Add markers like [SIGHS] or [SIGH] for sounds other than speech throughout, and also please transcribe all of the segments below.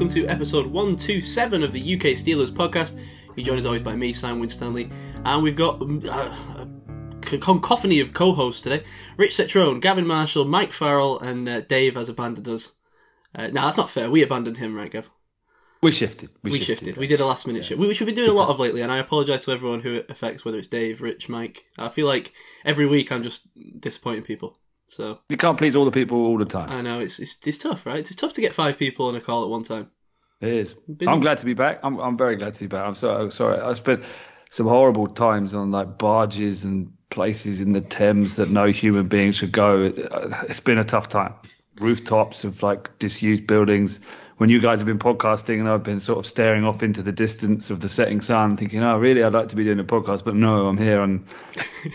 Welcome to episode 127 of the UK Steelers podcast. You're joined as always by me, Simon Winstanley, and we've got um, uh, a cacophony of co-hosts today. Rich Cetrone, Gavin Marshall, Mike Farrell, and uh, Dave has abandoned us. Uh, no, that's not fair. We abandoned him, right, Gav? We shifted. We, shifted. We did a last minute shift, which we've been doing a lot of lately, and I apologise to everyone who it affects, whether it's Dave, Rich, Mike. I feel like every week I'm just disappointing people. So You can't please all the people all the time. I know it's it's, it's tough, right? It's tough to get five people on a call at one time. It is. Busy. I'm glad to be back. I'm I'm very glad to be back. I'm sorry. I'm oh, sorry. I spent some horrible times on like barges and places in the Thames that no human being should go. Uh, it's been a tough time. Rooftops of like disused buildings. When you guys have been podcasting and I've been sort of staring off into the distance of the setting sun, thinking, "Oh, really? I'd like to be doing a podcast, but no, I'm here on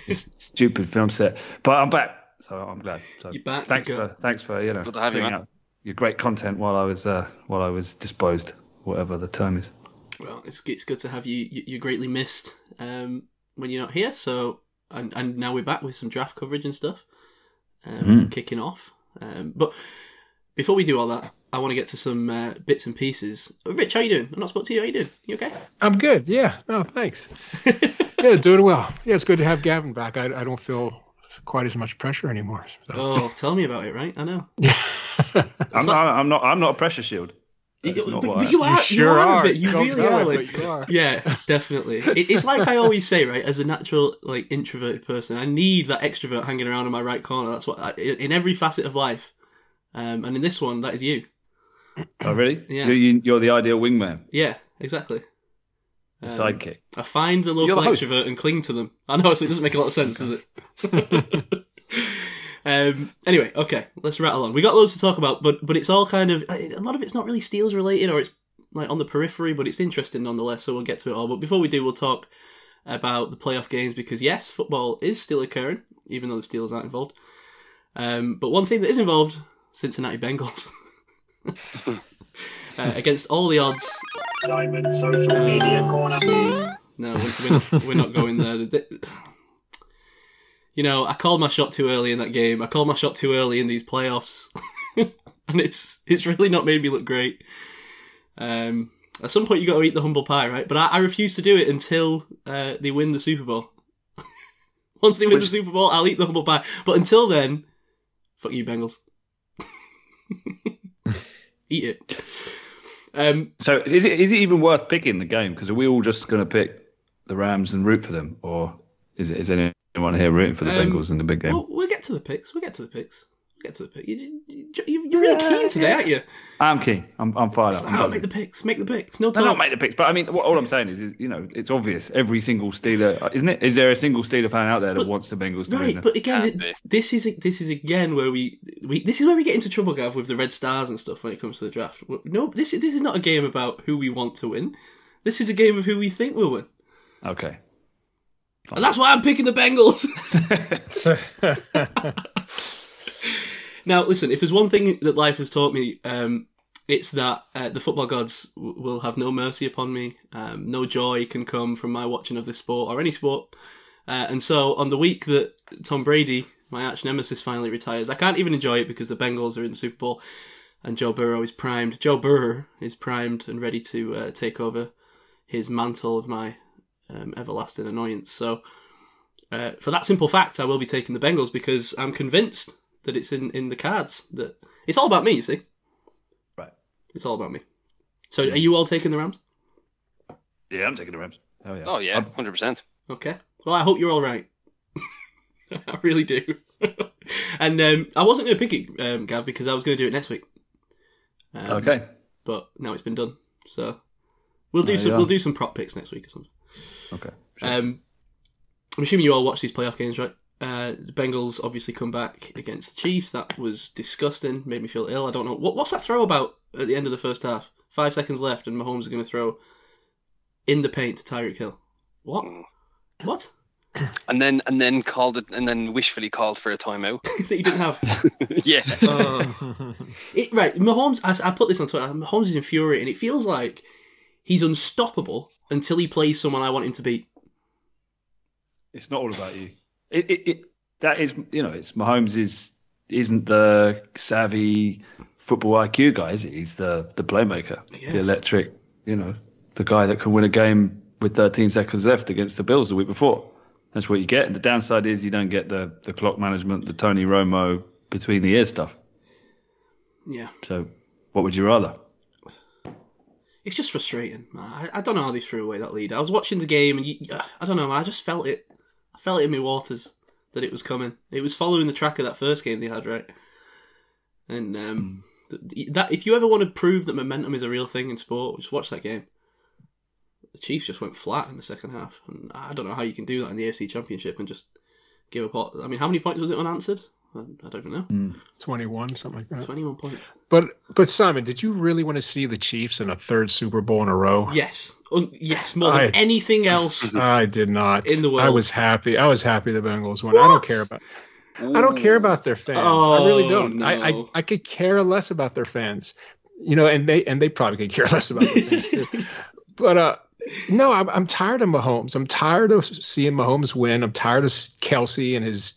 this [LAUGHS] stupid film set." But I'm back, so I'm glad. So You're back, Thanks you're for good. thanks for you know Good to have you, man. out your great content while I was uh, while I was disposed, whatever the term is. Well, it's it's good to have you. you- You're greatly missed um, when you're not here. So and and now we're back with some draft coverage and stuff, um, kicking off. Um, but before we do all that, I want to get to some uh, bits and pieces. Rich, how you doing? I'm not spoke to you. How you doing? You okay? I'm good. Yeah. No, thanks. [LAUGHS] yeah, doing well. Yeah, it's good to have Gavin back. I, I don't feel quite as much pressure anymore. So. Oh, tell me about it. Right? I know. [LAUGHS] I'm not, I'm not I'm not a pressure shield. You- but, but you are. you sure are. are. a. You Don't really are. it, Like, but you are. Yeah, definitely. [LAUGHS] It, it's like I always say, right? As a natural, like introverted person, I need that extrovert hanging around in my right corner. That's what I, in every facet of life. Um, and in this one, that is you. Oh really? Yeah. You, you, you're the ideal wingman, Yeah, exactly. The Um, sidekick. I find the local You're the extrovert and cling to them. I know, so it doesn't make a lot of sense, does it? [LAUGHS] um, anyway, okay, let's rattle on. We got loads to talk about, but but it's all kind of a lot of it's not really Steels related, or it's like on the periphery, but it's interesting nonetheless. So we'll get to it all. But before we do, we'll talk about the playoff games because yes, football is still occurring, even though the Steelers aren't involved. Um, but one team that is involved, Cincinnati Bengals, [LAUGHS] [LAUGHS] uh, against all the odds. Simon's social media corner. No, we're, we're, not, we're not going there. The- the- You know, I called my shot too early in that game. I called my shot too early in these playoffs, [LAUGHS] and it's it's really not made me look great. Um, at some point, you got to eat the humble pie, right? But I, I refuse to do it until uh, they win the Super Bowl. [LAUGHS] Once they win the Super Bowl, I'll eat the humble pie. But until then, fuck you, Bengals. [LAUGHS] eat it. Um, So is it is it even worth picking the game? Because are we all just going to pick the Rams and root for them, or is it is anyone here rooting for the Um, Bengals in the big game? Well, we'll get to the picks. We'll get to the picks. We'll get to the pick. You, you, you, you're really keen today, aren't you? I'm keen. I'm I'm fired up. I'm Oh, make the picks. Make the picks. No No, time. not make the picks, but I mean, what, all I'm saying is, is, you know, it's obvious. Every single Steeler, isn't it? Is there a single Steeler fan out there that But- wants the Bengals to win? Right, but again, Can't th- be. this is this is again where we, we this is where we get into trouble, Gav, with the red stars and stuff when it comes to the draft. No, this is this is not a game about who we want to win. This is a game of who we think will win, okay. and that's why I'm picking the Bengals. [LAUGHS] [LAUGHS] [LAUGHS] now, listen, if there's one thing that life has taught me, um, it's that uh, the football gods w- will have no mercy upon me. Um, no joy can come from my watching of this sport or any sport. Uh, and so, on the week that Tom Brady, my arch nemesis, finally retires, I can't even enjoy it because the Bengals are in the Super Bowl and Joe Burrow is primed. Joe Burrow is primed and ready to uh, take over his mantle of my um, everlasting annoyance. So, uh, for that simple fact, I will be taking the Bengals because I'm convinced that it's in, in the cards. That it's all about me. You see, Right. it's all about me. So, are you all taking the Rams? Yeah, I'm taking the Rams. Oh yeah. Oh yeah, hundred percent. Okay. Well, I hope you're all right. [LAUGHS] I really do. [LAUGHS] and um, I wasn't going to pick it, um, Gav, because I was going to do it next week. Um, Okay. But now it's been done, so we'll do There some we'll do some prop picks next week or something. Okay. Sure. Um, I'm assuming you all watch these playoff games, right? Uh, the Bengals obviously come back against the Chiefs. That was disgusting. Made me feel ill. I don't know what what's that throw about at the end of the first half. Five seconds left, and Mahomes is going to throw in the paint to Tyreek Hill. What? What? [LAUGHS] And then and then called it and then wishfully called for a timeout. [LAUGHS] that you didn't have. [LAUGHS] yeah. Oh. it, right, Mahomes. I, I put this on Twitter. Mahomes is infuriating. It feels like he's unstoppable until he plays someone I want him to beat. it's not all about you. It, it, it that is, you know, it's Mahomes' is isn't the savvy football IQ guy, is he? He's the the playmaker, Yes. the electric, you know, the guy that can win a game with 13 seconds left against the Bills the week before. That's what you get. And the downside is you don't get the the clock management, the Tony Romo between the ears stuff. Yeah, So, what would you rather? it's just frustrating. I, I don't know how they threw away that lead. I was watching the game, and you, I don't know. I just felt it. Felt it in my waters that it was coming. It was following the track of that first game they had, right? And um, th- that if you ever want to prove that momentum is a real thing in sport, just watch that game. The Chiefs just went flat in the second half, and I don't know how you can do that in the AFC Championship and just give up. all- I mean, how many points was it unanswered? I, I don't even know. 21, something like that. Twenty-one points. But but Simon, did you really want to see the Chiefs in a third Super Bowl in a row? Yes, Un- yes, more than I- anything else. [LAUGHS] I did not. In the world. I was happy. I was happy the Bengals won. I don't care about. I don't care about their fans. I really Oh, don't. I, I. I could care less about their fans. You know, and they and they probably could care [LAUGHS] less about their fans too. [LAUGHS] But uh, no, I'm I'm tired of Mahomes. I'm tired of seeing Mahomes win. I'm tired of Kelce and his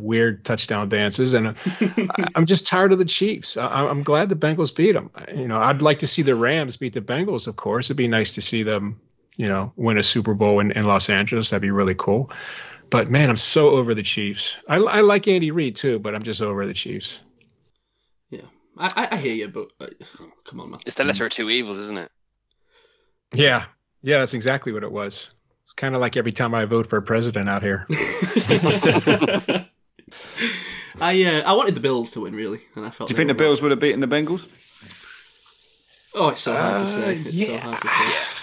weird touchdown dances, and uh, I, [LAUGHS] I'm just tired of the Chiefs. I, I'm glad the Bengals beat them. You know, I'd like to see the Rams beat the Bengals. Of course, it'd be nice to see them. You know, win a Super Bowl in, in Los Angeles. That'd be really cool. But man, I'm so over the Chiefs. I, I like Andy Reid too, but I'm just over the Chiefs. Yeah, I, I, I hear you, but uh, come on, man. It's the lesser of two evils, isn't it? Yeah, yeah, that's exactly what it was. It's kind of like every time I vote for a president out here. [LAUGHS] [LAUGHS] I uh, I wanted the Bills to win really, and I felt. Do you think the Bills would have beaten the Bengals? Oh, it's so hard to say. Uh, It's yeah. so hard to say.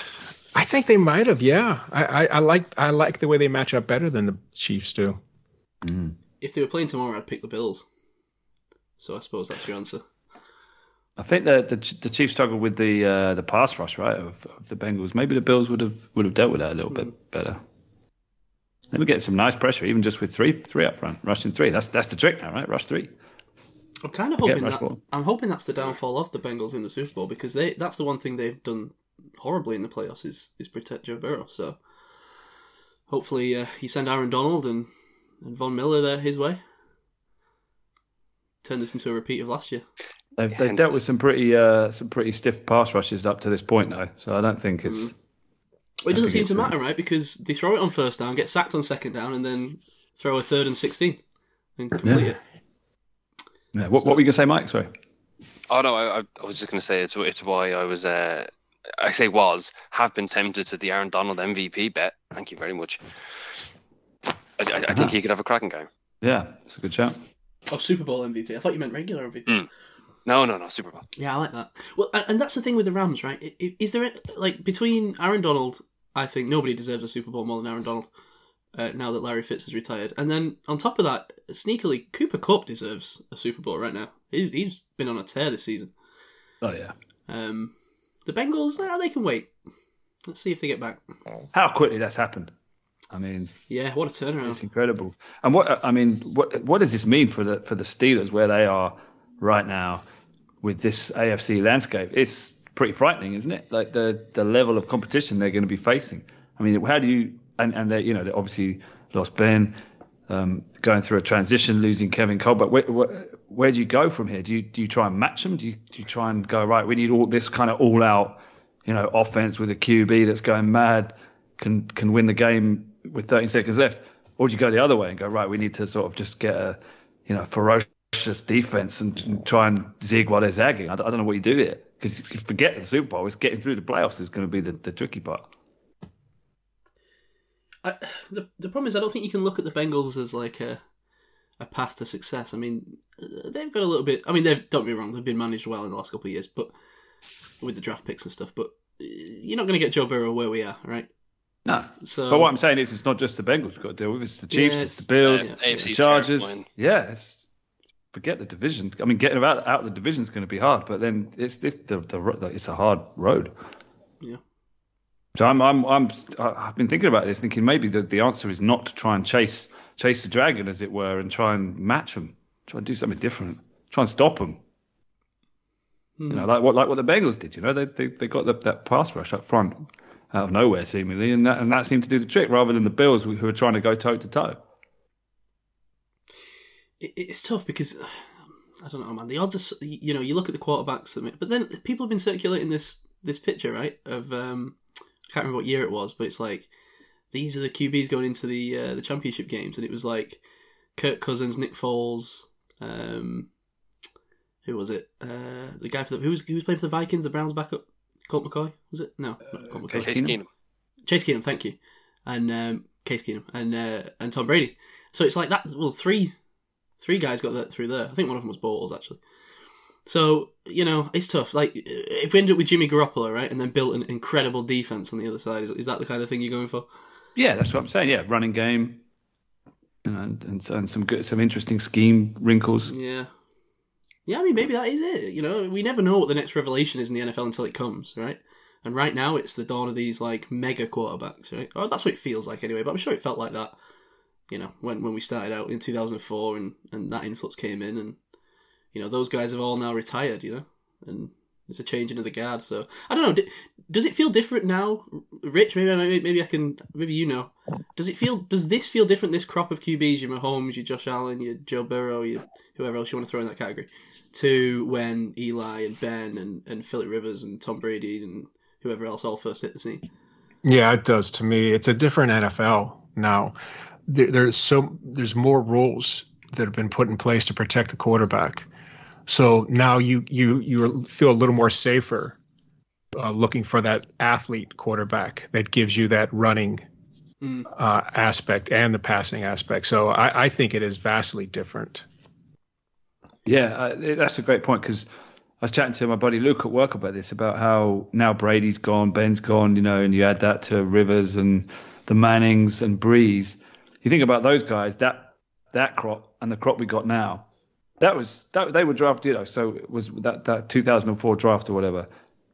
I think they might have. Yeah, I, I, I like I like the way they match up better than the Chiefs do. If they were playing tomorrow, I'd pick the Bills. So I suppose that's your answer. I think the the, the Chiefs struggled with the uh, the pass rush, right, of, of the Bengals. Maybe the Bills would have would have dealt with that a little bit better. They were getting some nice pressure, even just with three three up front, rushing three. That's that's the trick now, right? Rush three. I'm kind of hoping that ball. I'm hoping that's the downfall of the Bengals in the Super Bowl because they that's the one thing they've done horribly in the playoffs is is protect Joe Burrow. So hopefully uh, you send Aaron Donald and and Von Miller there his way. Turn this into a repeat of last year. They've, Yeah, they've dealt with some pretty uh, some pretty stiff pass rushes up to this point, though. So I don't think it's. Mm. Well, it doesn't seem to matter, right? Because they throw it on first down, get sacked on second down, and then throw a third and sixteen and complete Yeah. it. Yeah. What, what were you gonna say, Mike? Sorry. Oh no, I, I- I was just going to say it's it's why I was uh, I say was have been tempted to the Aaron Donald MVP bet. Thank you very much. I, I, I think he could have a cracking game. Yeah, it's a good shout. Oh, Super Bowl MVP. I thought you meant regular MVP. Mm. No, no, no, Super Bowl. Yeah, I like that. Well, and and that's the thing with the Rams, right? I- i- Is there a- like between Aaron Donald? I think nobody deserves a Super Bowl more than Aaron Donald. Uh, now that Larry Fitz has retired, and then on top of that, sneakily, Cooper Kupp deserves a Super Bowl right now. He's he's been on a tear this season. Oh yeah. Um, the Bengals, nah, they can wait. Let's see if they get back. How quickly that's happened. I mean, Yeah, what a turnaround! It's incredible. And what I mean, what what does this mean for the for the Steelers where they are right now with this AFC landscape? It's pretty frightening, isn't it? Like the the level of competition they're going to be facing. I mean, how do you and and they you know they obviously lost Ben, um, going through a transition, losing Kevin Colbert. Where, where, where do you go from here? Do you do you try and match them? Do you do you try and go right? We need all this kind of all out, you know, offense with a QB that's going mad, can can win the game with 13 seconds left, or do you go the other way and go right? We need to sort of just get a, you know, ferocious defense and, and try and zig while they're zagging. I, don't- I don't know what you do here because if you forget the Super Bowl, it's getting through the playoffs is going to be the, the tricky part. I, the the problem is, I don't think you can look at the Bengals as like a a path to success. I mean, uh, they've got a little bit. I mean, they've don't be wrong, they've been managed well in the last couple of years, but with the draft picks and stuff. But uh, you're not going to get Joe Burrow where we are, right? No. So, But what I'm saying is, it's not just the Bengals we've got to deal with. It's the Chiefs, Yeah, it's the Bills, yeah, AFC the 's Chargers. terrifying. Yeah, it's, forget the division. I mean, getting out out of the division is going to be hard, but then it's it's the, the it's a hard road. Yeah. So I'm I'm I'm I've been thinking about this, thinking maybe the, the answer is not to try and chase chase the dragon, as it were, and try and match them, try and do something different, try and stop them. Hmm. You know, like what like what the Bengals did. You know, they they, they got the, that pass rush up front out of nowhere seemingly, and that and that seemed to do the trick rather than the Bills who who are trying to go toe to toe. It, it's tough because I don't know, man. The odds are, you know, you look at the quarterbacks that, make, but then people have been circulating this this picture, right? Of um, I can't remember what year it was, but it's like these are the QBs going into the uh, the championship games, and it was like Kirk Cousins, Nick Foles, um, who was it? Uh, the guy for the who was who was playing for the Vikings, the Browns backup, Colt McCoy, was it? No, not Colt McCoy. Chase Keenum? Keenum. Chase Keenum, thank you, and um, Case Keenum and uh, and Tom Brady. So it's like that. Well, three three guys got that through there. I think one of them was Bortles actually. So you know it's tough. Like if we end up with Jimmy Garoppolo, right, and then built an incredible defense on the other side, is, is that the kind of thing you're going for? Yeah, that's what I'm saying. Yeah, running game, and and, and some good, some interesting scheme wrinkles. Yeah. Yeah, I mean, maybe that is it. You know, we never know what the next revelation is in the NFL until it comes, right? And right now, it's the dawn of these like mega quarterbacks, right? Or that's what it feels like anyway. But I'm sure it felt like that, you know, when when we started out in 2004 and and that influx came in, and you know, those guys have all now retired, you know, and there's a changing of the guard. So I don't know. Does it feel different now, Rich? Maybe maybe maybe I can. Maybe you know. Does it feel? Does this feel different? This crop of QBs, your Mahomes, your Josh Allen, your Joe Burrow, your whoever else you want to throw in that category, to when Eli and Ben and and Philip Rivers and Tom Brady and whoever else all first hit the scene. Yeah, it does to me. It's a different NFL now. There, there's so there's more rules that have been put in place to protect the quarterback. So now you you you feel a little more safer uh, looking for that athlete quarterback that gives you that running Mm. uh, aspect and the passing aspect. So I, I think it is vastly different. Yeah, uh, that's a great point because I was chatting to my buddy Luke at work about this about how now Brady's gone, Ben's gone, you know, and you add that to Rivers and the Mannings and Brees. You think about those guys, that that crop and the crop we got now. That was that they were drafted, you know, so it was that that 2004 draft or whatever.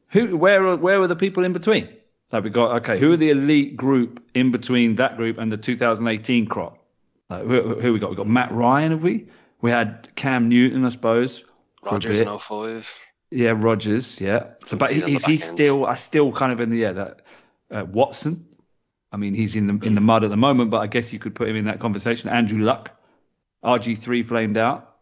Who where where were the people in between? that we got okay, who are the elite group in between that group and the 2018 crop? Uh, who, who we got? We got Matt Ryan, have we? We had Cam Newton, I suppose. Rodgers in 05. Yeah, Rodgers. Yeah. So, but He's is he end. still? I still kind of in the yeah that uh, Watson. I mean, he's in the in the mud at the moment, but I guess you could put him in that conversation. Andrew Luck, RG three flamed out,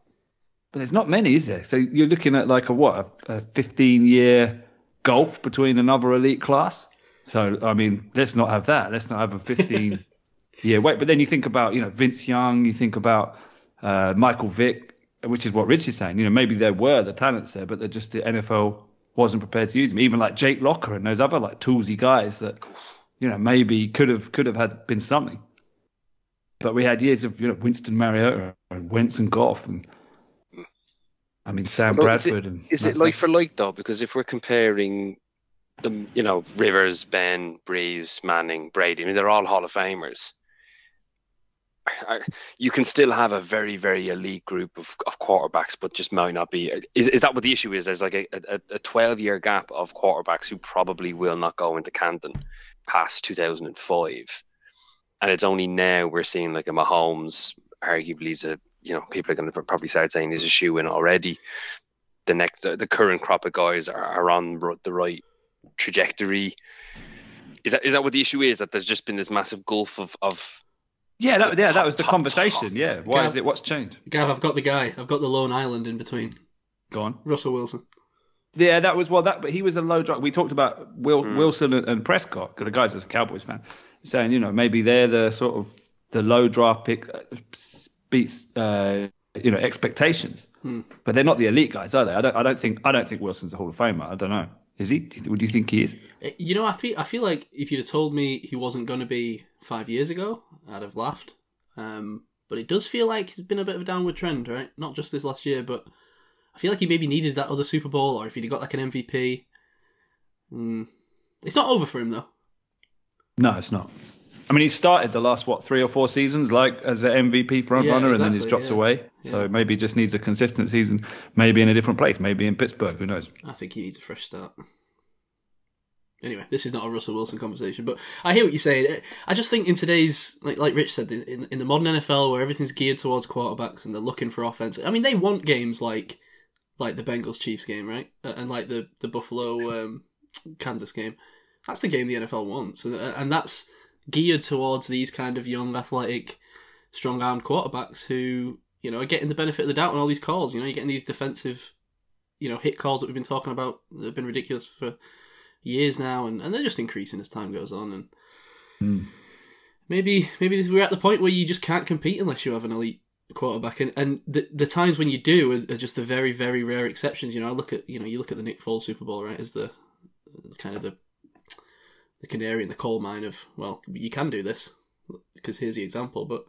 but there's not many, is there? So you're looking at like a what a, a 15 year gulf between another elite class. So I mean, let's not have that. Let's not have a 15 year [LAUGHS] wait. But then you think about you know Vince Young, you think about uh, Michael Vick, which is what Rich is saying. You know, maybe there were the talents there, but they're just the NFL wasn't prepared to use them. Even like Jake Locker and those other like toolsy guys that you know maybe could have could have had been something. But we had years of you know Winston Mariota and Wentz and Goff and I mean Sam is it- Bradford and Is it like for like though? Because if we're comparing the, you know, Rivers, Ben, Brees, Manning, Brady, I mean, they're all Hall of Famers. You can still have a very, very elite group of, of quarterbacks, but just might not be. Is, is that what the issue is? There's like a, a, a 12 year gap of quarterbacks who probably will not go into Canton past 2005. And it's only now we're seeing like a Mahomes, arguably, is a, you know, people are going to probably start saying he's a shoe in already the next the, the current crop of guys are, are on the right trajectory. Is that is that what the issue is? That there's just been this massive gulf of of yeah that, the yeah that was the top- conversation. top. Yeah, why Gav- is it? What's changed? Gav, I've got the guy. I've got the Lone Island in between. Go on. Russell Wilson. Yeah, that was well. That but he was a low drop. We talked about Will, Mm. Wilson and, and Prescott. Because the guys as a Cowboys fan saying, you know, maybe they're the sort of the low draft pick uh, beats uh, you know expectations, Hmm. but they're not the elite guys, are they? I don't. I don't think. I don't think Wilson's a Hall of Famer. I don't know. Is he? Do you- Would you think he is? Eh, You know, I feel I feel like if you'd have told me he wasn't going to be five years ago, I'd have laughed. Um, but it does feel like it's been a bit of a downward trend, right? Not just this last year, but I feel like he maybe needed that other Super Bowl, or if he'd got like an MVP. Mm. It's not over for him though. No, it's not. I mean, he started the last what three or four seasons like as an MVP front Yeah, runner, and then he's dropped yeah. away. So Yeah. maybe he just needs a consistent season, maybe in a different place, maybe in Pittsburgh. Who knows? I think he needs a fresh start. Anyway, this is not a Russell Wilson conversation, but I hear what you're saying. I just think in today's, like like Rich said, in, in the modern NFL where everything's geared towards quarterbacks and they're looking for offense. I mean, they want games like like the Bengals Chiefs game, right, and like the the Buffalo um, Kansas game. That's the game the NFL wants, and and that's geared towards these kind of young, athletic, strong-armed quarterbacks who you know, are getting the benefit of the doubt on all these calls. You know, you're getting these defensive, you know, hit calls that we've been talking about that have been ridiculous for years now, and, and they're just increasing as time goes on. And Hmm. maybe maybe we're at the point where you just can't compete unless you have an elite quarterback, and and the the times when you do are, are just the very very rare exceptions. You know, I look at you know you look at the Nick Foles Super Bowl right as the kind of the the canary in the coal mine of well you can do this because here's the example, but.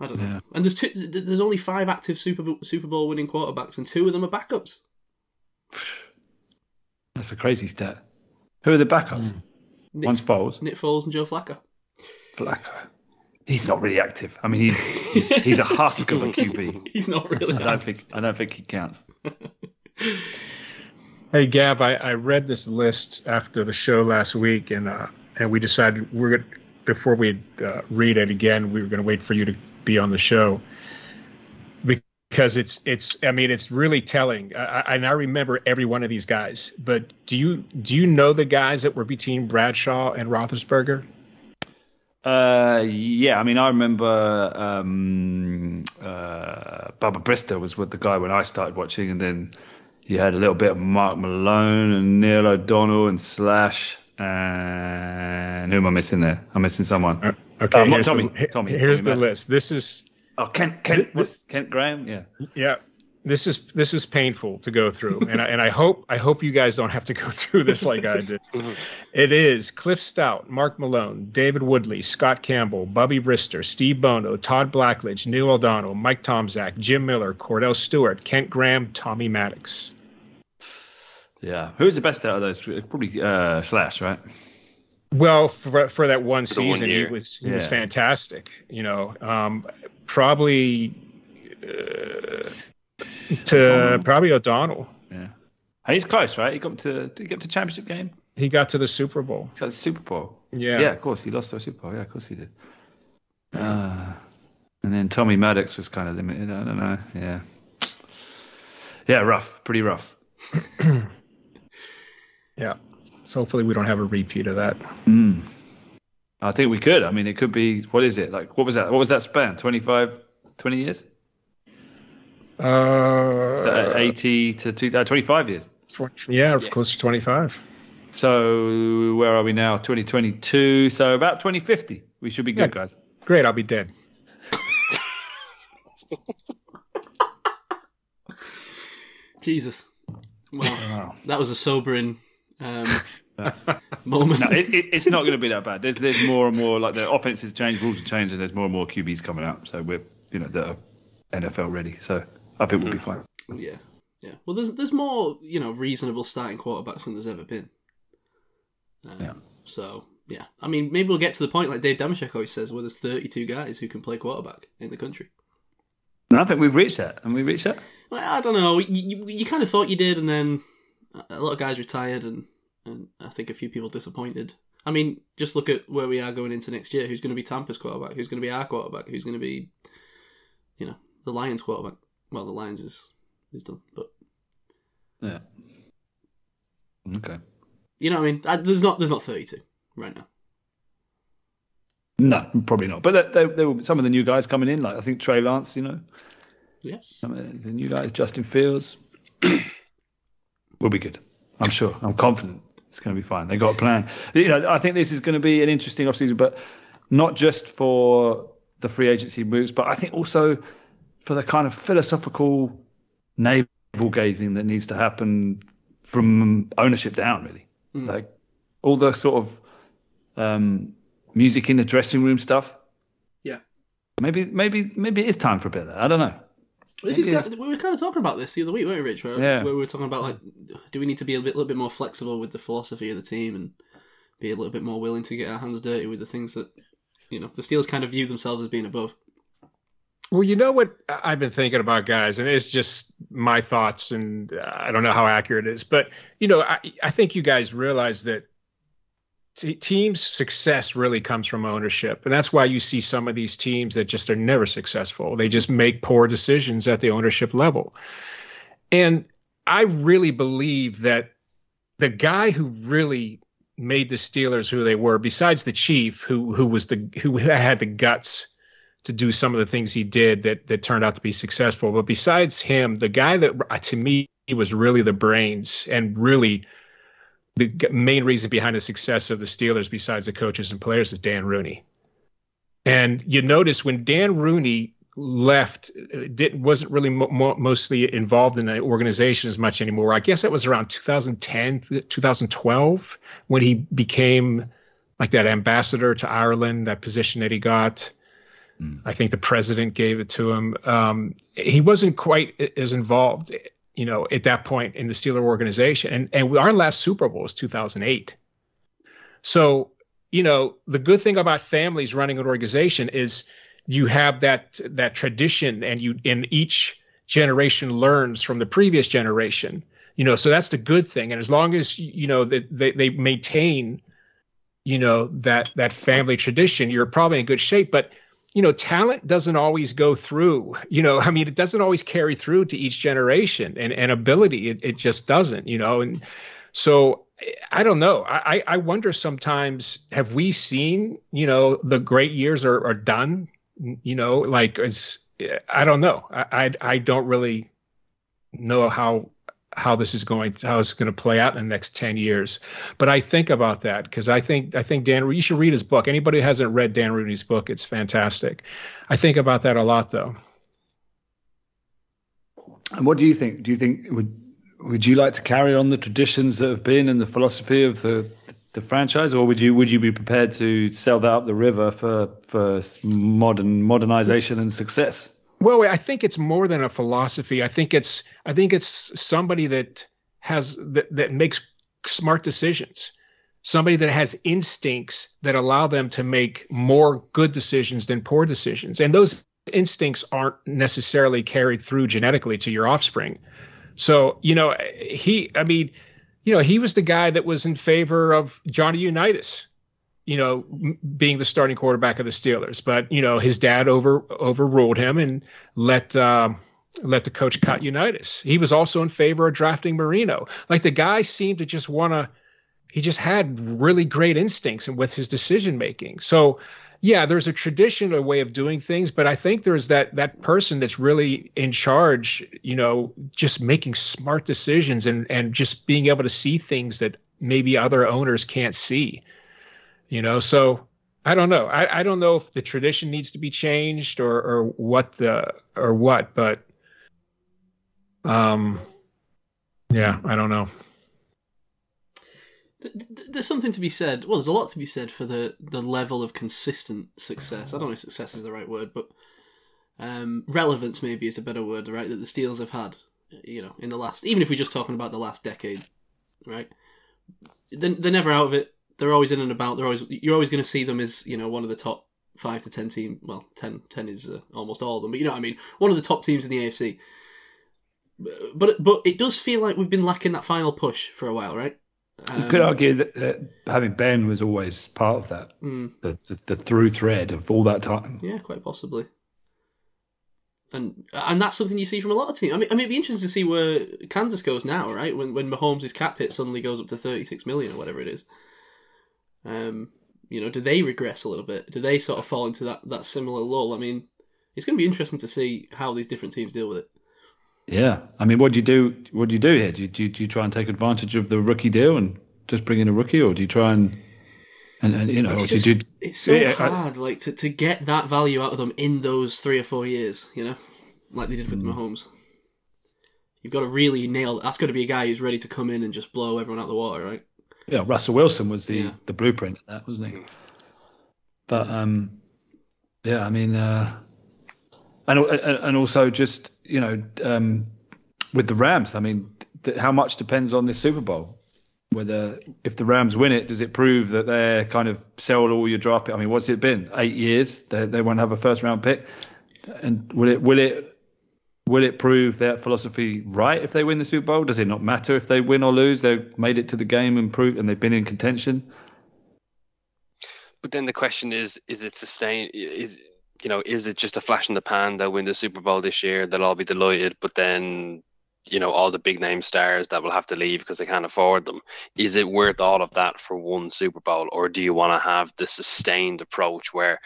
I don't know. Yeah. And there's two, there's only five active Super Bowl, Super Bowl winning quarterbacks, and two of them are backups. [SIGHS] That's a crazy stat. Who are the backups? Hmm. Nick, One's Foles, Nick Foles and Joe Flacco. Flacco. He's not really active. I mean, he's he's, he's a husk of a [LAUGHS] QB. He's not really. I don't think I don't think he counts. [LAUGHS] Hey Gav, I, I read this list after the show last week, and uh, and we decided we're gonna before we uh, read it again, we were going to wait for you to be on the show because it's it's I mean it's really telling. I, I- and I remember every one of these guys, but do you do you know the guys that were between Bradshaw and Roethlisberger? Uh, yeah, I mean, I remember um, uh, Bubba Brister was with the guy when I started watching, and then you had a little bit of Mark Malone and Neil O'Donnell and Slash. And who am I missing there? I'm missing someone. Uh, Okay, Uh, here's, Tommy, the, he- Tommy, here's Tommy the Maddox. list. This is Oh, Kent, Kent, what's Kent Graham? Yeah. yeah this is this is painful to go through and I, and I hope I hope you guys don't have to go [LAUGHS] through this like I did. It is Cliff Stoudt, Mark Malone, David Woodley, Scott Campbell, Bubby Brister, Steve Bono, Todd Blackledge, Neil O'Donnell, Mike Tomczak, Jim Miller, Kordell Stewart, Kent Graham, Tommy Maddox. Yeah. Who's the best out of those? Probably uh, Slash, right? Well, for for that one For the one season, he was he was fantastic. You know, um, probably uh, to O'Donnell. probably O'Donnell. Yeah. Hey, he's close, right? He got to did he get to championship game? He got to the Super Bowl. He got to Super Bowl. Yeah. Yeah, of course he lost to a Super Bowl. Yeah, of course he did. Uh, and then Tommy Maddox was kind of limited. I don't know. Yeah. Yeah, rough. Pretty rough. [COUGHS] Yeah. So hopefully we don't have a repeat of that. Mm. I think we could. I mean, it could be. What is it like? What was that? What was that span? 25, 20 years? Uh, So, 80 to 2000, 25 years. tw- yeah, Yeah. course, 25. So where are we now? 2022. So about 2050. We should be good, Yeah. guys. Great, I'll be dead. Jesus. Well, Wow. that was a sobering um, [LAUGHS] moment. No, it, it, it's not going to be that bad. There's, there's more and more like the offenses change, rules are changing. There's more and more QBs coming out. So we're you know that are NFL ready. So I think we'll be fine. Yeah, yeah. Well, there's there's more you know reasonable starting quarterbacks than there's ever been. Um, Yeah. So yeah, I mean, maybe we'll get to the point like Dave Dameshek always says, where there's 32 guys who can play quarterback in the country. And I think we've reached that. And we reached that. Well, I don't know. You, you, you kind of thought you did, and then a lot of guys retired, and, and I think a few people disappointed. I mean, just look at where we are going into next year. Who's going to be Tampa's quarterback? Who's going to be our quarterback? Who's going to be, you know, the Lions quarterback? Well, the Lions is is done, but Yeah. Okay. you know, what I mean, Uh, there's not there's not 32 right now. No, probably not. But there, there, were some of the new guys coming in, like I think Trey Lance, you know, Yes. some of the new guys, Justin Fields. [CLEARS THROAT] we'll be good. I'm sure. I'm confident it's going to be fine. They got a plan. You know, I think this is going to be an interesting offseason, but not just for the free agency moves, but I think also for the kind of philosophical navel gazing that needs to happen from ownership down, really. Mm. Like all the sort of um, music in the dressing room stuff. Yeah. Maybe, maybe, maybe it is time for a bit of that. I don't know. This It is, is. we were kind of talking about this the other week, weren't we, Rich? Where, Yeah. where we were talking about like, do we need to be a bit, little bit more flexible with the philosophy of the team and be a little bit more willing to get our hands dirty with the things that you know the Steelers kind of view themselves as being above. Well, you know what I've been thinking about, guys, and it's just my thoughts, and uh, I don't know how accurate it is, but you know, I, I think you guys realize that t- teams' success really comes from ownership, and that's why you see some of these teams that just are never successful. They just make poor decisions at the ownership level, and I really believe that the guy who really made the Steelers who they were, besides the chief, who who was the who had the guts to do some of the things he did that that turned out to be successful. But besides him, the guy that uh, to me was really the brains and really the main reason behind the success of the Steelers, besides the coaches and players, is Dan Rooney. And you notice when Dan Rooney left, didn't wasn't really mo- mostly involved in the organization as much anymore. I guess that was around 2010, 2012 when he became like that ambassador to Ireland, that position that he got. Mm. I think the president gave it to him. Um, he wasn't quite as involved, you know, at that point in the Steeler organization. And and our last Super Bowl was 2008. So, you know, the good thing about families running an organization is you have that that tradition, and you in each generation learns from the previous generation. You know, so that's the good thing. And as long as you know that they, they maintain, you know, that that family tradition, you're probably in good shape. But you know, talent doesn't always go through. You know, I mean, it doesn't always carry through to each generation, and and ability, it, it just doesn't. You know, and so I don't know. I I wonder sometimes have we seen you know the great years are, are done. You know, like it's I don't know. I I, I don't really know how how this is going how it's going to play out in the next 10 years. But i think about that because i think i think dan you should read his book. Anybody who hasn't read dan rooney's book it's fantastic. I think about that a lot though. And what do you think? Do you think would would you like to carry on the traditions that have been and the philosophy of the the franchise? Or would you would you be prepared to sell that up the river for for modern modernization and success well, I think it's more than a philosophy. I think it's I think it's somebody that has that, that makes smart decisions. Somebody that has instincts that allow them to make more good decisions than poor decisions. And those instincts aren't necessarily carried through genetically to your offspring. So, you know, he I mean, you know, he was the guy that was in favor of Johnny Unitas you know, being the starting quarterback of the Steelers. But you know, his dad over overruled him and let uh, let the coach cut Unitas. He was also in favor of drafting Marino. Like the guy seemed to just want to. He just had really great instincts and with his decision making. So, yeah, there's a tradition, a way of doing things, but I think there's that that person that's really in charge. You know, just making smart decisions and and just being able to see things that maybe other owners can't see you know? So i don't know. I, I don't know if the tradition needs to be changed or or what the or what but um yeah i don't know. There's something to be said well there's a lot to be said for the the level of consistent success. I don't know if success is the right word but um relevance maybe is a better word right that the steels have had you know in the last even if we're just talking about the last decade right? They're, they're never out of it they're always in and about. They're always you're always going to see them as you know one of the top five to ten team. Well, 10, 10 is uh, almost all of them, but you know what I mean. One of the top teams in the AFC. But but it does feel like we've been lacking that final push for a while, right? Um, you could argue that, that, having Ben was always part of that, mm. the, the, the through thread of all that time. Yeah, quite possibly. And and that's something you see from a lot of teams. I mean, I mean, it'd be interesting to see where Kansas goes now, right? When when Mahomes' cap hit suddenly goes up to thirty six million or whatever it is. Um, you know, do they regress a little bit? Do they sort of fall into that, that similar lull? I mean, it's going to be interesting to see how these different teams deal with it. Yeah, I mean, what do you do? What do you do here? Do you, do you, do you try and take advantage of the rookie deal and just bring in a rookie, or do you try and and, and you know, it's, just, do, it's so yeah, hard, I, like to, to get that value out of them in those three or four years, you know, like they did with mm. Mahomes. You've got to really nail. That's got to be a guy who's ready to come in and just blow everyone out of the water, right? Yeah, Russell Wilson was the, yeah. the blueprint of that, wasn't he? But um, yeah, I mean, uh, and and also just you know um, with the Rams, I mean, th- how much depends on this Super Bowl? Whether if the Rams win it, does it prove that they're kind of sell all your draft pick? I mean, what's it been? Eight years they they won't have a first round pick, and will it will it Will it prove their philosophy right if they win the Super Bowl? Does it not matter if they win or lose? They've made it to the game and prove, and they've been in contention. But then the question is: Is it sustained? Is you know, is it just a flash in the pan? They'll win the Super Bowl this year. They'll all be delighted, but then you know all the big name stars that will have to leave because they can't afford them. Is it worth all of that for one Super Bowl, or do you want to have the sustained approach where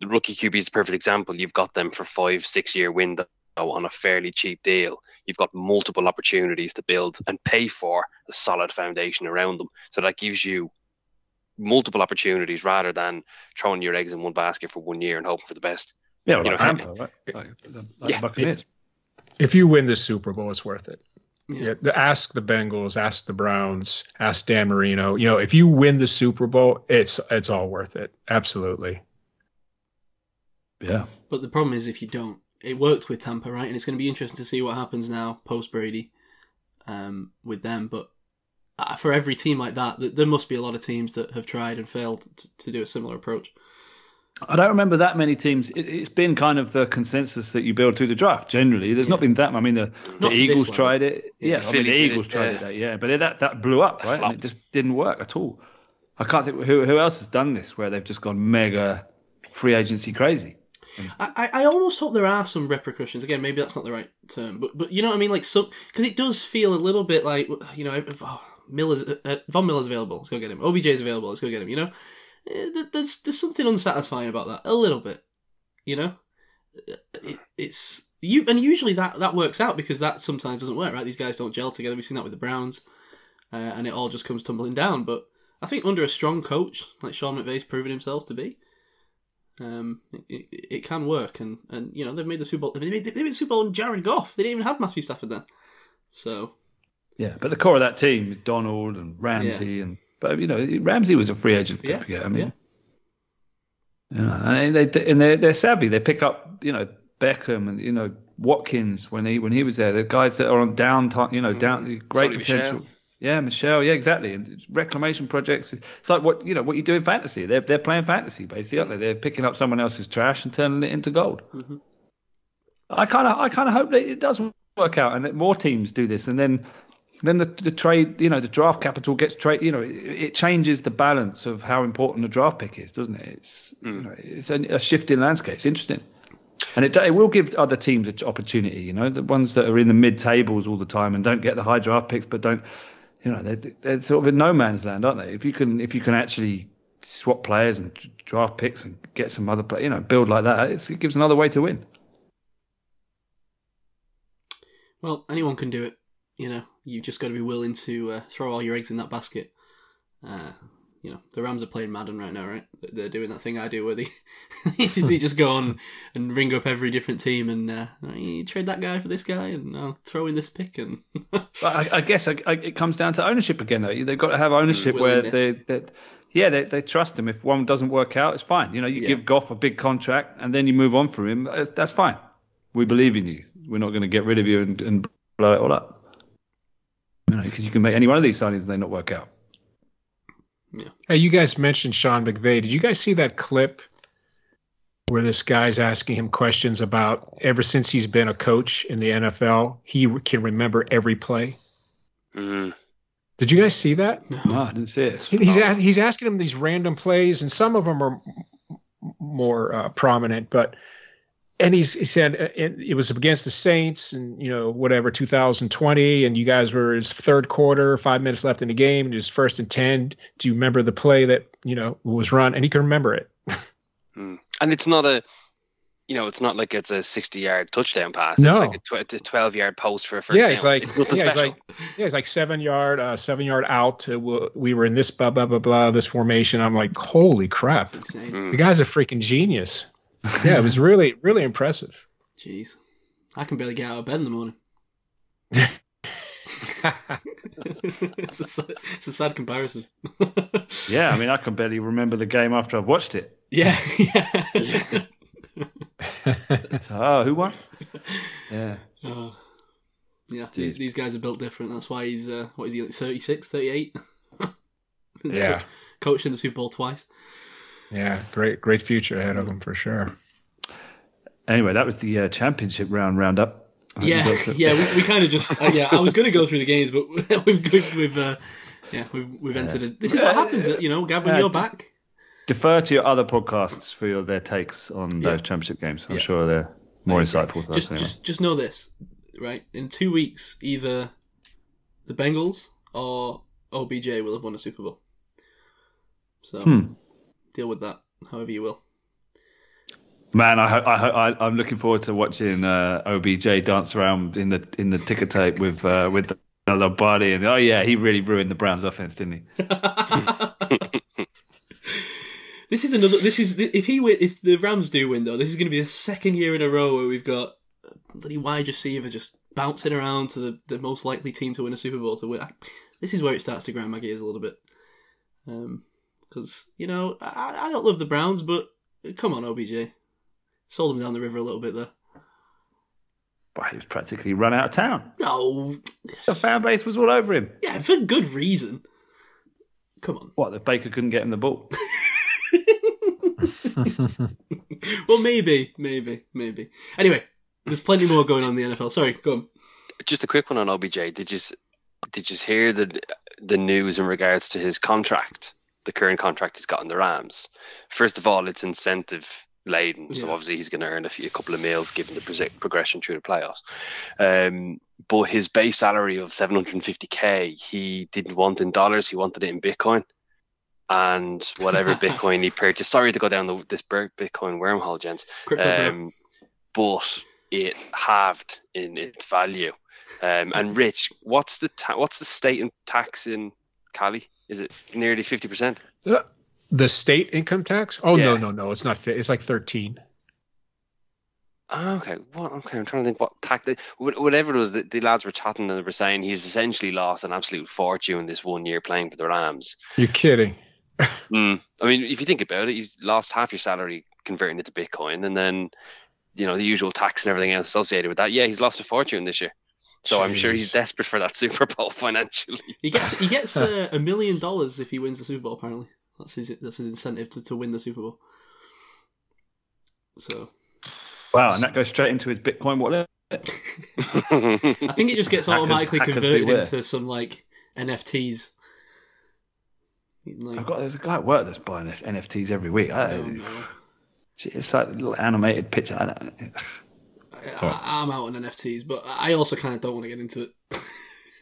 the rookie QB is a perfect example. You've got them for five, six year window on a fairly cheap deal. You've got multiple opportunities to build and pay for a solid foundation around them. So that gives you multiple opportunities rather than throwing your eggs in one basket for one year and hoping for the best. Yeah, You like know, Tampa, right? Like, like Yeah. the Buccaneers. If you win the Super Bowl, it's worth it. Yeah. Yeah. ask the Bengals, ask the Browns, ask Dan Marino. You know, if you win the Super Bowl, it's it's all worth it. Absolutely. Yeah. But the problem is if you don't, it worked with Tampa, right? And it's going to be interesting to see what happens now post Brady um, with them. But uh, for every team like that, there must be a lot of teams that have tried and failed to, to do a similar approach. I don't remember that many teams. It, it's been kind of the consensus that you build through the draft. Generally, there's not been that. I mean, the, the Not to this Eagles tried it. Yeah, I mean, the Eagles it, tried yeah. it. Yeah, but it, that that blew up, right? And it just didn't work at all. I can't think who who else has done this where they've just gone mega free agency crazy. I, I I almost hope there are some repercussions. Again, maybe that's not the right term, but but you know what I mean, like so, because it does feel a little bit like you know oh, Miller's uh, Von Miller's available, let's go get him. OBJ's available, let's go get him. You know, Eh, there's there's something unsatisfying about that a little bit. You know, it, it's you and usually that that works out because that sometimes doesn't work. Right, these guys don't gel together. We've seen that with the Browns, uh, and it all just comes tumbling down. But I think under a strong coach like Sean McVay's proven himself to be um, it, it, it can work, and, and you know they've made the Super Bowl. They made, they made the Super Bowl on Jared Goff. They didn't even have Matthew Stafford then. So Yeah, but the core of that team, Donald and Ramsey, and but you know Ramsey was a free agent. Don't Yeah, forget. I mean, yeah, and they and they're, they're savvy. They pick up you know Beckham and you know Watkins when he when he was there. The guys that are on down time, you know, down great Sonny potential. Yeah, Michel. Yeah, exactly. And it's reclamation projects. It's like what you know what you do in fantasy. They're they're playing fantasy basically, aren't they? They're picking up someone else's trash and turning it into gold. Mm-hmm. I kind of I kind of hope that it does work out and that more teams do this, and then then the, the trade, you know, the draft capital gets trade. You know, it, it changes the balance of how important a draft pick is, doesn't it? It's you mm. know, it's a, a shift in landscape. It's interesting, and it, it will give other teams an opportunity. You know, the ones that are in the mid tables all the time and don't get the high draft picks, but don't, you know, they're, they're sort of in no man's land, aren't they? If you can if you can actually swap players and draft picks and get some other play, you know, build like that, it gives another way to win. well, anyone can do it. You know, you just got to be willing to uh, throw all your eggs in that basket. Uh, you know, the Rams are playing Madden right now, right? They're doing that thing I do where they [LAUGHS] they just go on and ring up every different team and uh, you trade that guy for this guy and I'll throw in this pick and [LAUGHS] But I, I guess I, I, it comes down to ownership again, though. They've got to have ownership where they, that, yeah, they, they trust him. If one doesn't work out, it's fine. You know, you Yeah. give Goff a big contract and then you move on from him. uh, That's fine. We believe in you. We're not going to get rid of you and, and blow it all up. You know, because you can make any one of these signings and they not work out. Hey, you guys mentioned Sean McVay. Did you guys see that clip where this guy's asking him questions about ever since he's been a coach in the NFL, he can remember every play? Mm. Did you guys see that? No, I didn't see it. He's a, he's asking him these random plays, and some of them are m- more uh, prominent. But and he's he said uh, it, it was against the Saints, and you know whatever 2020, and you guys were his third quarter, five minutes left in the game, and his first and ten. Do you remember the play that you know was run? And he can remember it. Mm. And it's not a, you know, it's not like it's a 60 yard touchdown pass. No. It's like a, tw- a 12 yard post for a first yeah, down. he's like, it's yeah, he's special. like, yeah, he's like seven yard, uh, seven yard out. We were in this blah blah blah blah this formation. I'm like, holy crap. Mm. the guy's a freaking genius. [LAUGHS] Yeah, it was really really impressive. Jeez. I can barely get out of bed in the morning. [LAUGHS] it's, a, sad- it's a sad comparison. [LAUGHS] Yeah, I mean, I can barely remember the game after I've watched it. yeah, yeah. So, oh, who won? Yeah. Uh, yeah, these, Jeez. these guys are built different. That's why he's, uh, what is he, like 36, 38? yeah, Coached in the Super Bowl twice. Yeah, great great future ahead of them for sure. Anyway, that was the uh, championship round roundup. I Yeah, yeah, we, we kind of just, uh, yeah, I was going to go through the games, but [LAUGHS] we've, we've, we've uh, yeah, we've, we've entered it. This is what happens, you know, Gab, when Uh, you're d- back. Defer to your other podcasts for your, their takes on Yeah. those championship games. I'm Yeah. sure they're more I agree. insightful than Just, us anyway. just, just know this, right? In two weeks, either the Bengals or OBJ will have won a Super Bowl. So Hmm. Deal with that however you will. Man, I, I, I, I'm looking forward to watching uh, OBJ dance around in the in the ticker tape with uh, with the Lombardi and oh yeah, he really ruined the Browns offense, didn't he? [LAUGHS] [LAUGHS] this is another. This is if he win, if the Rams do win though, this is going to be the second year in a row where we've got bloody wide receiver just bouncing around to the, the most likely team to win a Super Bowl to win. This is where it starts to grind my gears a little bit. Because you know I, I don't love the Browns, but come on OBJ, sold him down the river a little bit there. But he was practically run out of town. No, The fan base was all over him. yeah, for good reason. Come on. What? The Baker couldn't get him the ball. [LAUGHS] [LAUGHS] Well, maybe, maybe, maybe. Anyway, there's plenty more going on in the NFL. Sorry, go on. Just a quick one on OBJ. Did you did you hear the the news in regards to his contract, the current contract he's got in the Rams? First of all, it's incentive laden, so obviously he's going to earn a, few, a couple of mil given the pro- progression through the playoffs. Um, but his base salary of 750k, he didn't want in dollars; he wanted it in Bitcoin. And whatever [LAUGHS] Bitcoin he purchased. Sorry to go down the, this Bitcoin wormhole, gents. Um, but it halved in its value. Um, and Rich, what's the ta- what's the state in tax in Cali? Is it nearly fifty percent? The state income tax? Oh no, Yeah. no, no, it's not fit. It's like thirteen. Okay, what? Okay, I'm trying to think what tax. Whatever it was, the, the lads were chatting and they were saying he's essentially lost an absolute fortune this one year playing for the Rams. You're kidding. [LAUGHS] Mm. I mean, if you think about it, you've lost half your salary converting it to Bitcoin, and then you know the usual tax and everything else associated with that. Yeah, he's lost a fortune this year. So I'm sure he's desperate for that [LAUGHS] Super Bowl financially. He gets he gets uh, [LAUGHS] a million dollars if he wins the Super Bowl. Apparently, that's his that's his incentive to, to win the Super Bowl. So Wow, and that goes straight into his Bitcoin wallet. [LAUGHS] I think it just gets Hackers- automatically hackers converted beware. into some like NFTs. Like, I've got there's a guy at work that's buying NFTs every week. I, oh, no. It's like a little animated picture. I don't, I, I'm out on NFTs, but I also kind of don't want to get into it.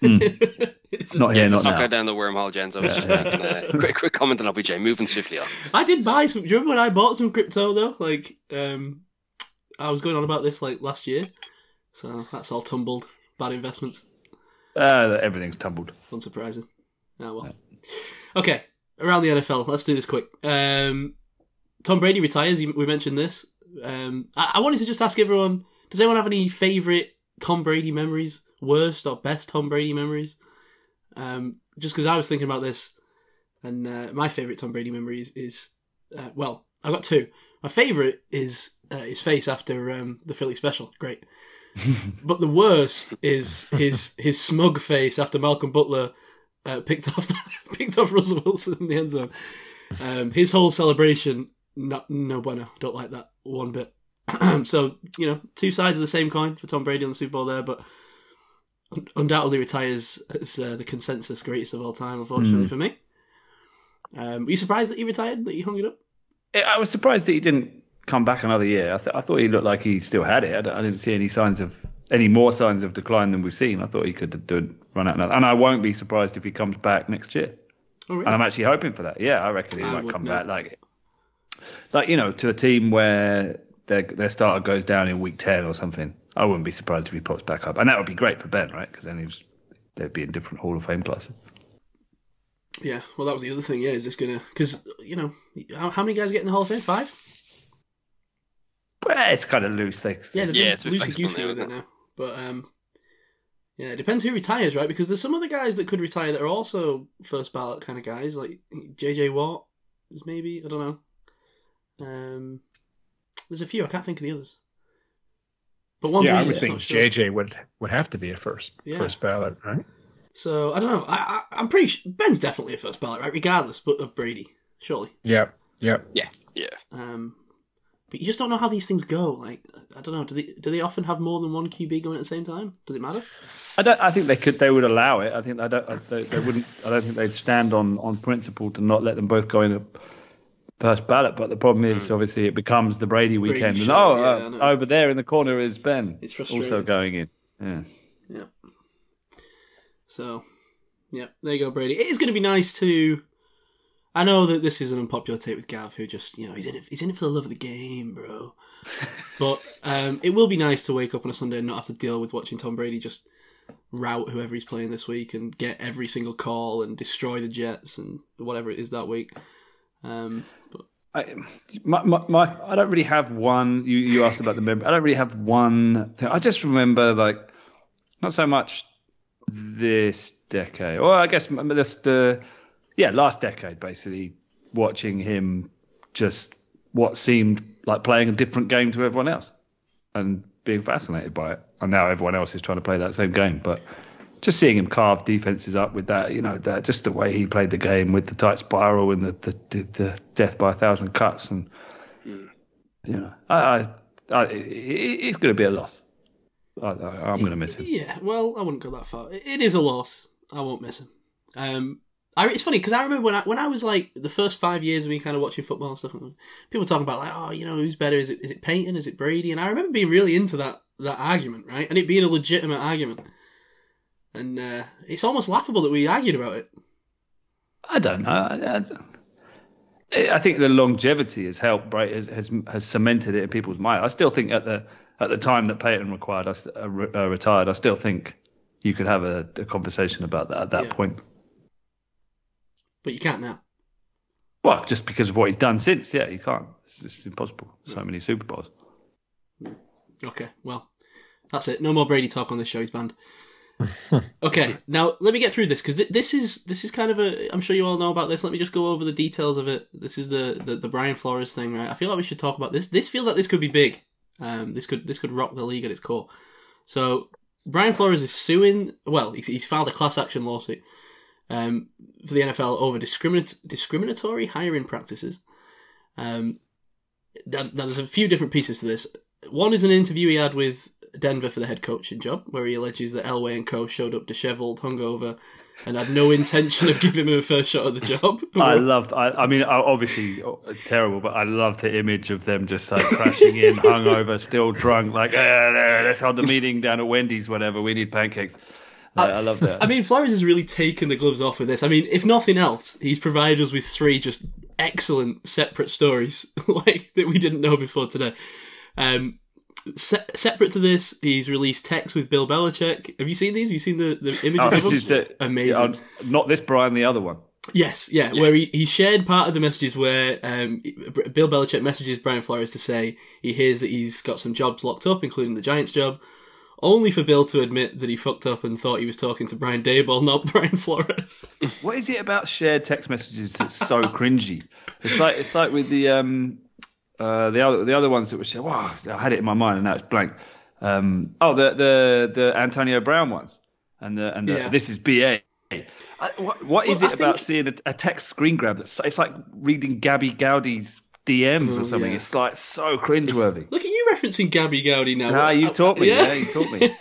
[LAUGHS] it's not here, Let's not not go down the wormhole, Jens. I was just making a quick, quick comment on OBJ. Moving swiftly on. I did buy some. Do you remember when I bought some crypto though? Like, um, I was going on about this like last year, so that's all tumbled. Bad investments. Uh, everything's tumbled. Unsurprising. Oh well. Okay, around the NFL. Let's do this quick. Um, Tom Brady retires. We mentioned this. Um, I, I wanted to just ask everyone: Does anyone have any favorite Tom Brady memories? Worst or best Tom Brady memories? Um, just because I was thinking about this, and uh, my favorite Tom Brady memory is, is uh, well, I've got two. My favorite is uh, his face after um, the Philly special. Great. [LAUGHS] but the worst is his his smug face after Malcolm Butler uh, picked off [LAUGHS] picked off Russell Wilson in the end zone. Um, his whole celebration, no, no bueno. Don't like that one bit. [CLEARS THROAT] so you know, two sides of the same coin for Tom Brady on the Super Bowl there, but undoubtedly retires as uh, the consensus greatest of all time. Unfortunately for me. Um, were you surprised that he retired? That he hung it up? I was surprised that he didn't come back another year. I, th- I thought he looked like he still had it. I didn't see any signs of any more signs of decline than we've seen. I thought he could do run out another. And I won't be surprised if he comes back next year. Oh, really? And I'm actually hoping for that. Yeah, I reckon he I might come not. back like, like you know, to a team where their their starter goes down in week ten or something. I wouldn't be surprised if he pops back up, and that would be great for Ben, right? Because then he was, they'd be in different Hall of Fame classes. Yeah, well, that was the other thing. Yeah, is this gonna? Because you know, how, how many guys get in the Hall of Fame? Five. But it's kind of loose. They, Yeah, Yeah, yeah, it's loosey goosey with it? now. But um, yeah, it depends who retires, right? Because there's some other guys that could retire that are also first ballot kind of guys, like JJ Watt is maybe. I don't know. Um, there's a few. I can't think of the others. But one yeah, I would think not sure. JJ would would have to be a first Yeah. first ballot, right? So I don't know. I, I I'm pretty. Sure, Ben's definitely a first ballot, right? Regardless, but of Brady, surely. Yeah, yeah, Yeah, yeah. Um, but you just don't know how these things go. Like I don't know. Do they do they often have more than one QB going at the same time? Does it matter? I don't. I think they could. They would allow it. I think. I don't. I, they, they wouldn't. I don't think they'd stand on on principle to not let them both go in the first ballot. But the problem is, obviously, it becomes the Brady weekend. and show, oh, yeah, uh, over there in the corner is Ben. It's frustrating. Also going in. Yeah. Yeah. So, yeah, there you go, Brady. It is going to be nice to. I know that this is an unpopular take with Gav, who just you know he's in it. He's in it for the love of the game, bro. [LAUGHS] but um, it will be nice to wake up on a Sunday and not have to deal with watching Tom Brady just route whoever he's playing this week and get every single call and destroy the Jets and whatever it is that week. Um, I, my, my, my, I don't really have one. You, you asked about the member. I don't really have one thing. I just remember like not so much this decade, or I guess this the yeah last decade basically watching him just what seemed like playing a different game to everyone else and being fascinated by it. And now everyone else is trying to play that same game, but just seeing him carve defenses up with that, you know, that just the way he played the game with the tight spiral and the the, the, the death by a thousand cuts, and you know, I, I, I it, it's going to be a loss. I, I'm going to miss him. Yeah, well, I wouldn't go that far. It is a loss. I won't miss him. Um, I, it's funny because I remember when I when I was like the first five years of me kind of watching football and stuff. People talking about like, oh, you know, who's better? Is it is it Peyton? Is it Brady? And I remember being really into that that argument, right? And it being a legitimate argument. And uh, it's almost laughable that we argued about it. I don't know. I, I, I think the longevity has helped. Right, has, has has cemented it in people's mind. I still think at the at the time that Peyton required us uh, uh, retired, I still think you could have a, a conversation about that at that Yeah. point. But you can't now. Well, just because of what he's done since, yeah, you can't. It's just impossible. So many Super Bowls. Okay, well, that's it. No more Brady talk on this show. He's banned. Okay, now let me get through this because th- this is this is kind of a. I'm sure you all know about this. Let me just go over the details of it. This is the the, the Brian Flores thing, right? I feel like we should talk about this. This feels like this could be big. Um, this could this could rock the league at its core. So Brian Flores is suing. Well, he's, he's filed a class action lawsuit um, for the NFL over discriminat- discriminatory hiring practices. Um, now, now there's a few different pieces to this. One is an interview he had with Denver for the head coaching job, where he alleges that Elway and co showed up dishevelled, hungover, and had no intention of [LAUGHS] giving him a first shot at the job. [LAUGHS] I loved. I, I mean, obviously uh, terrible, but I loved the image of them just like crashing in, [LAUGHS] hungover, still drunk, like "Eh, let's hold the meeting down at Wendy's, whatever. We need pancakes. Like, I love that. I mean, Flores has really taken the gloves off with this. I mean, if nothing else, he's provided us with three just excellent separate stories like that we didn't know before today. Um, se- separate to this, he's released texts with Bill Belichick. Have you seen these? Have you seen the, the images Oh, of this them? is the, Amazing. uh, not this Brian, the other one. Yes, yeah, where he, he shared part of the messages where um, Bill Belichick messages Brian Flores to say he hears that he's got some jobs locked up, including the Giants job, only for Bill to admit that he fucked up and thought he was talking to Brian Daboll, not [LAUGHS] Brian Flores. What is it about shared text messages that's so cringy? It's like it's like with the um uh the other the other ones that were shared. Wow, I had it in my mind and now it's blank. Um, oh, the the the Antonio Brown ones and the and the, Yeah. this is BA. I, what, what is Well, it I about think- seeing a, a text screen grab that's it's like reading Gabby Gowdy's DMs Oh, or something? yeah. It's like so cringeworthy. Look at you referencing Gabby Gowdy now. Ah, you taught me. Yeah, you taught me.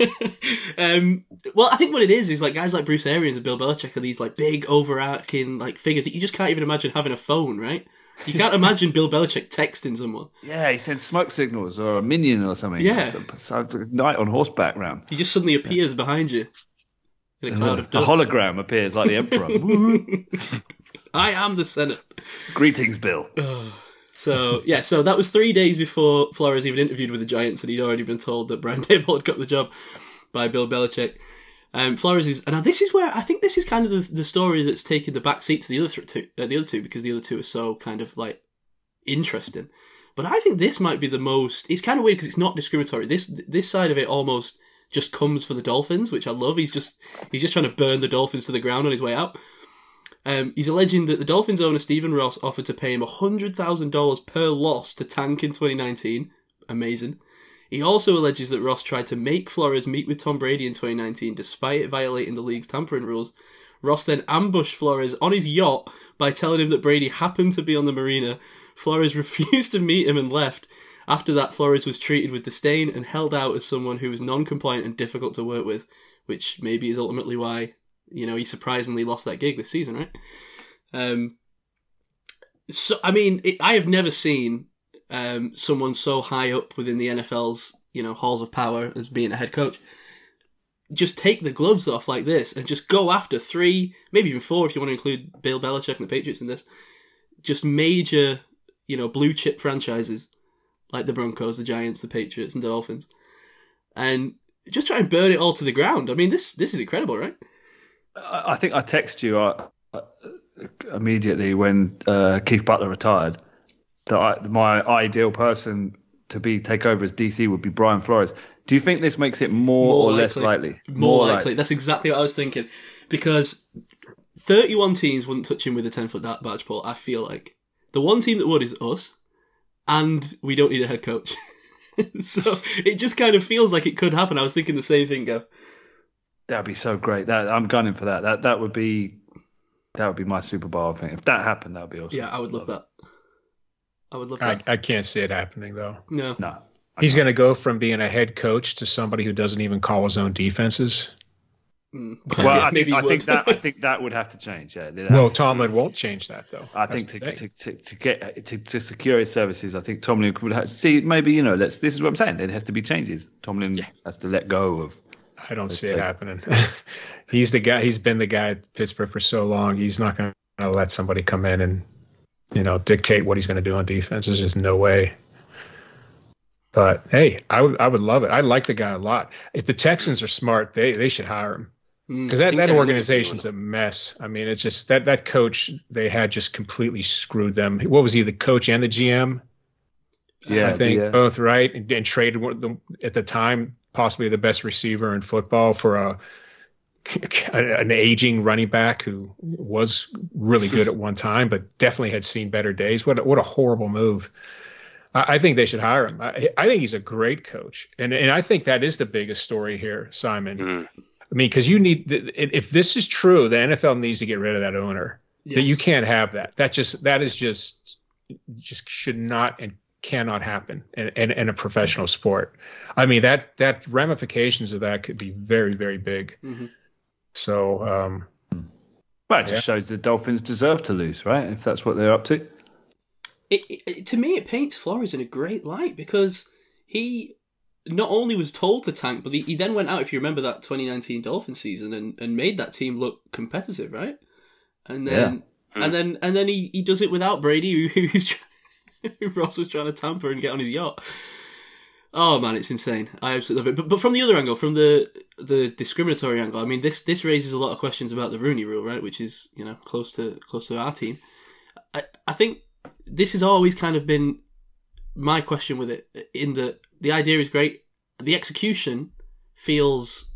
[LAUGHS] um, well, I think what it is is like guys like Bruce Arians and Bill Belichick are these like big overarching like figures that you just can't even imagine having a phone, right? You can't imagine Bill Belichick texting someone. Yeah, he sends smoke signals or a minion or something. Yeah. so, so, knight on horseback round. He just suddenly appears behind you in a cloud of A hologram appears like the emperor. [LAUGHS] I am the Senate. Greetings, Bill. [SIGHS] So yeah, so that was three days before Flores even interviewed with the Giants, and he'd already been told that Brian [LAUGHS] Daboll had got the job by Bill Belichick. Um, Flores is, and now this is where I think this is kind of the, the story that's taken the back seat to the other th- two, uh, the other two, because the other two are so kind of like interesting. But I think this might be the most. It's kind of weird because it's not discriminatory. This this side of it almost just comes for the Dolphins, which I love. He's just he's just trying to burn the Dolphins to the ground on his way out. Um, he's alleging that the Dolphins owner Stephen Ross offered to pay him $100,000 per loss to tank in 2019. Amazing. He also alleges that Ross tried to make Flores meet with Tom Brady in 2019 despite it violating the league's tampering rules. Ross then ambushed Flores on his yacht by telling him that Brady happened to be on the marina. Flores [LAUGHS] refused to meet him and left. After that, Flores was treated with disdain and held out as someone who was non-compliant and difficult to work with, which maybe is ultimately why you know he surprisingly lost that gig this season, right? Um, so I mean, it, I have never seen um, someone so high up within the NFL's you know halls of power as being a head coach just take the gloves off like this and just go after three, maybe even four if you want to include Bill Belichick and the Patriots in this. just major, you know, blue chip franchises like the Broncos, the Giants, the Patriots, and the Dolphins, and just try and burn it all to the ground. I mean, this this is incredible, right? I I think I text you uh, uh, immediately when uh, Keith Butler retired that I, my ideal person to be take over as DC would be Brian Flores. Do you think this makes it more, or less likely? More, likely. That's exactly what I was thinking. Because 31 teams wouldn't touch him with a 10 foot badge pole, I feel like. The one team that would is us, and we don't need a head coach. [LAUGHS] so it just kind of feels like it could happen. I was thinking the same thing, Gav. That'd be so great. That I'm gunning for that. That that would be that would be my Super Bowl. I think if that happened, that would be awesome. Yeah, I would love that. I would love I, that. I can't see it happening though. no. No, He's going to go from being a head coach to somebody who doesn't even call his own defenses. Mm. [LAUGHS] Well, I think, Maybe I think that I think that would have to change. Yeah, Well, to- Tomlin won't change that though. I That's think to, to, to, to get to, to secure his services, I think Tomlin would have, see maybe you know let's. This is what I'm saying. There has to be changes. Tomlin has to let go of. I don't see it happening. [LAUGHS] he's the guy. He's been the guy at Pittsburgh for so long. He's not going to let somebody come in and you know dictate what he's going to do on defense. There's just no way. But hey, I would I would love it. I like the guy a lot. If the Texans are smart, they they should hire him Mm. because that, that organization's a mess. I mean, it's just that that coach they had just completely screwed them. What was he, the coach and the GM? Yeah, I think uh, both right, and, and traded one of the, at the time possibly the best receiver in football for a [LAUGHS] an aging running back who was really good at one time, but definitely had seen better days. What a, what a horrible move! I, I think they should hire him. I, I think he's a great coach, and and I think that is the biggest story here, Simon. Mm. I mean, because you need if this is true, the NFL needs to get rid of that owner. That you can't have that. That just that is just just should not and cannot happen in, in, in a professional sport. I mean that that ramifications of that could be very very big. Mhm. So um, Well, it just shows the Dolphins deserve to lose, right? If that's what they're up to. it, it, to me, it paints Flores in a great light because he not only was told to tank, but he, he then went out, if you remember that 2019 Dolphin season, and, and made that team look competitive, right? And then Yeah. and then and then he, he does it without Brady, who, [LAUGHS] who's [LAUGHS] who Ross was trying to tamper and get on his yacht. Oh man, it's insane. I absolutely love it. But but from the other angle, from the the discriminatory angle, I mean this this raises a lot of questions about the Rooney Rule, right? Which is you know close to close to our team. I I think this has always kind of been my question with it. In the the idea is great, the execution feels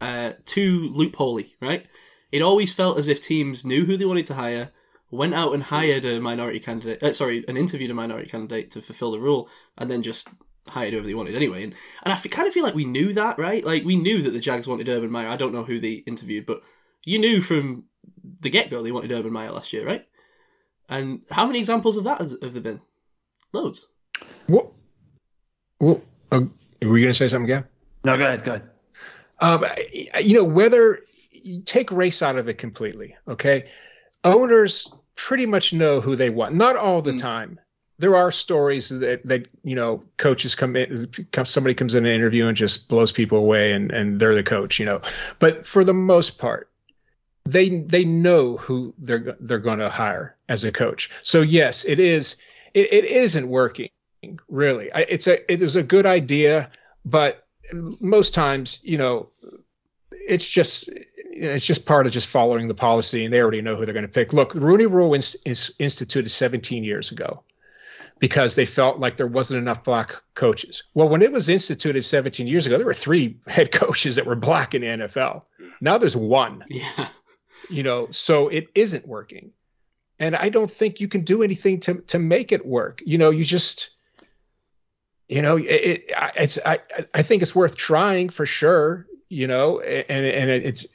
uh, too loopholey, right? It always felt as if teams knew who they wanted to hire, went out and hired a minority candidate. Uh, sorry, and interviewed a minority candidate to fulfill the rule, and then just hired whoever they wanted anyway. And and I f- kind of feel like we knew that, right? Like we knew that the Jags wanted Urban Meyer. I don't know who they interviewed, but you knew from the get go they wanted Urban Meyer last year, right? And how many examples of that has, have there been? Loads. what? Well, uh, were you going to say something, Gab? No, go ahead, go ahead. Um, you know, whether you take race out of it completely, okay? Owners pretty much know who they want. Not all the Mm. time. There are stories that, that you know coaches come in, somebody comes in an interview and just blows people away, and, and they're the coach, you know. But for the most part, they they know who they're they're going to hire as a coach. So yes, it is it, it isn't working really. I, it's a it was a good idea, but most times, you know, it's just it's just part of just following the policy, and they already know who they're going to pick. Look, Rooney Rule is, is instituted 17 years ago because they felt like there wasn't enough black coaches. Well, when it was instituted 17 years ago, there were three [LAUGHS] head coaches that were black in the NFL. Now there's one Yeah. you know so it isn't working and i don't think you can do anything to to make it work you know you just you know it, it it's i i think it's worth trying for sure you know and and it's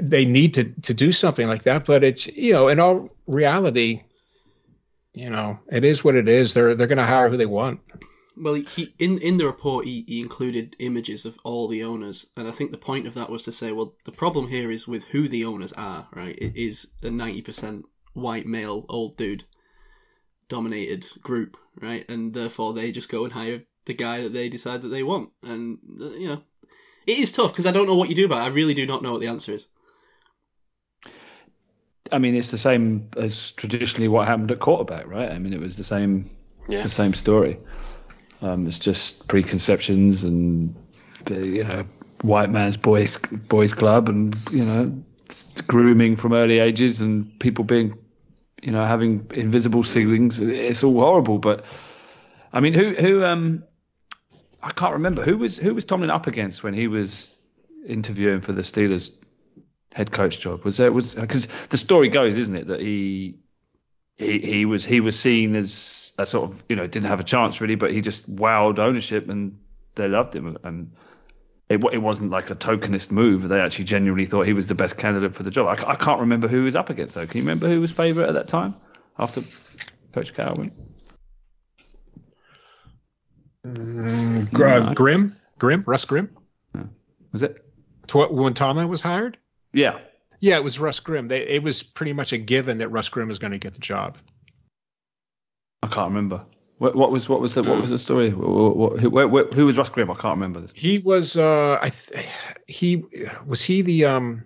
they need to to do something like that but it's you know in all reality you know it is what it is they're they're going to hire who they want Well, he in in the report he, he included images of all the owners, and I think the point of that was to say, well, the problem here is with who the owners are. Right, it is a ninety percent white male old dude dominated group, right, and therefore they just go and hire the guy that they decide that they want, and uh, you know, it is tough because I don't know what you do about it. I really do not know what the answer is. I mean, it's the same as traditionally what happened at quarterback, right? I mean, it was the same, Yeah. the same story. Um, it's just preconceptions and the you know white man's boys boys club and you know grooming from early ages and people being you know having invisible ceilings. It's all horrible. But I mean, who who um I can't remember who was who was Tomlin up against when he was interviewing for the Steelers head coach job. Was there was because the story goes, isn't it, that he he he was he was seen as a sort of you know didn't have a chance really, but he just wowed ownership and they loved him and. It, it wasn't like a tokenist move. They actually genuinely thought he was the best candidate for the job. I, I can't remember who he was up against though. Can you remember who was favourite at that time after Coach went? Gr- uh, Grimm, Grimm, Russ Grimm. Was it? Tw- when Tomlin was hired. Yeah. Yeah, it was Russ Grimm. They, it was pretty much a given that Russ Grimm was going to get the job. I can't remember. What, what was what was the what was the story? What, what, who, where, where, who was Russ Grimm? I can't remember this. He was, uh, I, th- he was he the, um,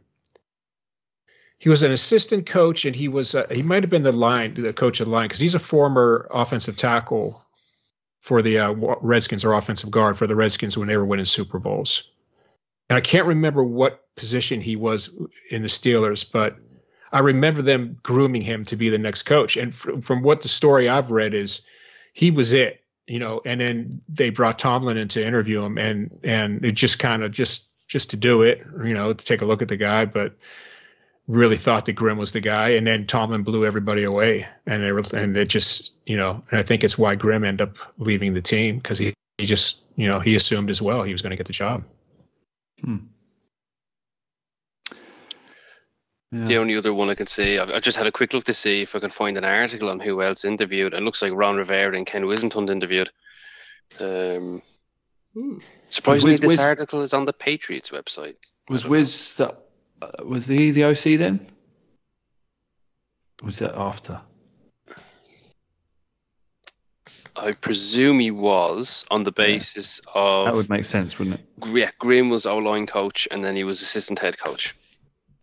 he was an assistant coach, and he was, uh, he might have been the line, the coach of the line, because he's a former offensive tackle for the uh, Redskins or offensive guard for the Redskins when they were winning Super Bowls. And I can't remember what position he was in the Steelers, but I remember them grooming him to be the next coach. And fr- from what the story I've read is, he was it, you know. And then they brought Tomlin in to interview him, and and it just kind of just just to do it, you know, to take a look at the guy, but really thought that Grimm was the guy. And then Tomlin blew everybody away, and they were, and it just, you know, and I think it's why Grimm ended up leaving the team because he he just, you know, he assumed as well he was going to get the job. The only other one I can see, I've, I just had a quick look to see if I can find an article on who else interviewed. It looks like Ron Rivera and Ken Whisenhunt interviewed. Um, Hmm. surprisingly, Wiz- this Wiz- article is on the Patriots website. Was Wiz the, uh, was the the OC then? Or was that after? I presume he was on the basis of That would make sense, wouldn't it? yeah, Grimm was O line coach and then he was assistant head coach.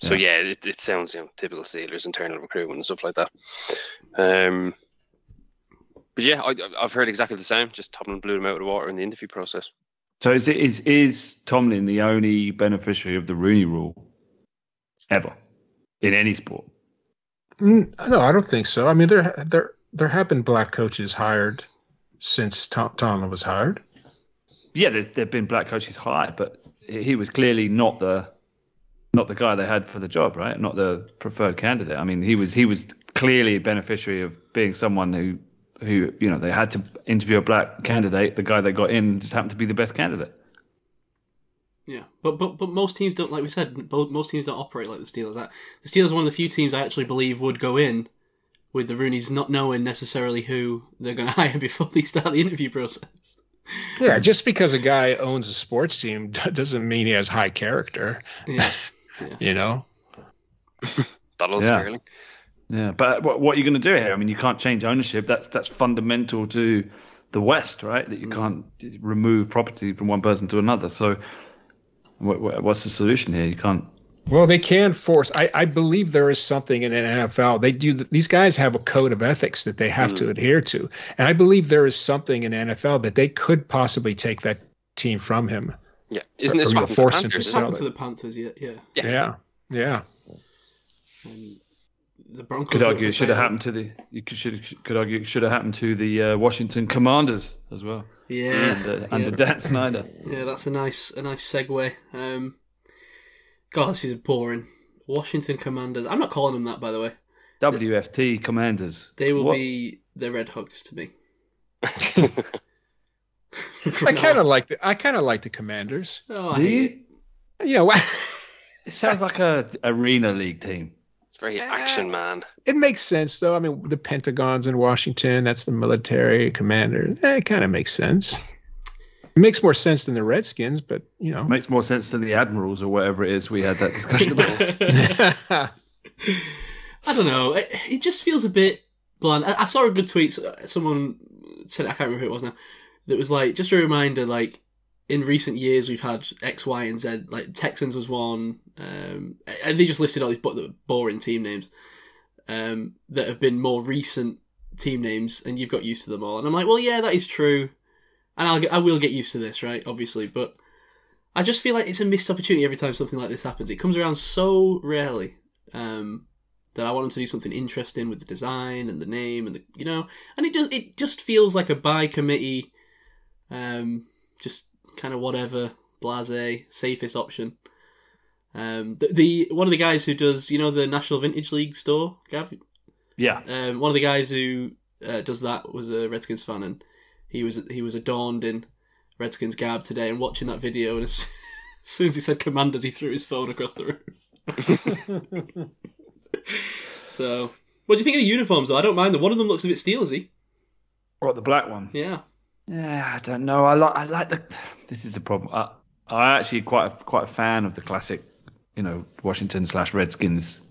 So yeah, it, it sounds you know typical Steelers internal recruitment and stuff like that. Um, but yeah, I, I've heard exactly the same. Just Tomlin blew them out of the water in the interview process. So is it is is Tomlin the only beneficiary of the Rooney Rule ever in any sport? Mm, no, I don't think so. I mean, there there there have been black coaches hired since Tom, was hired. Yeah, there there've been black coaches hired, but he was clearly not the not the guy they had for the job, right? Not the preferred candidate. I mean, he was he was clearly a beneficiary of being someone who who you know they had to interview a black candidate. The guy they got in just happened to be the best candidate. Yeah, but but but most teams don't, like we said, most teams don't operate like the Steelers. That the Steelers are one of the few teams I actually believe would go in with the Rooney's not knowing necessarily who they're going [LAUGHS] to hire before they start the interview process. Yeah, just because a guy owns a sports team [LAUGHS] doesn't mean he has high character. Yeah, [LAUGHS] You know. Donald Yeah. Sterling. Yeah, but what, what are you going to do here? I mean, you can't change ownership. That's that's fundamental to the West, right? That you mm. can't remove property from one person to another. So, what, what, what's the solution here? You can't. Well, they can force. I, I believe there is something in an NFL. They do. These guys have a code of ethics that they have to adhere to, and I believe there is something in NFL that they could possibly take that team from him. Yeah, isn't this Or what you'll happened to the force him to Panthers? it's sell happened it. to the Panthers. Yeah, yeah. Yeah. Yeah, yeah. And the Broncos Could argue it should have happened to the. You could should could argue it should have happened to the uh, Washington Commanders as well. Yeah, Under, yeah. under Dan Snyder. Yeah, that's a nice a nice segue. Um, God, this is boring. Washington Commanders. I'm not calling them that, by the way. WFT Commanders. They will What? be the Red Hogs to me. [LAUGHS] I kind of like the. I kind of like the Commanders. Oh, I Do hate you? it. You know, [LAUGHS] It sounds like a arena league team. It's very action man. it makes sense though. I mean, the Pentagon's in Washington. That's the military commander. Eh, it kind of makes sense. It makes more sense than the Redskins, but you know. Makes more sense than the Admirals or whatever it is we had that discussion about. [LAUGHS] [LAUGHS] I don't know. It, it just feels a bit bland. I, I saw a good tweet. Someone said I can't remember who it was now. That was like just a reminder. Like in recent years, we've had X, Y, and Z. Like Texans was one, um, and they just listed all these boring team names. um, that have been more recent team names, and you've got used to them all. And I'm like, well, yeah, that is true, and I'll get, I will get used to this, right? Obviously, but I just feel like it's a missed opportunity every time something like this happens. It comes around so rarely. Um, that I wanted to do something interesting with the design and the name and the you know, and it just it just feels like a by committee, um, just kind of whatever blase safest option. Um, the, the one of the guys who does you know the National Vintage League store, Gav. Yeah. Um, one of the guys who uh, does that was a Redskins fan, and he was he was adorned in Redskins garb today, and watching that video, and as, [LAUGHS] as soon as he said Commanders, he threw his phone across the room. [LAUGHS] so, what do you think of the uniforms? Though I don't mind them. One of them looks a bit Steelersy. What the black one? Yeah. Yeah, I don't know. I like I like the. This is the problem. I I actually quite a, quite a fan of the classic, you know, Washington slash Redskins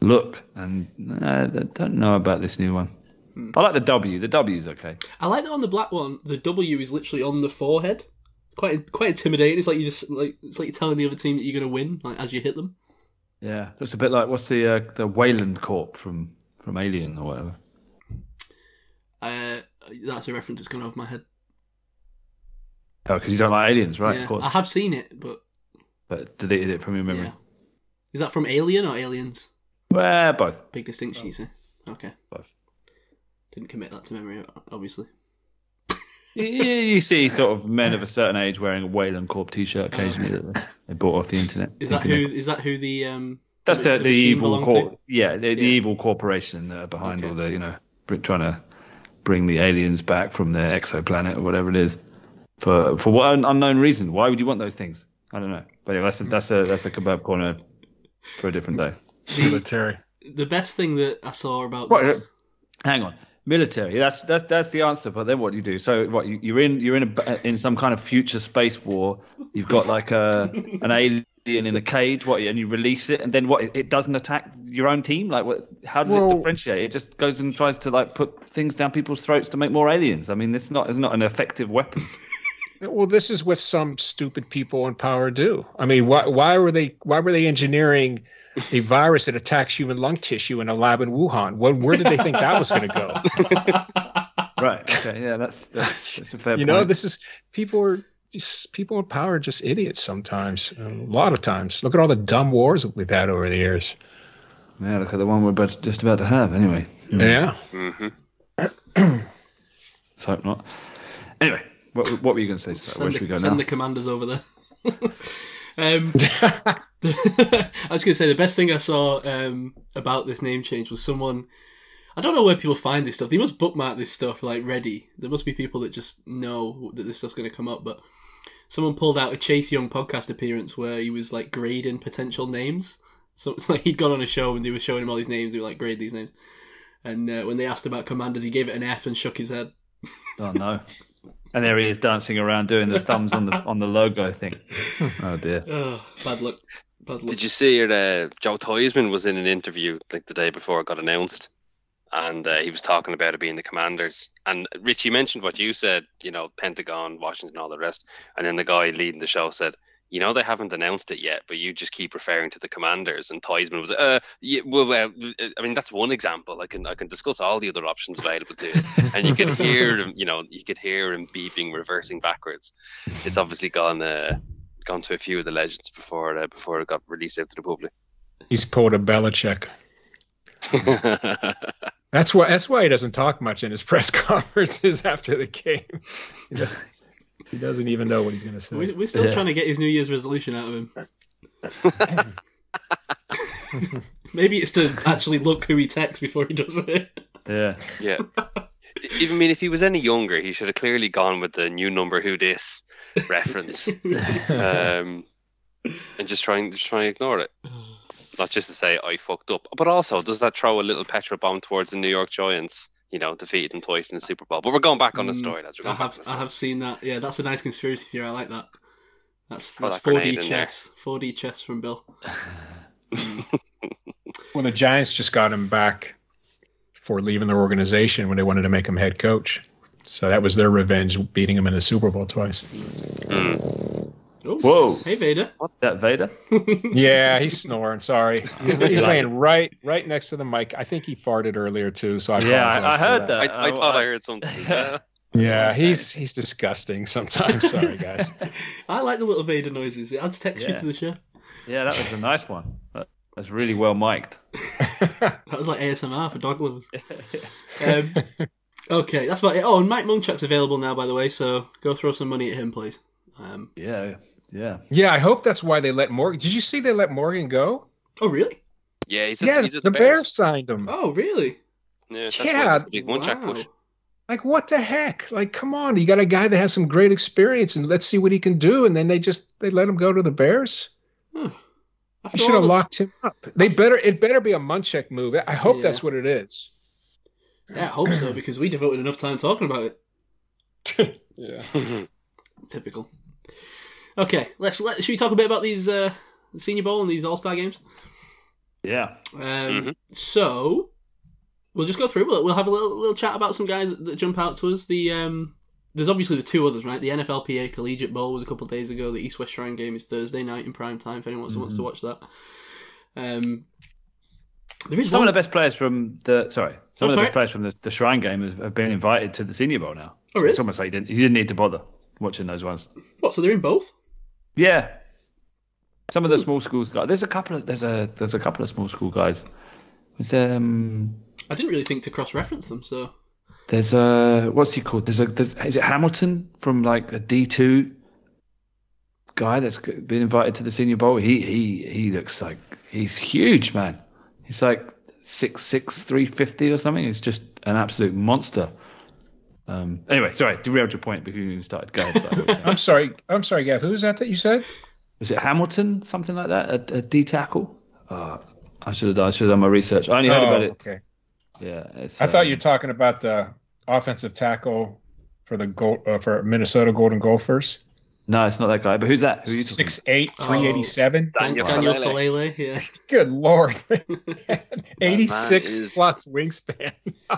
look, and uh, I don't know about this new one. I like the W. The W's okay. I like that on the black one. The W is literally on the forehead. It's quite quite intimidating. It's like you just like it's like you're telling the other team that you're going to win, like as you hit them. Yeah, looks a bit like what's the uh, the Weyland Corp from from Alien or whatever. Uh, that's a reference that's gone over my head. Oh, because you don't like aliens, right? yeah, Of course. I have seen it, but But deleted it from your memory. yeah. Is that from Alien or Aliens? Well, both. Big distinction, you see. Okay. Both. Didn't commit that to memory, obviously. you, you see sort of men of a certain age wearing a Weyland Corp T-shirt occasionally that they- they bought off the internet. Is that who? thinking that who the um? That's the, the, machine evil belonged corp. Yeah, the, the Yeah. evil corporation that are behind Okay. all the you know trying to bring the aliens back from their exoplanet or whatever it is for for what unknown reason. Why would you want those things? I don't know. But anyway, that's a, that's a that's a kebab corner for a different day. Military. The best thing that I saw about What? this. Hang on, military. That's that's that's the answer. But then what do you do? So what you, you're in you're in a, in some kind of future space war. You've got like a an alien in a cage. What and you release it, and then what? It, it doesn't attack your own team. Like what? How does Well- it differentiate? It just goes and tries to like put things down people's throats to make more aliens. I mean, it's not it's not an effective weapon. [LAUGHS] Well, this is what some stupid people in power do. I mean, why why were they why were they engineering a virus that attacks human lung tissue in a lab in Wuhan? What, where did they think that was going to go? [LAUGHS] right. Okay. Yeah. That's that's, that's a fair You point. know, this is people are just people in power are just idiots sometimes. A lot of times. Look at all the dumb wars that we've had over the years. yeah. Look at the one we're about, just about to have. Anyway. Yeah. Mm-hmm. Let's hope not. Anyway, what what were you going to say? Sir? Where Send, should we go send now? the commanders over there. [LAUGHS] um, [LAUGHS] [LAUGHS] I was going to say the best thing I saw um, about this name change was someone. I don't know where people find this stuff. They must bookmark this stuff like ready. There must be people that just know that this stuff's going to come up. But someone pulled out a Chase Young podcast appearance where he was like grading potential names. So it's [LAUGHS] like he'd gone on a show and they were showing him all these names. They were like, grade these names. And uh, when they asked about commanders, he gave it an F and shook his head. Oh no! And there he is dancing around doing the thumbs on the [LAUGHS] on the logo thing. Oh dear. Oh, bad luck. Bad luck. Did you see it? Uh, Joe Theismann was in an interview like the day before it got announced, and uh, he was talking about it being the Commanders. And Richie mentioned what you said, you know, Pentagon, Washington, all the rest. And then the guy leading the show said, "You know, they haven't announced it yet, but you just keep referring to the Commanders." And Theismann was, "Uh, yeah, well, uh, I mean, that's one example. I can I can discuss all the other options available to you." And you could hear [LAUGHS] him, you know, you could hear him beeping, reversing backwards. It's obviously gone. Uh, gone to a few of the legends before uh, before it got released out to the public. He's pulled a Belichick. [LAUGHS] That's why. That's why he doesn't talk much in his press [LAUGHS] conferences after the game. He doesn't, even know what he's going to say. We- We're still Yeah. trying to get his New Year's resolution out of him. [LAUGHS] Maybe it's to actually look who he texts before he does it. Yeah. yeah. Even mean if he was any younger, he should have clearly gone with the new number who this reference, [LAUGHS] um, and just trying and just try and ignore it. Not just to say I fucked up, but also does that throw a little petrol bomb towards the New York Giants? You know, defeated them twice in the Super Bowl. But we're going back on the Mm, story. Lads. I going back on have I have seen that. Yeah, that's a nice conspiracy theory. I like that. That's Throw that's that 4D chess. 4D chess from Bill. [LAUGHS] [LAUGHS] when the Giants just got him back for leaving their organization when they wanted to make him head coach. So that was their revenge, beating him in the Super Bowl twice. Mm. Oh, Whoa, Hey Vader. What's that Vader? [LAUGHS] Yeah, he's snoring. Sorry, he's, [LAUGHS] he's laying right right next to the mic. I think he farted earlier too. So I Yeah, I, I heard that. I, I thought I heard something. [LAUGHS] Yeah. Yeah, he's he's disgusting sometimes. Sorry, guys. I like the little Vader noises. It adds texture Yeah. to the show. Yeah, that was a nice one. That- That's really well mic'd. That was like ASMR for dog lovers. Um, okay, that's about it. Oh, and Mike Munchak's available now, by the way. So go throw some money at him, please. Um, Yeah, yeah. Yeah, I hope that's why they let Morgan. Did you see they let Morgan go? oh, really? Yeah, he's at, Yeah, he's the the, Bears signed him. Oh, really? Yeah, that's Yeah, why it's a uh, big one check Wow. push. Like what the heck? Like, come on, you got a guy that has some great experience, and let's see what he can do. And then they just they let him go to the Bears. Huh. I should have the- locked him up. They better. It better be a Munchak move. I hope Yeah. that's what it is. Yeah, I hope so because we devoted enough time talking about it. [LAUGHS] Yeah. Typical. Okay, let's let. Should we talk a bit about these uh, Senior Bowl and these All Star games? Yeah. Um, Mhm. So we'll just go through. We'll, we'll have a little, little chat about some guys that, that jump out to us. The um, there's obviously the two others, right? The NFLPA Collegiate Bowl was a couple of days ago. The East West Shrine game is Thursday night in prime time. If anyone wants, wants to watch that. Um, there is Some one. of the best players from the sorry, some Oh, of the sorry. best players from the, the Shrine game have, have been invited to the Senior Bowl now. Oh, really? It's almost like you didn't you didn't need to bother watching those ones. What? So they're in both? Yeah. Some of the small schools guys. There's a couple of there's a there's a couple of small school guys. There's um I didn't really think to cross reference them. So there's a what's he called? There's a there's, is it Hamilton from like a D two guy that's been invited to the Senior Bowl. He he he looks like he's huge, man. He's like six six three fifty or something. He's just an absolute monster. Um, anyway, sorry, derailed your point before you even started. Go ahead. Sorry, what were you saying? I'm sorry. I'm sorry, Gav. Who was that that you said? Was it Hamilton, something like that? A, a D tackle? Uh, I should have done. I should have done my research. I only heard Oh, about it. Okay. Yeah, it's, I thought um, you were talking about the offensive tackle for the gold uh, for Minnesota Golden Gophers. No, it's not that guy. But who's that? Who are you Six eight, three eighty seven. Dan- Daniel Daniel Faalele. Faalele, yeah. [LAUGHS] Good lord, [LAUGHS] eighty six is- plus wingspan. [LAUGHS]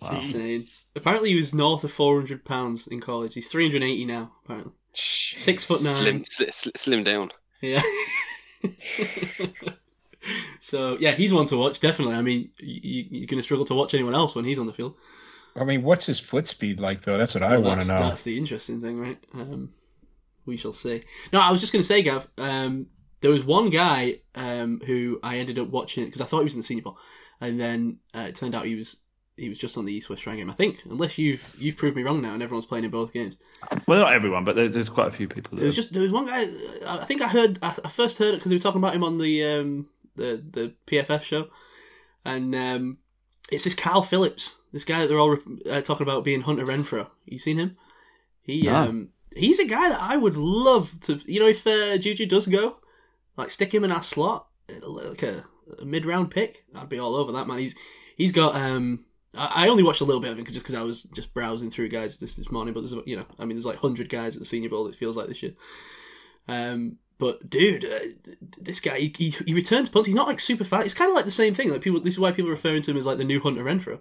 Wow. Insane. Apparently, he was north of 400 pounds in college. He's 380 now. Apparently, six foot nine. Slim, sli- sli- slim down. Yeah. [LAUGHS] so yeah, he's one to watch. Definitely. I mean, you, you're going to struggle to watch anyone else when he's on the field. I mean, what's his foot speed like though? That's what I want to know. That's the interesting thing, right? Um, we shall see. No, I was just going to say, Gav. Um, there was one guy um, who I ended up watching because I thought he was in the Senior Bowl, and then uh, it turned out he was he was just on the East West Shrine game. I think, unless you've you've proved me wrong now, and everyone's playing in both games. Well, not everyone, but there, there's quite a few people. There was just there was one guy. I think I heard. I, I first heard it because they were talking about him on the um, the the PFF show, and um, it's this Kyle Philips, this guy that they're all uh, talking about being Hunter Renfrow. You seen him? He No. um he's a guy that I would love to. You know, if uh, Juju does go, like stick him in our slot, like a, a mid round pick, I'd be all over that man. He's he's got um. I only watched a little bit of it just because I was just browsing through guys this this morning. But there's you know I mean there's like hundred guys at the Senior Bowl. It feels like this year. Um, but dude, uh, this guy he, he, he returns punts. He's not like super fast. It's kind of like the same thing. Like people, this is why people are referring to him as like the new Hunter Renfrow.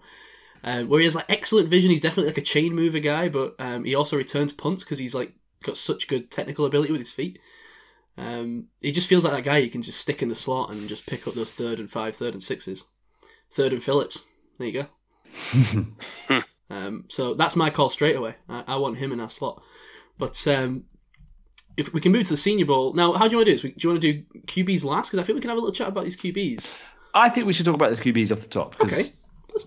Um, where he has like excellent vision. He's definitely like a chain mover guy, but um, he also returns punts because he's like got such good technical ability with his feet. Um, he just feels like that guy you can just stick in the slot and just pick up those third and five, third and sixes, third and Philips. There you go. [LAUGHS] um, so that's my call straight away. I, I want him in our slot. But um, if we can move to the Senior Bowl now, how do you want to do this? Do you want to do QBs last? Because I think we can have a little chat about these QBs. I think we should talk about the QBs off the top. Okay,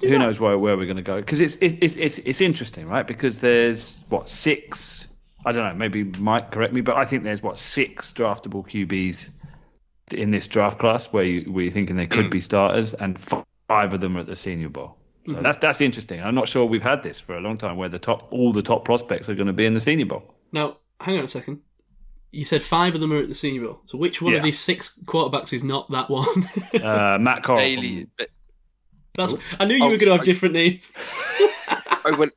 Who that. knows where, where we're going to go? Because it's, it's it's it's it's interesting, right? Because there's what six. I don't know. Maybe Mike correct me, but I think there's what six draftable QBs in this draft class where you where you're thinking they could be starters, and five of them are at the Senior Bowl. So Mm-hmm. that's that's interesting. I'm not sure we've had this for a long time, where the top all the top prospects are going to be in the Senior Bowl. Now, hang on a second. You said five of them are at the Senior Bowl. So which one of these six quarterbacks is not that one? [LAUGHS] Uh, Matt Corral. Bailey. from- That's. I knew you Oh, were going to have different names. [LAUGHS] I went,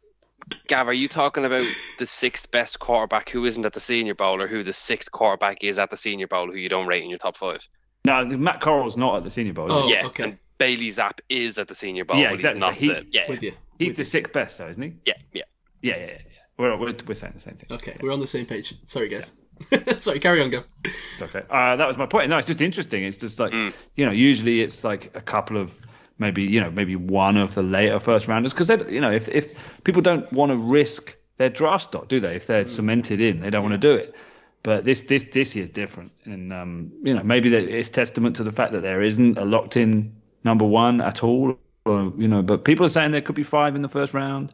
Gav, are you talking about the sixth best quarterback who isn't at the Senior Bowl, or who the sixth quarterback is at the Senior Bowl who you don't rate in your top five? no, Matt Corral's not at the Senior Bowl. Oh, yeah, okay. and Bailey Zappe is at the Senior Bowl. Yeah, but exactly. He's not So he- the, yeah, With you. he's With the you. sixth best, though, isn't he? yeah, yeah. Yeah, yeah, yeah. yeah. We're, we're we're saying the same thing. Okay, we're on the same page. Sorry, guys. [LAUGHS] Sorry, carry on, go. It's okay. Uh, that was my point. No, it's just interesting. It's just like Mm. you know, usually it's like a couple of maybe you know maybe one of the later first rounders because they you know if if people don't want to risk their draft stock, do they? If they're cemented in, they don't want to do it. But this this this year is different, and um, you know maybe that it's testament to the fact that there isn't a locked in number one at all. Or, you know, but people are saying there could be five in the first round.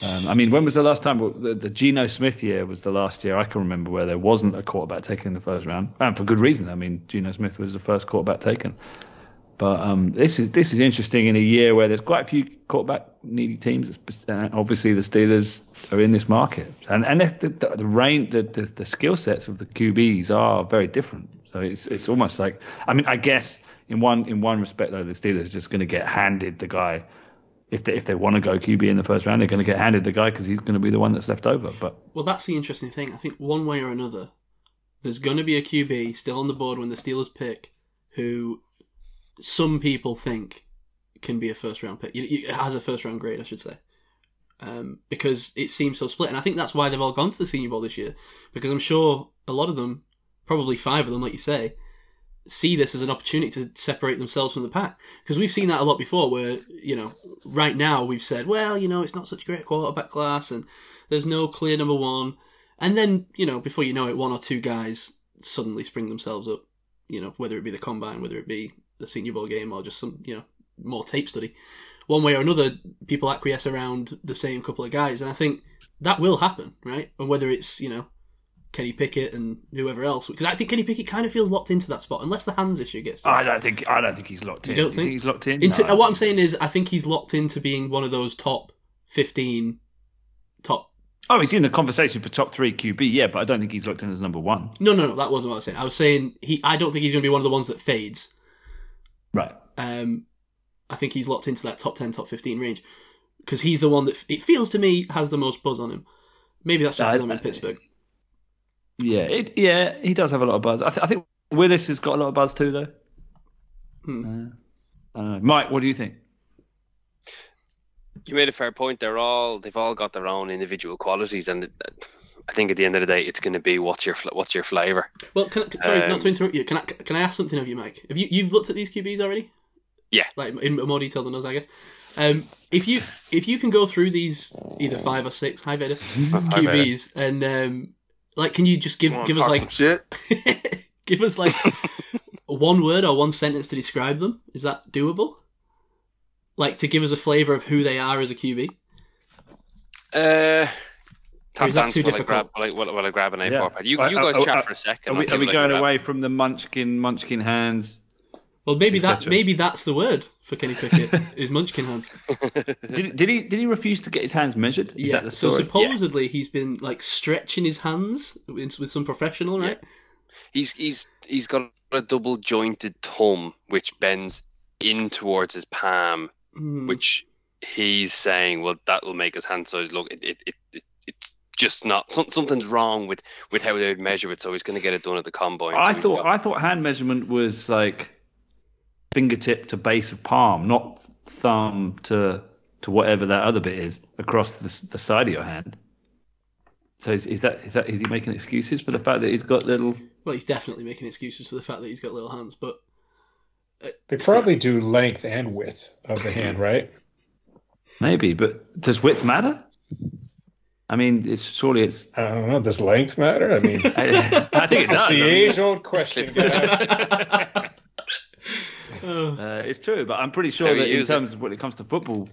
Um, I mean, when was the last time? The, the Geno Smith year was the last year I can remember where there wasn't a quarterback taken in the first round, and for good reason. I mean, Geno Smith was the first quarterback taken. But um, this is this is interesting in a year where there's quite a few quarterback needy teams. Uh, obviously, the Steelers are in this market, and and the the, the range, the, the the skill sets of the QBs are very different. So it's it's almost like I mean, I guess in one in one respect though, the Steelers are just going to get handed the guy. If they, if they want to go QB in the first round, they're going to get handed the guy because he's going to be the one that's left over. But Well, that's the interesting thing. I think one way or another, there's going to be a QB still on the board when the Steelers pick, who some people think can be a first round pick. You- Has a first round grade, I should say, um, because it seems so split. And I think that's why they've all gone to the Senior Bowl this year, because I'm sure a lot of them, probably five of them, like you say, see this as an opportunity to separate themselves from the pack. Because we've seen that a lot before, where you know, right now we've said, well, you know, it's not such a great quarterback class, and there's no clear number one. And then, you know, before you know it, one or two guys suddenly spring themselves up, you know, whether it be the combine, whether it be the senior bowl game or just some, you know, more tape study. One way or another, people acquiesce around the same couple of guys. And I think that will happen, right? And whether it's, you know, Kenny Pickett and whoever else, because I think Kenny Pickett kind of feels locked into that spot, unless the hands issue gets. I don't think I don't think he's locked You in. don't think? he's locked in? Into, No. What I'm saying is, I think he's locked into being one of those top 15, top. Oh, he's in the conversation for top three QB, yeah, but I don't think he's locked in as number one. No, no, no, that wasn't what I was saying. I was saying he. I don't think he's going to be one of the ones that fades. Right. Um, I think he's locked into that top 10, top 15 range because he's the one that it feels to me has the most buzz on him. Maybe that's just because I'm in Pittsburgh. Yeah, it, yeah, he does have a lot of buzz. I, th- I think Willis has got a lot of buzz too, though. Hmm. Uh, I don't know. Mike, what do you think? You made a fair point. They're all they've all got their own individual qualities, and I think at the end of the day, it's going to be what's your fl- what's your flavor. Well, can I, sorry, not Um, to interrupt you. Can I can I ask something of you, Mike? Have you you've looked at these QBs already? Yeah. like in more detail than us, I guess. Um, if you if you can go through these either five or six high Vader [LAUGHS] QBs and um, like, can you just give Wanna give us talk like some shit. [LAUGHS] give us like [LAUGHS] one word or one sentence to describe them? Is that doable? Like to give us a flavor of who they are as a QB. Uh, Or tap is that dance too while I difficult? grab while I, while I- while I grab an A4 Yeah. pad. You, Uh, you guys uh, chat uh, for a second. Are we, are we going away from the munchkin, munchkin hands? Well, maybe that maybe that's the word for Kenny Pickett [LAUGHS] is Munchkin hands. Did, did he did he refuse to get his hands measured? Is that the so story? supposedly he's been like stretching his hands with, with some professional, right? Yeah. He's he's he's got a double jointed thumb which bends in towards his palm, Hmm. which he's saying, well, that will make his hand size look. It, it, it, it it's just not some, something's wrong with with how they would measure it. So he's going to get it done at the combine. I So thought got- I thought hand measurement was like fingertip to base of palm, not thumb to to whatever that other bit is across the, the side of your hand. So is, is that is that is he making excuses for the fact that he's got little? Well, he's definitely making excuses for the fact that he's got little hands, but uh, They probably do length and width of the hand, right? [LAUGHS] Maybe, but does width matter? I mean, it's surely it's. I don't know. Does length matter? I mean, I, [LAUGHS] I think it it's does. the I mean, age-old question. [LAUGHS] guy. uh, it's true, but I'm pretty sure that in use it. terms of when it comes to football,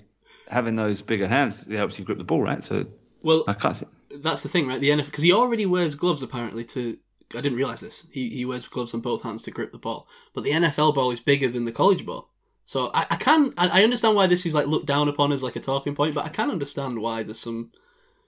having those bigger hands it helps you grip the ball, right? So well, I can't see. that's the thing, right? The NFL because he already wears gloves apparently to. I didn't realize this. He he wears gloves on both hands to grip the ball, but the NFL ball is bigger than the college ball. So I, I can I I understand why this is like looked down upon as like a talking point, but I can understand why there's some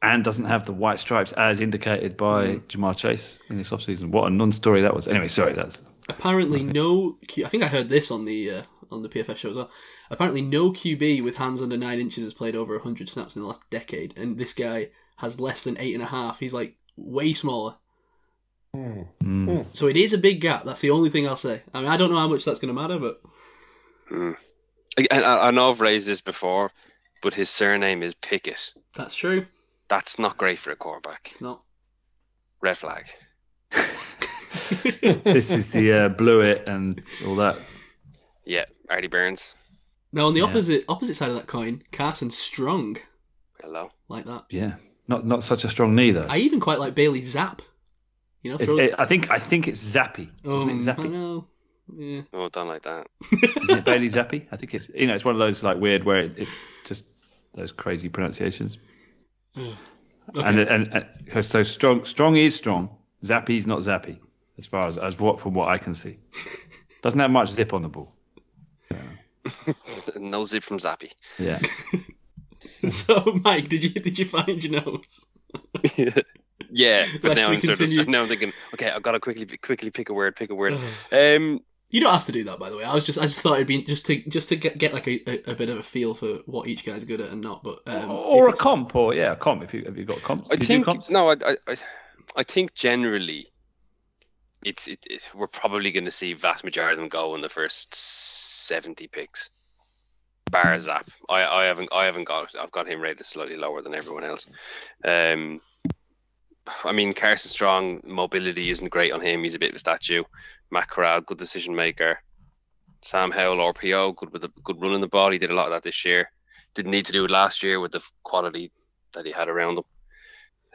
and doesn't have the white stripes as indicated by Ja'Marr Chase in this offseason. What a non-story that was. Anyway, sorry, that's apparently no. Q, I think I heard this on the uh, on the PFF show as well. Apparently, no QB with hands under nine inches has played over hundred snaps in the last decade, and this guy has less than eight and a half. He's like way smaller. Mm. So it is a big gap. That's the only thing I'll say. I mean, I don't know how much that's going to matter, but And I, I know I've raised this before, but his surname is Pickett. that's true. That's not great for a quarterback. It's not. Red flag. [LAUGHS] this is the uh, blew it and all that. Yeah, Artie Burns. Now on the Yeah. opposite opposite side of that coin, Carson Strong Hello. like that. Yeah, not not such a strong knee though. I even quite like Bailey Zappe. You know, throw, it- I think I think it's Zappy. um, Isn't it I Zappy? know. Yeah. Oh, done like that. [LAUGHS] Isn't it Bailey Zappi? I think it's you know it's one of those like weird where it, it just those crazy pronunciations. Okay. And, and and so strong strong is strong. Zappy's not Zappy as far as as what from what I can see. Doesn't have much zip on the ball. No zip from Zappy. Yeah. [LAUGHS] so, Mike, did you did you find your notes? [LAUGHS] Yeah, but now I'm sort of now I'm thinking, okay, I've got to quickly quickly pick a word, pick a word. Um, You don't have to do that, by the way. I was just I just thought it'd be just to just to get, get like a, a, a bit of a feel for what each guy's good at and not. But um, or if a comp, or yeah, a comp. If you have you got comp, I think comps? no, I, I, I, I think generally, it's it, it, we're probably going to see vast majority of them go in the first seventy picks. Bar Zap, I, I haven't I haven't got I've got him rated slightly lower than everyone else. Um, I mean Carson Strong mobility isn't great on him. He's a bit of a statue. Matt Corral, good decision maker. Sam Howell, RPO, good with a good run in the ball. He did a lot of that this year. Didn't need to do it last year with the quality that he had around him.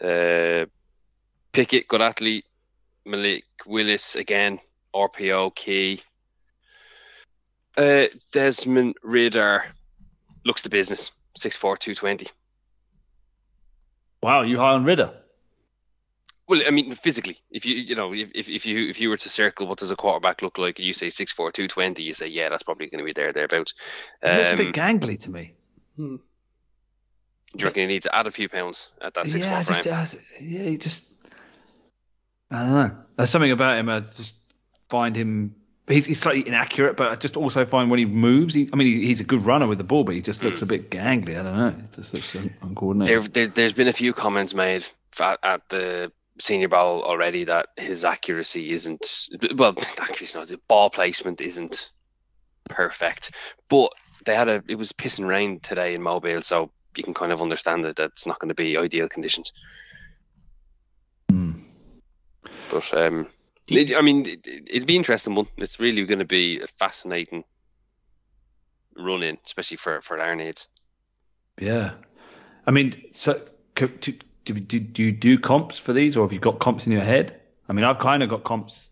Uh, Pickett, good athlete. Malik Willis again, RPO key. Uh, Desmond Ridder looks the business. 6'4", 220. Wow, you high on Ridder? Well, I mean, physically, if you you know if, if if you if you were to circle what does a quarterback look like, and you say 6'4", 220, you say yeah, that's probably going to be there thereabouts. He looks a Um, bit gangly to me. Hmm. do you reckon he needs to add a few pounds at that 6'4", yeah, I frame? just, I, yeah, he just. I don't know. There's something about him. I just find him. He's, he's slightly inaccurate, but I just also find when he moves, he, I mean, he, he's a good runner with the ball, but he just looks a bit gangly. I don't know. It just looks uncoordinated. there, there, there's been a few comments made at, at the senior bowl already that his accuracy isn't well [LAUGHS] accuracy not the ball placement isn't perfect but they had a it was piss and rain today in mobile so you can kind of understand that that's not going to be ideal conditions. But um it- i mean it, it'd be interesting one it's really going to be a fascinating run in especially for for needs Yeah. I mean, so do, do, do, do you do comps for these, or have you got comps in your head? I mean, I've kind of got comps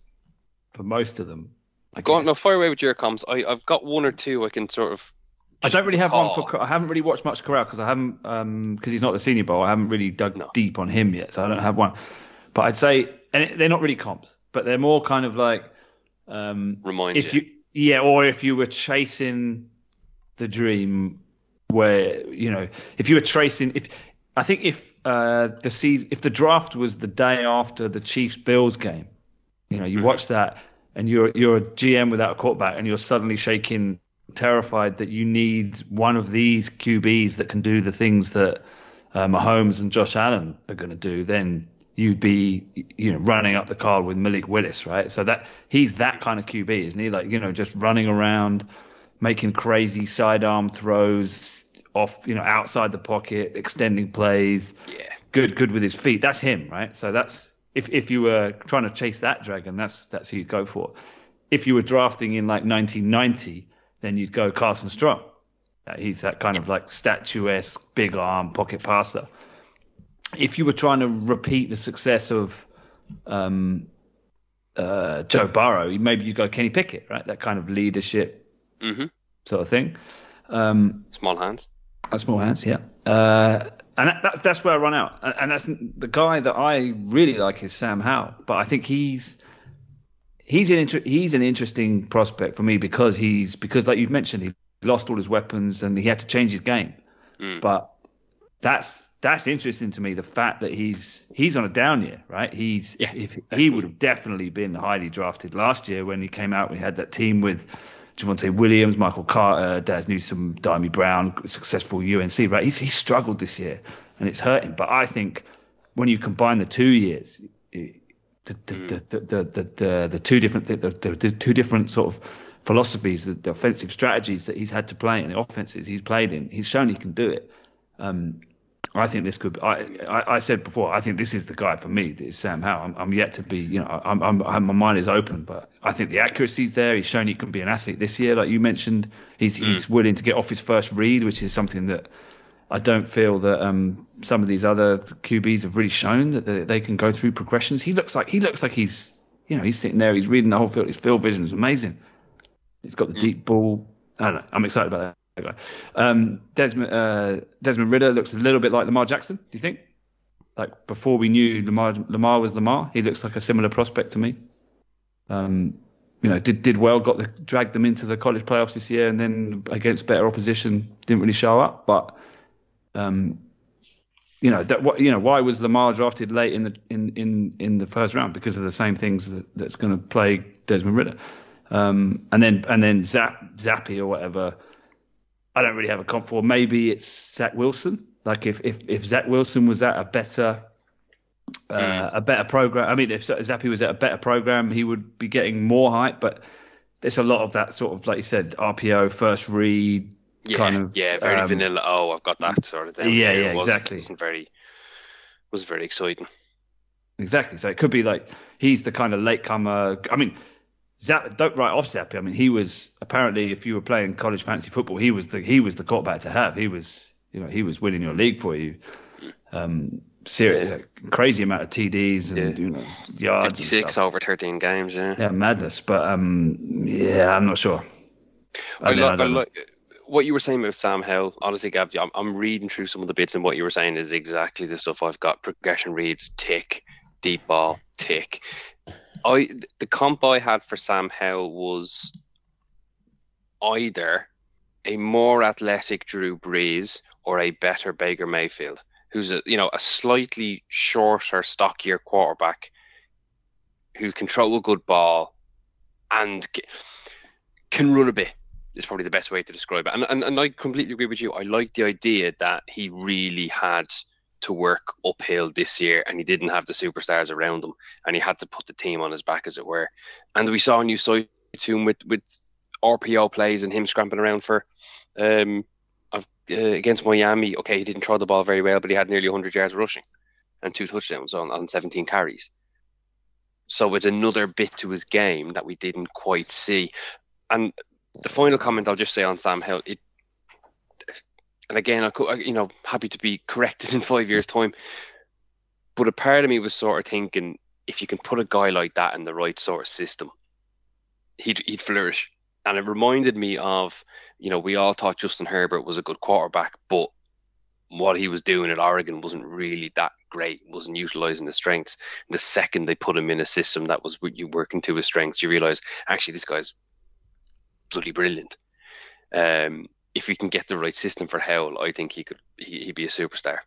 for most of them. I go on no fire away with your comps. I, i've got one or two i can sort of I don't really have one for. I haven't really watched much Corral because I haven't because he's not the senior bowl. I haven't really dug No. deep on him yet, so I don't have one. But I'd say, and they're not really comps, but they're more kind of like um, remind if you. you, yeah, or if you were chasing the dream, where you know, if you were tracing, if I think if uh, the season, if the draft was the day after the Chiefs Bills game, you know, you Mhm. watch that and you're you're a GM without a quarterback, and you're suddenly shaking, terrified that you need one of these QBs that can do the things that uh, Mahomes and Josh Allen are going to do, then you'd be you know running up the card with Malik Willis, right? So that he's that kind of QB, isn't he? Like you know, just running around, making crazy sidearm throws off, you know, outside the pocket, extending plays yeah good good with his feet. That's him, right? So that's if if you were trying to chase that dragon, that's that's who you'd go for. If you were drafting in like 1990, then you'd go Carson Strong. He's that kind of like statuesque, big arm pocket passer. If you were trying to repeat the success of um, uh, Joe Burrow, maybe you go Kenny Pickett, right? That kind of leadership hmm sort of thing. Um, small hands that's small hands, yeah. Uh, and that, that's that's where I run out. And, and that's the guy that I really like is Sam Howell. But I think he's he's an inter- he's an interesting prospect for me because he's because like you've mentioned he lost all his weapons and he had to change his game. Mm. But that's that's interesting to me. The fact that he's he's on a down year, right? He's if, if he would have definitely been highly drafted last year when he came out. We had that team with Javonte Williams, Michael Carter, Dazz Newsome, Dyami Brown, successful UNC, right? He's he's struggled this year and it's hurting. But I think when you combine the two years, the the, the, the, the, the, the two different the, the, the two different sort of philosophies, the, the offensive strategies that he's had to play and the offenses he's played in, he's shown he can do it. Um, I think this could. Be, I, I I said before. I think this is the guy for me. Is Sam Howell. I'm, I'm yet to be. You know, I'm, I'm, I'm my mind is open, but I think the accuracy's there. He's shown he can be an athlete this year, like you mentioned. He's he's willing to get off his first read, which is something that I don't feel that um, some of these other QBs have really shown that they, they can go through progressions. He looks like he looks like he's you know he's sitting there, he's reading the whole field. His field vision is amazing. He's got the deep ball. I don't know. I'm excited about that Um, Desmond uh, Desmond Ridder looks a little bit like Lamar Jackson. Do you think? Like before we knew Lamar Lamar was Lamar, he looks like a similar prospect to me. Um, you know, did did well, got the dragged them into the college playoffs this year, and then against better opposition, didn't really show up. But um, you know that what you know why was Lamar drafted late in the in in in the first round because of the same things that, that's going to plague Desmond Ridder. Um, and then and then Zap, Zappy or whatever. I don't really have a comp for. Maybe it's Zach Wilson. Like if if if Zach Wilson was at a better uh, a better program. I mean, if Zappy was at a better program, he would be getting more hype. But there's a lot of that sort of like you said, RPO first read Yeah, kind of yeah, very um, vanilla. Oh, I've got that sort of thing. Yeah, yeah, exactly. Wasn't very, was very exciting. Exactly. So it could be like he's the kind of latecomer. I mean, Zap, don't write off Zappy. I mean, he was apparently, if you were playing college fantasy football, he was the he was the quarterback to have. He was, you know, he was winning your league for you. Um, serious, crazy amount of TDs and Yeah. you know yards. and 56 over 13 games, yeah. Yeah, madness. But um, yeah, I'm not sure. I, mean, lo- I like what you were saying about Sam Howell. Honestly, Gav, I'm, I'm reading through some of the bits, and what you were saying is exactly the stuff I've got. Progression reads, tick, deep ball, tick. I the comp I had for Sam Howell was either a more athletic Drew Brees or a better Baker Mayfield, who's a you know a slightly shorter, stockier quarterback who can throw a good ball and can run a bit is probably the best way to describe it. And, and and I completely agree with you. I like the idea that he really had to work uphill this year and he didn't have the superstars around him and he had to put the team on his back as it were. And we saw a new side to him with, with RPO plays and him scramping around for um uh, against Miami. Okay, he didn't throw the ball very well, but he had nearly 100 yards rushing and two touchdowns on, on 17 carries. So it's another bit to his game that we didn't quite see. And the final comment I'll just say on Sam Howell, it, and again, I could, you know, happy to be corrected [LAUGHS] in five years' time. But a part of me was sort of thinking, if you can put a guy like that in the right sort of system, he'd he'd flourish. And it reminded me of, you know, we all thought Justin Herbert was a good quarterback, but what he was doing at Oregon wasn't really that great. wasn't utilizing his strengths. The second they put him in a system that was you working to his strengths, you realize actually this guy's bloody brilliant. Um, if we can get the right system for Howell, I think he could he, he'd be a superstar.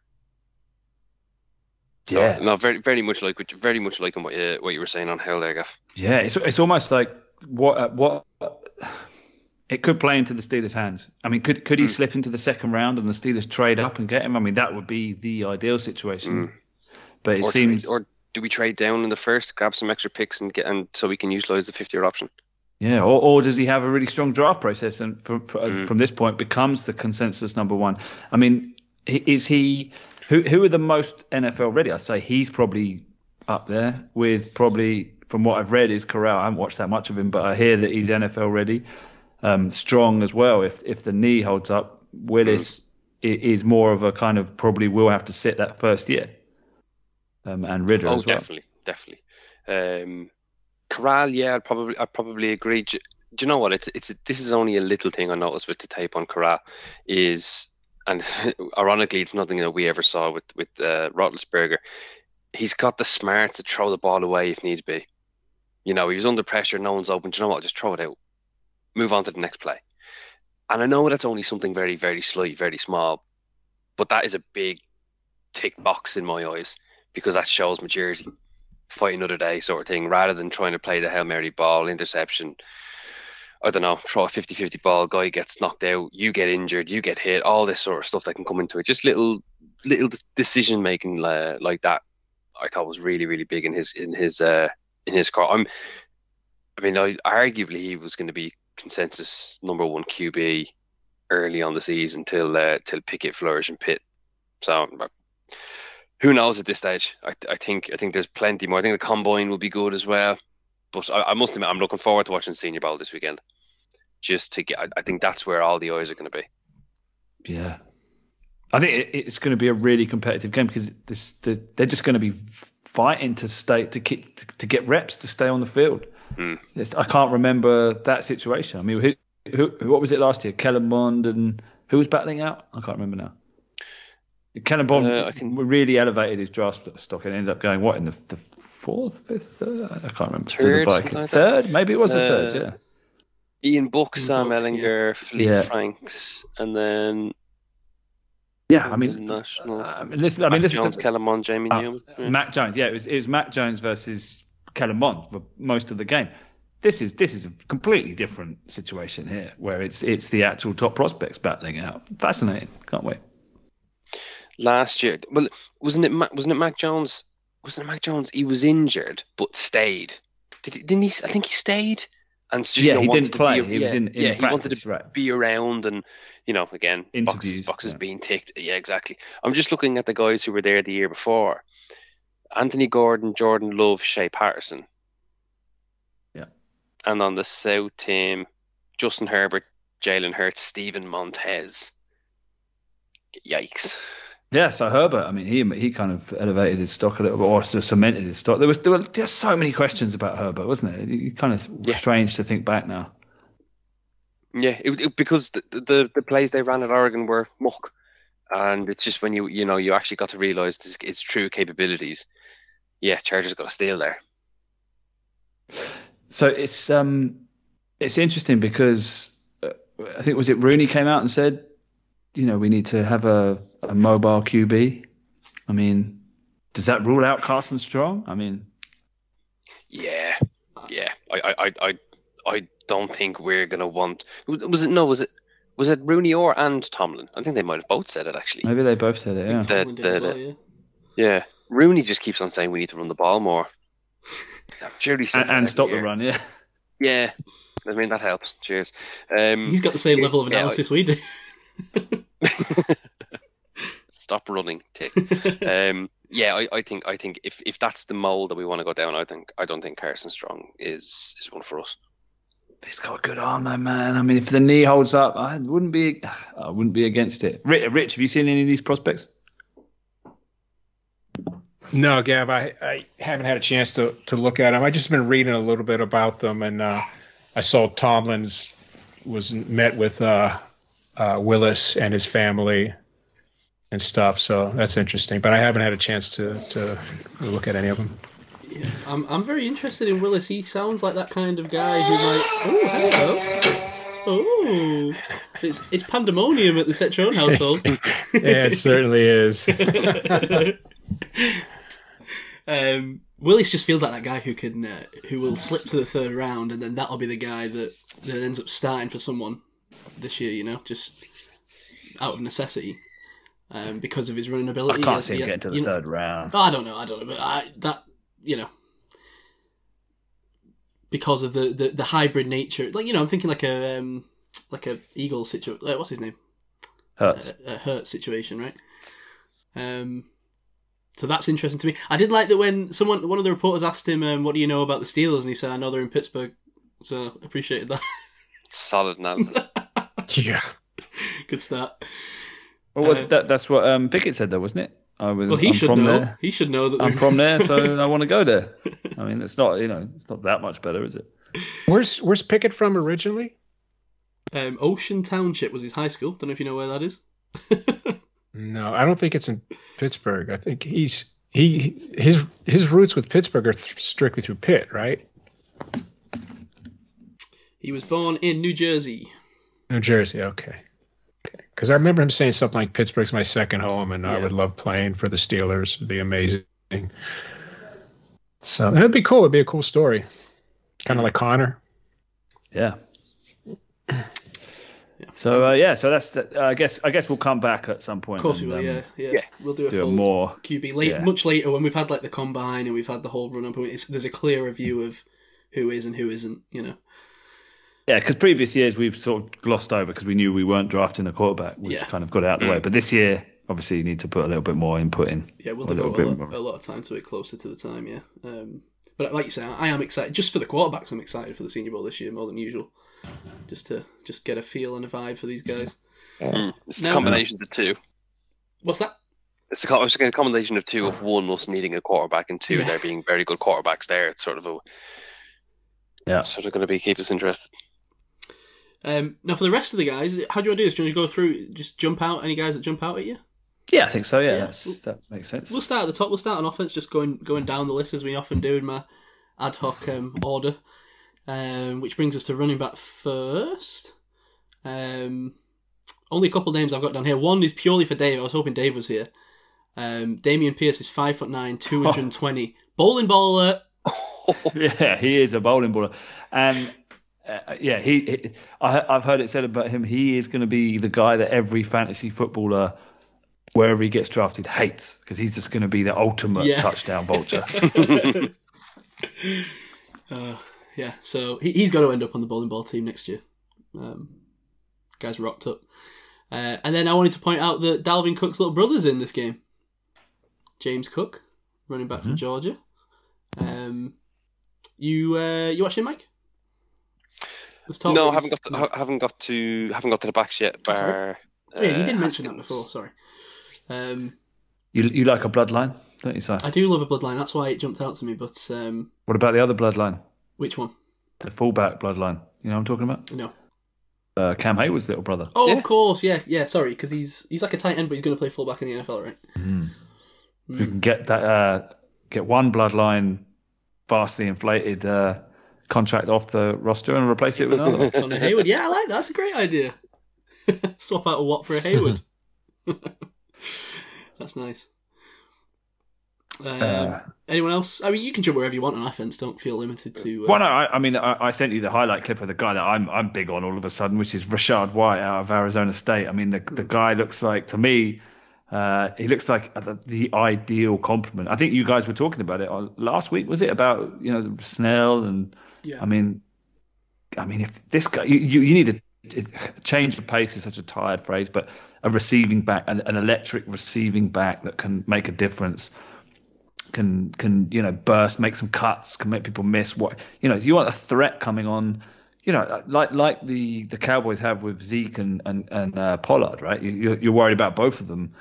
So, Yeah. no, very very much like what you- very much like what you, what you were saying on Howell there, Gaff. Yeah, it's it's almost like what uh, what it could play into the Steelers' hands. I mean, could could he slip into the second round and the Steelers trade up and get him? I mean, that would be the ideal situation. But it or, seems, trade, or do we trade down in the first, grab some extra picks and get and so we can utilize the fifth year option? Yeah, or, or does he have a really strong draft process and from from, from this point becomes the consensus number one? I mean, is he? Who who are the most NFL ready? I'd say he's probably up there with probably from what I've read is Corral. I haven't watched that much of him, but I hear that he's NFL ready, um, strong as well. If if the knee holds up, Willis i is more of a kind of probably will have to sit that first year, um, and Ridder Oh, as well. definitely, definitely. Um, Corral, yeah, I'd probably, I'd probably agree. Do, do you know what? It's, it's, this is only a little thing I noticed with the tape on Corral is, and [LAUGHS] ironically, it's nothing that we ever saw with with uh. He's got the smart to throw the ball away if needs be. You know, he was under pressure, no one's open. Do you know what? Just throw it out. Move on to the next play. And I know that's only something very, very slight, very small, but that is a big tick box in my eyes because that shows maturity. Fight another day, sort of thing, rather than trying to play the Hail Mary ball, interception. I don't know, throw a 50 50 ball, guy gets knocked out, you get injured, you get hit, all this sort of stuff that can come into it. Just little little decision making uh, like that, I thought was really, really big in his in his uh, in his car. I'm, I mean, I, arguably he was going to be consensus number one QB early on the season till uh, till Pickett, Flourish, and Pitt So who knows at this stage? I, I think I think there's plenty more. I think the combine will be good as well. But I, I must admit, I'm looking forward to watching Senior Bowl this weekend. Just to get, I, I think that's where all the eyes are going to be. Yeah. I think it, it's going to be a really competitive game because this, the, they're just going to be fighting to stay to, keep, to, to get reps to stay on the field. Mm. I can't remember that situation. I mean, who, who, what was it last year? Kellen Mond and who was battling out? I can't remember now. Kellen Mond Uh, I can- really elevated his draft stock and ended up going what in the, the fourth, fifth, third? I can't remember. To the Third, like third, maybe it was the Uh, third. Yeah. Ian Book, Ian Sam Book, Ehlinger, Feleipe Yeah. Franks, and then Yeah, I mean, National. I mean, listen, I mean, Mac listen Jones, to, Kellen Mond, Jamie Uh, Newman. Yeah. Mac Jones. Yeah, it was it was Mac Jones versus Kellen Mond for most of the game. This is this is a completely different situation here, where it's it's the actual top prospects battling out. Fascinating. Can't wait. Last year, well, wasn't it? Wasn't it Mac Jones? Wasn't it Mac Jones? He was injured but stayed. Did he, didn't he? I think he stayed. And Yeah, know, he didn't play. Be, He was in- in yeah, he wanted to right. be around and you know again Interviews, boxes, boxes yeah. being ticked. Yeah, exactly. I'm just looking at the guys who were there the year before. Anthony Gordon, Jordan Love, Shea Patterson. Yeah. And on the South team, Justin Herbert, Jalen Hurts, Steven Montez. Yikes. Yeah, so Herbert, I mean, he he kind of elevated his stock a little bit, or sort of cemented his stock. There was there were just so many questions about Herbert, wasn't it? It kind of Yeah. strange to think back now. Yeah, it, it- because the, the the plays they ran at Oregon were muck, and it's just when you you know you actually got to realize this, its true capabilities. Yeah, Chargers got a steal there. So it's um it's interesting because uh, I think was it Rooney came out and said, you know, we need to have a, a mobile QB. I mean, does that rule out Carson Strong? I mean, Yeah, yeah. I I I I, I don't think we're gonna want. Was it no? Was it was it Rooney or and Tomlin? I think they might have both said it actually. maybe they both said it. Yeah. The- Tomlin the- well, yeah. Yeah, Rooney just keeps on saying we need to run the ball more. Surely And, and stop the run. Yeah. Yeah, I mean that helps. Cheers. Um, He's got the same level of yeah, I- analysis we do. Stop running, tick. [LAUGHS] um, yeah, I, I think I think if, if that's the mold that we want to go down, I think I don't think Carson Strong is is one for us. He's got a good arm, though, man. I mean, if the knee holds up, I wouldn't be. I wouldn't be against it. Rich, Rich have you seen any of these prospects? No, Gav, I, I haven't had a chance to, to look at them. I just been reading a little bit about them, and uh, I saw Tomlin's was met with uh, uh, Willis and his family and stuff. So that's interesting. But I haven't had a chance to, to look at any of them. Yeah, I'm, I'm very interested in Willis. He sounds like that kind of guy who might. Oh, hello. Oh, it's it's pandemonium at the Cetrone household. [LAUGHS] Yeah, it certainly is. [LAUGHS] um, Willis just feels like that guy who can uh, who will slip to the third round, and then that'll be the guy that that ends up starting for someone this year. You know, just out of necessity, um, because of his running ability, I can't Yes, see him yeah, getting to the you know- third round. I don't know. I don't know, but I that you know because of the, the, the hybrid nature. Like you know, I'm thinking like a um, like a eagle situation. Uh, what's his name? Hurts. A, a hurt situation, right? Um, so that's interesting to me. I did like that when someone one of the reporters asked him, um, "What do you know about the Steelers?" and he said, "I know they're in Pittsburgh." So appreciated that. Solid analysis. [LAUGHS] yeah. Good start. Well, was Uh, that, that's what um, Pickett said, though, wasn't it? I was, Well, he I'm should from know. there. He should know that. I'm from there, so I want to go there. [LAUGHS] I mean, it's not you know, it's not that much better, is it? Where's Where's Pickett from originally? um, Ocean Township was his high school. Don't know if you know where that is. No, I don't think it's in Pittsburgh. I think he's he his his roots with Pittsburgh are th- strictly through Pitt, right? He was born in New Jersey. New Jersey. Okay. Okay. Because I remember him saying something like Pittsburgh's my second home, and I would love playing for the Steelers. It'd be amazing. So it'd be cool. It'd be a cool story. Kind of like Connor. Yeah. So uh, yeah, so that's the, uh, I guess I guess we'll come back at some point. Of course we will. um, Yeah, yeah, yeah. We'll do a Do a full more. QB late, yeah. much later when we've had like the combine and we've had the whole run up. and there's a clearer view of who is and who isn't. You know. Yeah, because previous years we've sort of glossed over because we knew we weren't drafting a quarterback, which Yeah. kind of got out of the way. But this year, obviously you need to put a little bit more input in. Yeah, we'll A little devote a, lot, more. a lot of time to it closer to the time. Yeah, um, but like you say, I am excited just for the quarterbacks. I'm excited for the Senior Bowl this year more than usual, just to just get a feel and a vibe for these guys. Mm. It's the No. combination of the two. What's that? It's the, it's a combination of two of one us needing a quarterback and two Yeah. there being very good quarterbacks there. It's sort of a Yeah. sort of going to be keep us interested. Um, now for the rest of the guys, how do you want to do this? Do you want to go through, just jump out any guys that jump out at you? Yeah, I think so. Yeah, Yeah. That makes sense. We'll start at the top. We'll start on offense, just going going down the list as we often do in my ad hoc um, order. Um, which brings us to running back first. Um, only a couple of names I've got down here. One is purely for Dave. I was hoping Dave was here. Um, Dameon Pierce is five foot nine, two hundred and twenty. [LAUGHS] Bowling baller. [LAUGHS] yeah, he is a bowling baller, and uh, yeah, he. he I, I've heard it said about him. He is going to be the guy that every fantasy footballer, wherever he gets drafted, hates because he's just going to be the ultimate Yeah. touchdown vulture. [LAUGHS] Uh, yeah, so he, he's got to end up on the bowling ball team next year. Um, guy's rocked up. Uh, and then I wanted to point out that Dalvin Cook's little brother's in this game. James Cook, running back from Georgia. Um, you uh, you watching Mike? Let's talk. no, I about haven't this- got to, ha- haven't got to haven't got to the backs yet. That's all Bar, yeah, you uh, did mention that before. Sorry. Um, you you like a bloodline, don't you, Si? I do love a bloodline. That's why it jumped out to me. But um, What about the other bloodline, which one? the fullback bloodline? You know what I'm talking about? No. Uh, Cam Heyward's little brother. Oh, Yeah. of course. Yeah, yeah. Sorry, because he's he's like a tight end, but he's going to play fullback in the NFL, right? If you can get that, uh, get one bloodline vastly inflated uh, contract off the roster and replace it with another. one. [LAUGHS] Connor Heyward. Yeah, I like that. That's a great idea. [LAUGHS] Swap out a Watt for a Heyward. [LAUGHS] That's nice. Um, Uh, anyone else? I mean, you can jump wherever you want on offense. Don't feel limited to. Uh, Well, no, I, I mean, I, I sent you the highlight clip of the guy that I'm I'm big on all of a sudden, which is Rachaad White out of Arizona State. I mean, the the guy looks like to me, uh, he looks like the, the ideal complement. I think you guys were talking about it on, last week. Was it about you know Snell and Yeah. I mean, I mean, if this guy, you you, need to change the pace is such a tired phrase, but a receiving back, an, an electric receiving back that can make a difference can can you know burst, make some cuts, can make people miss. What you know, you want a threat coming on. You know, like like the, the Cowboys have with Zeke and and, and uh, Pollard, right? You, you're, you're worried about both of them.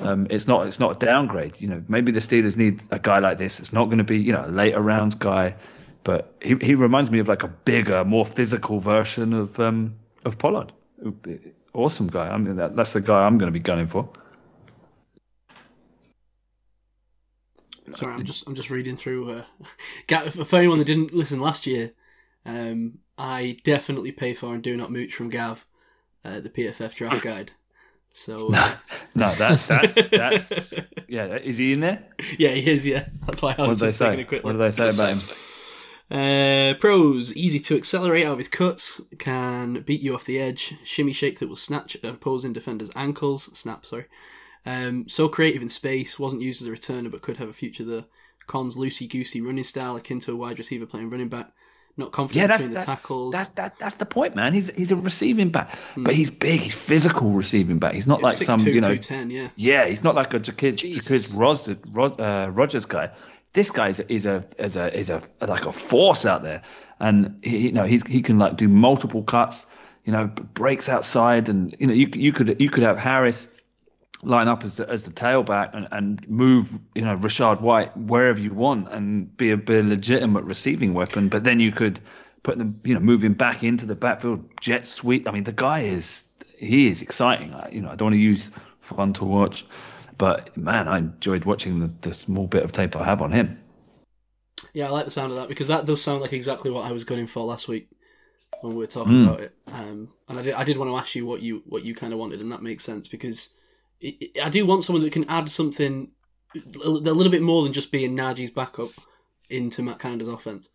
Um, it's not it's not a downgrade. You know, maybe the Steelers need a guy like this. It's not going to be you know a later rounds guy, but he he reminds me of like a bigger, more physical version of um of Pollard. Awesome guy. I mean, that, that's the guy I'm going to be gunning for. Sorry, I'm just I'm just reading through. Uh, [LAUGHS] for anyone that didn't listen last year, um, I definitely pay for and do not mooch from Gav, uh, the PFF draft [LAUGHS] guide. So uh, [LAUGHS] No, that that's that's yeah. Is he in there? yeah, he is. Yeah, that's why I was just taking a quick What did they say about him? Uh, pros: easy to accelerate out of his cuts, can beat you off the edge, shimmy shake that will snatch opposing defenders' ankles. Snap, sorry. Um, so creative in space, wasn't used as a returner but could have a future there. Cons loosey goosey running style akin to a wide receiver playing running back. Not confident Yeah, that's between the that- tackles. That's that. That's the point, man. He's he's a receiving back, but he's big. He's physical receiving back. He's not like 6'2", some you know. 210, yeah. Yeah, he's not like a Jacquizz, Jacquizz Ros, Ros, uh, Rodgers guy. This guy is a, is a is a is a like a force out there, and he, you know he's he can like do multiple cuts. You know, breaks outside, and you know you you could you could have Harris line up as the, as the tailback and, and move you know Rachaad White wherever you want and be a, be a legitimate receiving weapon. But then you could put them you know move him back into the backfield jet sweep. I mean the guy is he is exciting. I, you know I don't want to use fun to watch, but man I enjoyed watching the, the small bit of tape I have on him. Yeah, I like the sound of that because that does sound like exactly what I was going for last week when we were talking Mm. about it. Um, and I did, I did want to ask you what you what you kind of wanted, and that makes sense because it, it- I do want someone that can add something a a little bit more than just being Najee's backup into Matt Canada's offense.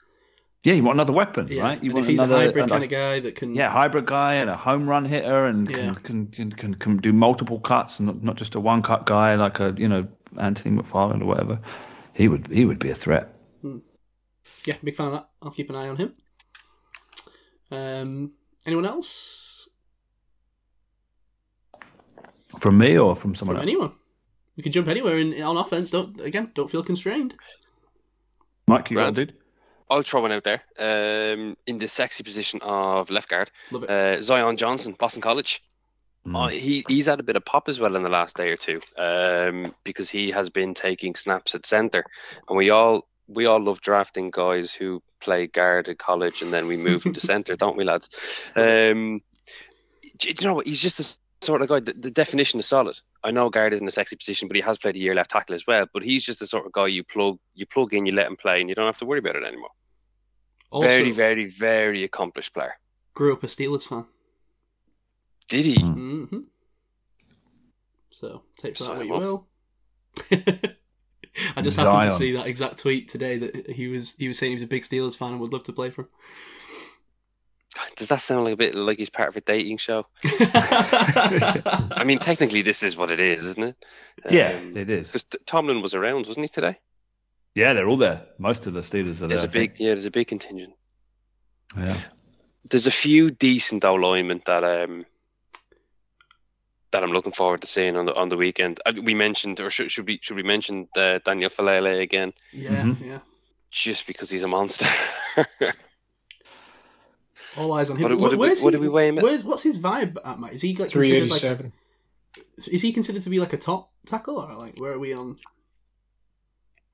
Yeah, you want another weapon, Yeah, right? You and want if he's another a hybrid kind like- of guy that can, yeah, hybrid guy and a home run hitter and Yeah. can, can, can can can do multiple cuts and not, not just a one cut guy like a you know Anthony McFarland or whatever. He would he would be a threat. yeah, big fan of that. I'll keep an eye on him. Um, anyone else? From me or from someone from else? anyone. We can jump anywhere in, on offense. Don't again, don't feel constrained. Mike, you got Grant? a dude? I'll throw one out there. Um, in the sexy position of left guard, Love it. uh, Zion Johnson, Boston College. Mm. Uh, he he's had a bit of pop as well in the last day or two, um, because he has been taking snaps at centre, and we all we all love drafting guys who play guard at college and then we move them to [LAUGHS] centre, don't we, lads? Um, do you know what? He's just the sort of guy. The, the definition is solid. I know guard isn't a sexy position, but he has played a year left tackle as well. But he's just the sort of guy you plug you plug in, you let him play, and you don't have to worry about it anymore. Also, very, very, very accomplished player. grew up a Steelers fan. Did he? Mm. hmm So take for that Sign what you up. will. [LAUGHS] I just happened to see that exact tweet today that he was he was saying he was a big Steelers fan and would love to play for. Him. [SIGHS] Does that sound like a bit like he's part of a dating show? [LAUGHS] I mean, technically, this is what it is, isn't it? Yeah, it is. Because Tomlin was around, wasn't he today? Yeah, they're all there. Most of the Steelers are There's there. a big, yeah, there's a big contingent. I think. There's a few decent alignment that um that I'm looking forward to seeing on the on the weekend. Uh, We mentioned, or should, should we should we mention uh, Daniel Faalele again, yeah, Mhm. yeah. just because he's a monster? [LAUGHS] All eyes on him. What do- what do we- where's what he, do we weigh him? Where's what's his vibe at, Matt? Is he like Three considered like seven. is he considered to be like a top tackle or like where are we on?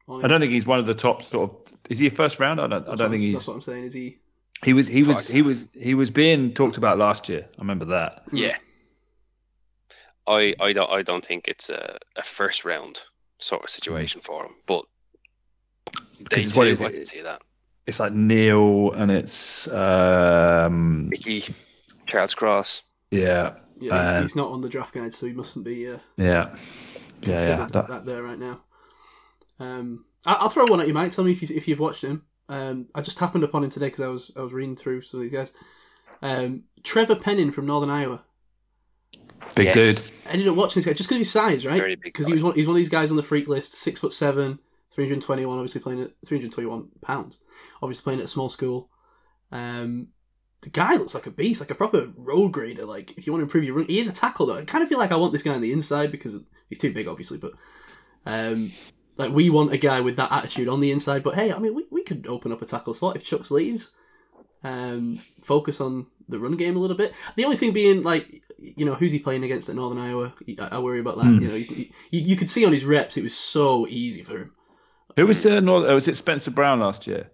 On I don't think he's one of the top sort of. Is he a first round? I don't. I don't think he's. That's what I'm saying. Is he? He was. He was. Fuck. He was. He was being talked about last year. I remember that. yeah, I I don't I don't think it's a, a first round sort of situation for him, but day it's what two is I it? can see that. It's like Neal and it's um Mickey, Charles Cross. yeah Yeah, Um, he's not on the draft guide, so he mustn't be uh, yeah yeah yeah. that, That, there right now. Um, I, I'll throw one at you, Mike. Tell me if you if you've watched him. Um, I just happened upon him today because I was I was reading through some of these guys. Um, Trevor Penning from Northern Iowa. big Yes. I ended up watching this guy just because of his size, right? Because he was one, he's one of these guys on the freak list, six foot seven, three hundred twenty one, obviously playing at three hundred twenty one pounds, obviously playing at a small school. Um, the guy looks like a beast, like a proper road grader. Like if you want to improve your run, he is a tackle though. I kind of feel like I want this guy on the inside because he's too big, obviously, but um, like we want a guy with that attitude on the inside. But hey, I mean, we, we could open up a tackle slot if Chuks leaves. Um, focus on the run game a little bit. The only thing being like, you know, who's he playing against at Northern Iowa? I, I worry about that. Hmm. You know, he's, he, you, you could see on his reps it was so easy for him. who was uh, North, uh, was it Spencer Brown last year?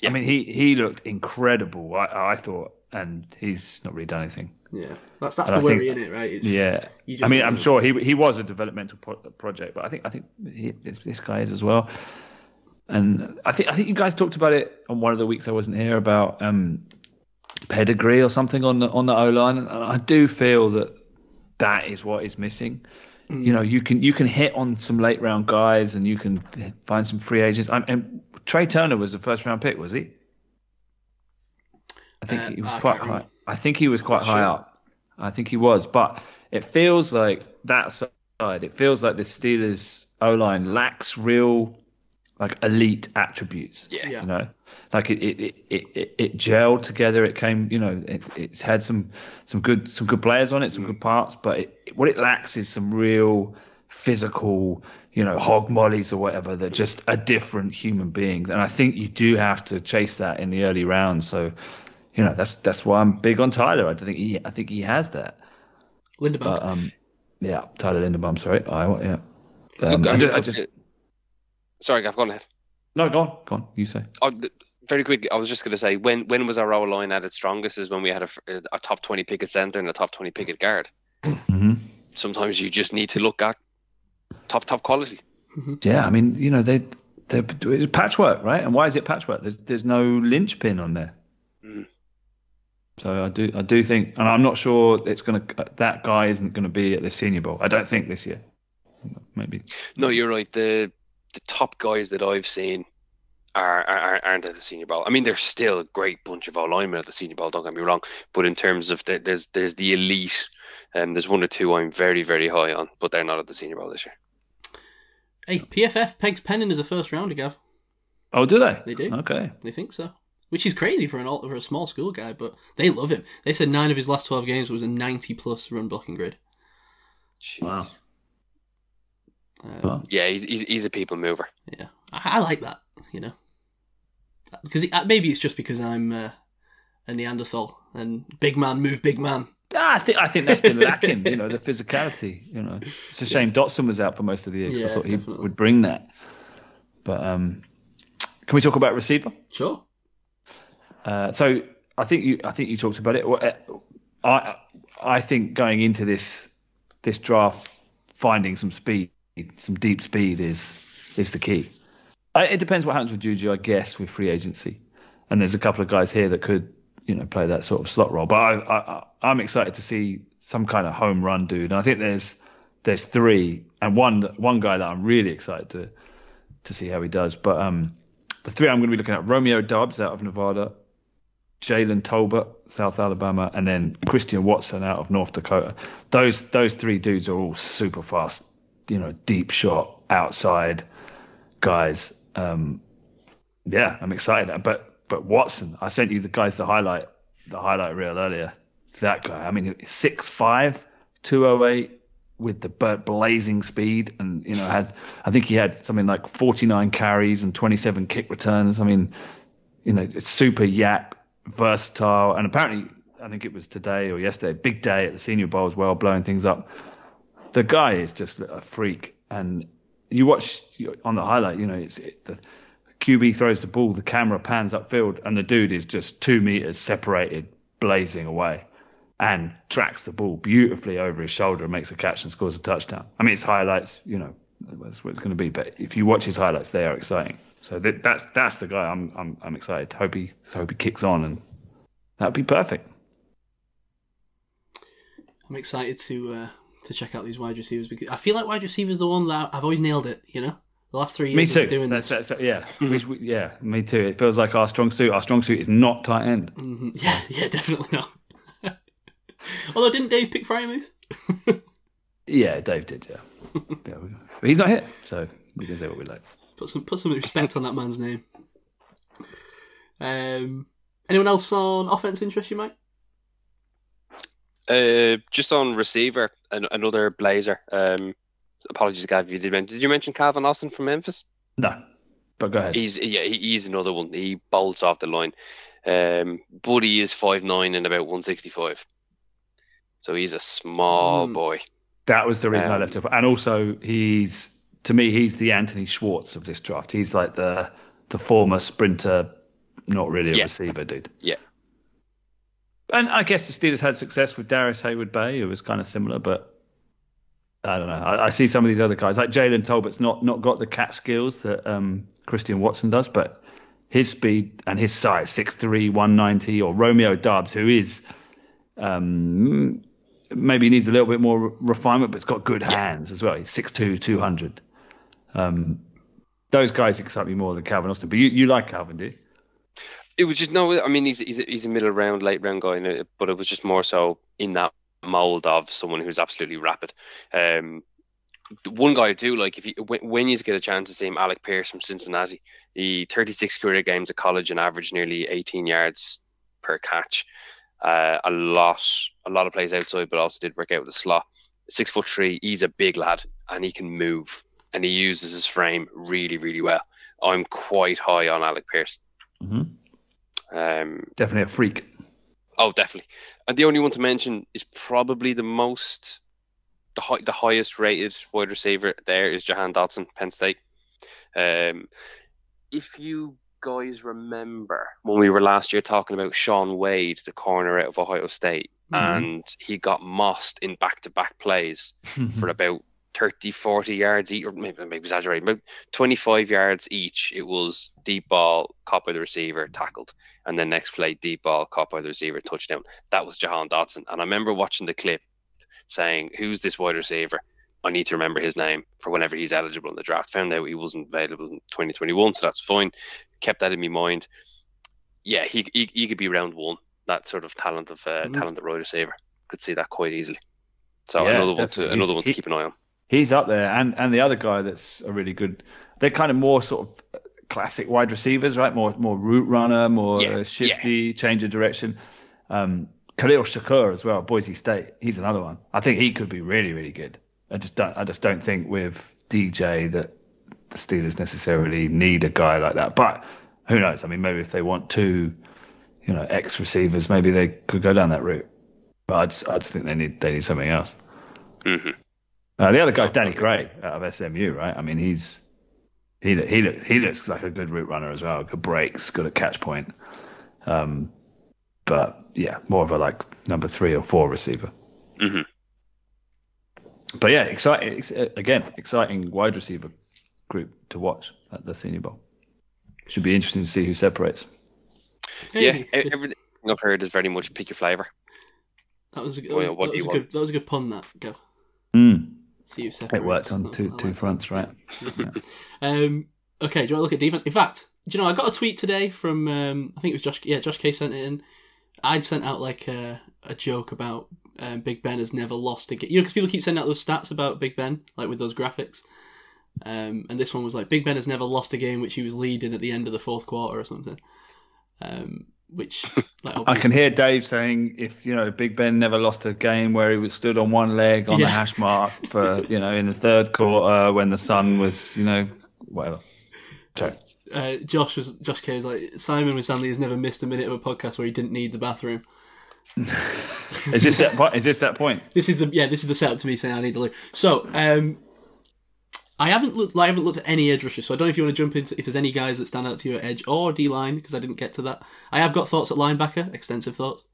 Yeah. I mean he he looked incredible. I I thought, and he's not really done anything. Yeah, that's that's And the I worry in it, right? It's, Yeah, I mean I'm know. sure he he was a developmental pro- project, but I think I think he, this, this guy is as well. And I think I think you guys talked about it on one of the weeks I wasn't here about um, pedigree or something on the on the O line, and I do feel that that is what is missing. Mm. You know, you can you can hit on some late round guys, and you can find some free agents. I, and Trai Turner was the first round pick, was he? I think Uh, he was I quite high. remember. I think he was quite Not high sure. up. I think he was, but it feels like that side. It feels like the Steelers O line lacks real, like elite attributes. Yeah. Yeah. You know, like it it, it, it, it gelled together. It came, you know, it, it's had some some good some good players on it, some good parts, but it, what it lacks is some real physical, you know, hog mollies or whatever They're just a different human being, And I think you do have to chase that in the early rounds. So, you know, that's that's why I'm big on Tyler. I think he I think he has that. Linderbaum. But um, yeah, Tyler Linderbaum. Sorry, I yeah. Um, Look, I I just, mean, I just Sorry, Gav, go on ahead. no, go on, go on. You say. Oh, th- very quick. I was just going to say when when was our O line at its strongest? Is when we had a top twenty pick at center and a top twenty pick at guard. hmm Sometimes you just need to look at top top quality. Yeah, I mean, you know, they they it's patchwork, right? And why is it patchwork? There's there's no linchpin on there. Mm. So I do I do think, and I'm not sure it's gonna that guy isn't gonna be at the Senior Bowl. I don't think this year. Maybe. No, you're right. The the top guys that I've seen are, are aren't at the Senior Bowl. I mean, there's still a great bunch of O linemen at the Senior Bowl. Don't get me wrong, but in terms of the, there's there's the elite. Um, there's one or two I'm very very high on, but they're not at the Senior Bowl this year. hey, PFF pegs Penning as a first rounder, Gav. Oh, do they? They do. Okay. They think so. Which is crazy for an alt- for a small school guy, but they love him. They said nine of his last twelve games was a ninety plus run blocking grade. Jeez. Wow. Um, Wow. Yeah, he's, he's he's a people mover. Yeah, I, I like that. You know, because it, uh, maybe it's just because I'm uh, a Neanderthal and big man move big man. Ah, I think I think that's been lacking. You know, the [LAUGHS] physicality. You know, it's a shame Dotson was out for most of the year 'cause I Yeah, thought he definitely. would bring that. But um, can we talk about receiver? Sure. Uh, so I think you I think you talked about it. Uh, I I think going into this this draft, finding some speed, some deep speed is is the key. I, it depends what happens with Juju, I guess, with free agency. And there's a couple of guys here that could you know play that sort of slot role. But I, I I'm excited to see some kind of home run dude. And I think there's there's three and one one guy that I'm really excited to to see how he does. But um, the three I'm going to be looking at Romeo Doubs out of Nevada, Jalen Tolbert, South Alabama, and then Christian Watson out of North Dakota. Those those three dudes are all super fast, you know, deep shot outside guys. Um, yeah, I'm excited. But but Watson, I sent you the guys the highlight the highlight reel earlier. That guy, I mean, 6'5", 208 with the blazing speed, and you know had I think he had something like 49 carries and 27 kick returns. I mean, you know, super YAC, versatile, and apparently, I think it was today or yesterday, big day at the Senior Bowl as well, blowing things up. The guy is just a freak, and you watch on the highlight, you know, it's it, the QB throws the ball, the camera pans upfield, and the dude is just two meters separated, blazing away, and tracks the ball beautifully over his shoulder and makes a catch and scores a touchdown. I mean, it's highlights, you know, that's what it's going to be. But if you watch his highlights, they are exciting. So that, that's that's the guy I'm I'm I'm excited. Hope he hope he kicks on, and that'd be perfect. I'm excited to uh, to check out these wide receivers because I feel like wide receivers the one that I've always nailed it. You know, the last three years Me too. doing That's, this. that's, yeah, we, we, yeah, me too. It feels like our strong suit. Our strong suit is not tight end. Mhm. [LAUGHS] Yeah, yeah, definitely not. [LAUGHS] Although, didn't Dave pick Freiermuth? [LAUGHS] Yeah, Dave did. Yeah, yeah we- but he's not here, so we can say what we like. Put some put some respect on that man's name. Um, anyone else on offense interest you, might? Uh, just on receiver, an, another Blazer. Um, apologies, Gav, if you did mention. Did you mention Calvin Austin from Memphis? No, but go ahead. He's yeah, he- he's another one. He bolts off the line. Um, but he is five nine and about one sixty five. So he's a small Mm. boy. That was the reason I Um, left it. And also, he's to me, he's the Anthony Schwartz of this draft. He's like the the former sprinter, not really a Yeah. receiver dude. Yeah. And I guess the Steelers had success with Darrius Heyward-Bey, who was kind of similar, but I don't know. I, I see some of these other guys like Jalen Tolbert's not not got the cat skills that um, Christian Watson does, but his speed and his size 6'3", 190, or Romeo Doubs, who is um, maybe he needs a little bit more refinement, but it's got good hands as well. He's 6'2", 200. Um, those guys excite me more than Calvin Austin. But you, you like Calvin, do you? It was just no. I mean, he's he's a, he's a middle round, late round guy, it- but it was just more so in that mold of someone who's absolutely rapid. Um, the one guy I do like if you when, when you get a chance to see him, Alec Pierce from Cincinnati. He 36 career games at college and averaged nearly 18 yards per catch. Uh, a lot, a lot of plays outside, but also did work out with the slot. Six foot three, he's a big lad and he can move and he uses his frame really, really well. I'm quite high on Alec Pierce. Mhm. Um, Definitely a freak. Oh, definitely. And the only one to mention is probably the most, the high, the highest rated wide receiver there is Jahan Dotson, Penn State. Um, if you guys remember when we were last year talking about Shaun Wade, the corner out of Ohio State, Mm-hmm. and he got mossed in back-to-back plays [LAUGHS] for about 30, 40 yards each, or maybe, maybe exaggerating, about 25 yards each. It was deep ball, caught by the receiver, tackled. And then next play, deep ball, caught by the receiver, touchdown. That was Jahan Dotson. And I remember watching the clip saying, Who's this wide receiver? I need to remember his name for whenever he's eligible in the draft. Found out he wasn't available in 2021, so that's fine. Kept that in my mind. Yeah, he, he, he could be round one. That sort of talent of uh, Mhm. talent of wide receiver. Could see that quite easily. So Yeah, another one to another He's- one to he- keep an eye on. He's up there, and and the other guy that's a really good. They're kind of more sort of classic wide receivers, right? More more route runner, more Yeah, uh, shifty, change of direction. Um, Khalil Shakir as well, Boise State. He's another one. I think he could be really really good. I just don't. I just don't think with DJ that the Steelers necessarily need a guy like that. But who knows? I mean, maybe if they want two, you know, ex receivers, maybe they could go down that route. But I just, I just think they need they need something else. hmm Uh, the other guy's Danny Gray out of SMU, right? I mean, he's he he looks he looks like a good route runner as well. Good breaks, good at catch point. Um, but yeah, more of a like number three or four receiver. hmm But yeah, exciting ex- again, exciting wide receiver group to watch at the Senior Bowl. Should be interesting to see who separates. Yeah, Hey, e- everything I've heard is very much pick your flavour. that was a, good- Well, that was a good, that was a good pun. That Gav. Mm, See you it separate. worked on two two fronts, right? [LAUGHS] Um, okay, do you want to look at defense? In fact, do you know I got a tweet today from um, I think it was Josh. Yeah, Josh K sent it in. I'd sent out like a, a joke about um, Big Ben has never lost a game. You know, because people keep sending out those stats about Big Ben, like with those graphics. Um, and this one was like Big Ben has never lost a game which he was leading at the end of the fourth quarter or something. Um, which [LAUGHS] like, I can hear Dave saying if you know Big Ben never lost a game where he was stood on one leg on Yeah. the hash mark for you know in the third quarter when the sun was you know whatever. Sorry. uh, Josh was Josh K was like Simon with Stanley has never missed a minute of a podcast where he didn't need the bathroom. [LAUGHS] Is this that point? Is this that point? This is the yeah. This is the setup to me saying I need to loo. So um, I haven't looked. I haven't looked at any edge rushers. So I don't know if you want to jump into if there's any guys that stand out to you at edge or D line because I didn't get to that. I have got thoughts at linebacker, extensive thoughts.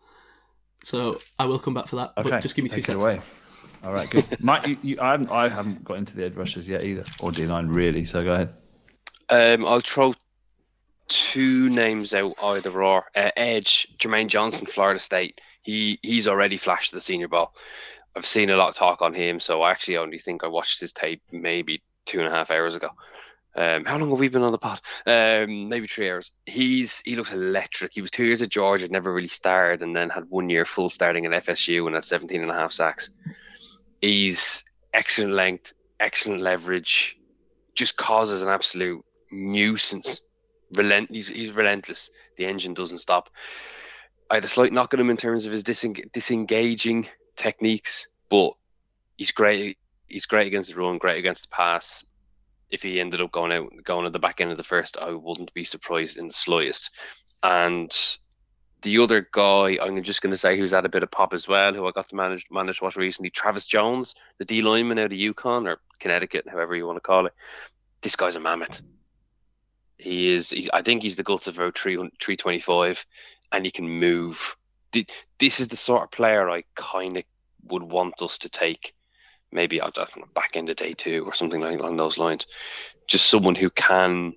So I will come back for that. Okay, But just give me two take it seconds. away. All right, good. Mike, you, you, I, haven't, I haven't got into the edge rushers yet either, or D line really. So go ahead. Um, I'll throw two names out either or. Uh, Edge, Jermaine Johnson, Florida State. He he's already flashed the Senior Bowl. I've seen a lot of talk on him, so I actually only think I watched his tape maybe two and a half hours ago. Um, how long have we been on the pod? Um, maybe three hours. He's he looks electric. He was two years at Georgia, never really started, and then had one year full starting at FSU and had 17 and a half sacks. He's excellent length, excellent leverage, just causes an absolute nuisance. Relent, he's, he's relentless. The engine doesn't stop. I had a slight knock at him in terms of his diseng- disengaging techniques, but he's great. He's great against the run, great against the pass. If he ended up going out, going at the back end of the first, I wouldn't be surprised in the slightest. And the other guy, I'm just going to say, who's had a bit of pop as well, who I got to manage manage watch recently, Travis Jones, the D lineman out of UConn or Connecticut, however you want to call it. This guy's a mammoth. He is. He, I think he's the guts of about 300 325, and he can move. This is the sort of player I kind of would want us to take. Maybe I'll just back of day two or something like along those lines. Just someone who can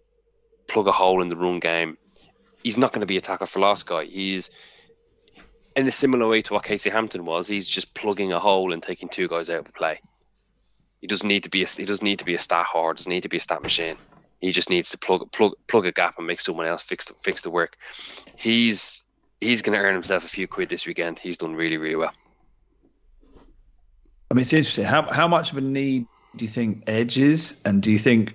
plug a hole in the run game. He's not going to be a tackle for loss guy. He's in a similar way to what Casey Hampton was. He's just plugging a hole and taking two guys out of play. He doesn't need to be a, he doesn't need to be a stat hard. Doesn't need to be a stat machine. He just needs to plug plug plug a gap and make someone else fix the, fix the work. He's he's going to earn himself a few quid this weekend. He's done really really well. I mean, it's interesting. How how much of a need do you think Edge is, and do you think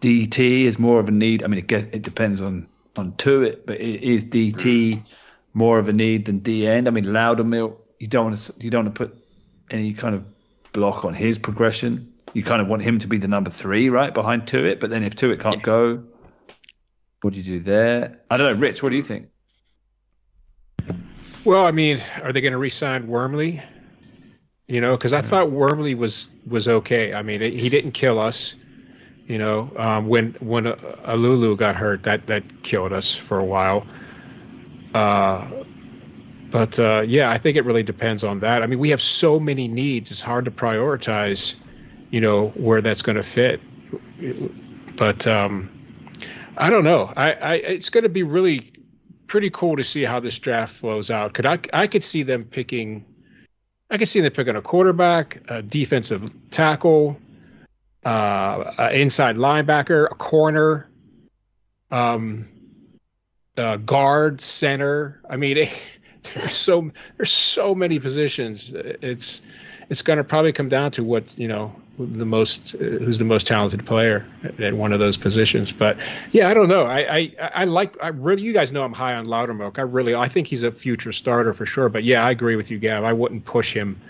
DT is more of a need? I mean, it get, it depends on on to it, but i- is DT more of a need than D end? I mean, Loudermilk, you don't want to you don't want to put any kind of block on his progression. You kind of want him to be the number three, right, behind Tuitt. But then if Tuitt can't go, what do you do there? I don't know, Rich. What do you think? Well, I mean, are they going to re-sign Wormley? You know, because I thought Wormley was was okay. I mean, he didn't kill us. You know, um, when when uh, Alualu got hurt, that that killed us for a while. Uh, but uh, yeah, I think it really depends on that. I mean, we have so many needs; it's hard to prioritize. You know where that's going to fit. But um, I don't know. I, I it's going to be really pretty cool to see how this draft flows out. Could I I could see them picking I can see them picking a quarterback, a defensive tackle, uh, an inside linebacker, a corner, um, a guard, center. I mean, [LAUGHS] there's so there's so many positions. It's it's going to probably come down to what you know the most uh, who's the most talented player at one of those positions. But yeah, I don't know. I I, I like I really you guys know I'm high on Loudermilk. I really I think he's a future starter for sure. But yeah, I agree with you, Gav. I wouldn't push him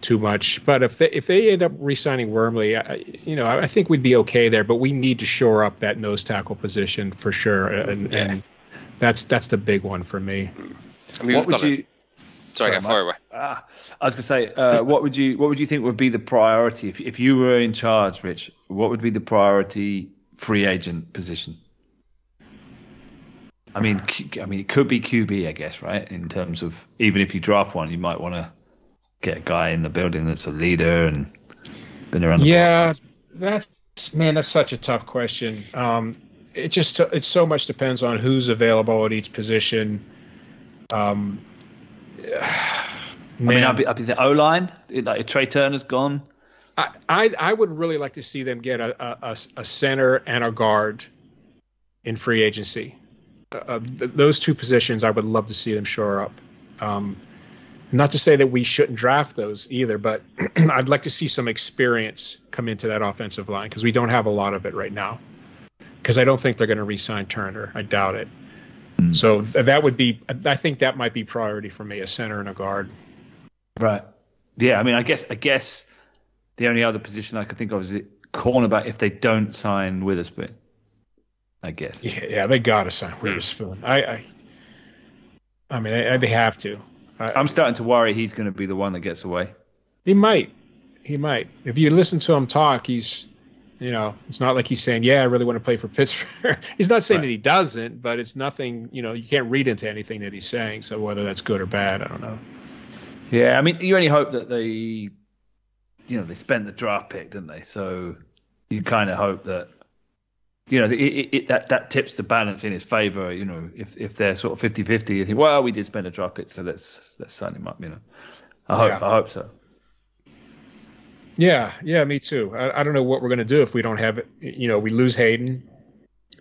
too much. But if they if they end up re-signing Wormley, I, you know, I think we'd be okay there. But we need to shore up that nose tackle position for sure, and, Yeah. and that's that's the big one for me. I mean, what would got a- you? Sorry, Sorry, go fire away. Ah, I was going to say, uh, what would you what would you think would be the priority if if you were in charge, Rich? What would be the priority free agent position? I mean, Q- I mean, it could be QB, I guess, right? In terms of even if you draft one, you might want to get a guy in the building that's a leader and been around. The Yeah, that's man, that's such a tough question. Um, it just it so much depends on who's available at each position. Um, [SIGHS] I mean, I'd be, I'd be the O line. Like Trai Turner's gone, I, I I would really like to see them get a, a, a, a center and a guard in free agency. Uh, th- those two positions, I would love to see them shore up. Um, not to say that we shouldn't draft those either, but [CLEARS THROAT] I'd like to see some experience come into that offensive line because we don't have a lot of it right now. Because I don't think they're going to re-sign Turner. I doubt it. Mm. So that would be. I think that might be priority for me: a center and a guard. Right. Yeah, I mean, I guess I guess the only other position I could think of is cornerback if they don't sign Witherspoon. I guess. Yeah, yeah, they got to sign Witherspoon. I, I, I mean, I, they have to. I, I'm starting to worry he's going to be the one that gets away. he might, he might. If you listen to him talk, he's, you know, it's not like he's saying, "Yeah, I really want to play for Pittsburgh." [LAUGHS] he's not saying Right. that he doesn't, but it's nothing. You know, you can't read into anything that he's saying. So whether that's good or bad, I don't know. Yeah, I mean, you only hope that they, you know, they spent the draft pick, didn't they? So you kind of hope that, you know, it, it, it, that that tips the balance in his favor. You know, if if they're sort of 50-50, you think, well, we did spend a draft pick, so let's let's sign him up. You know, I hope Yeah. I hope so. Yeah, yeah, me too. I, I don't know what we're going to do if we don't have it. You know, we lose Haden,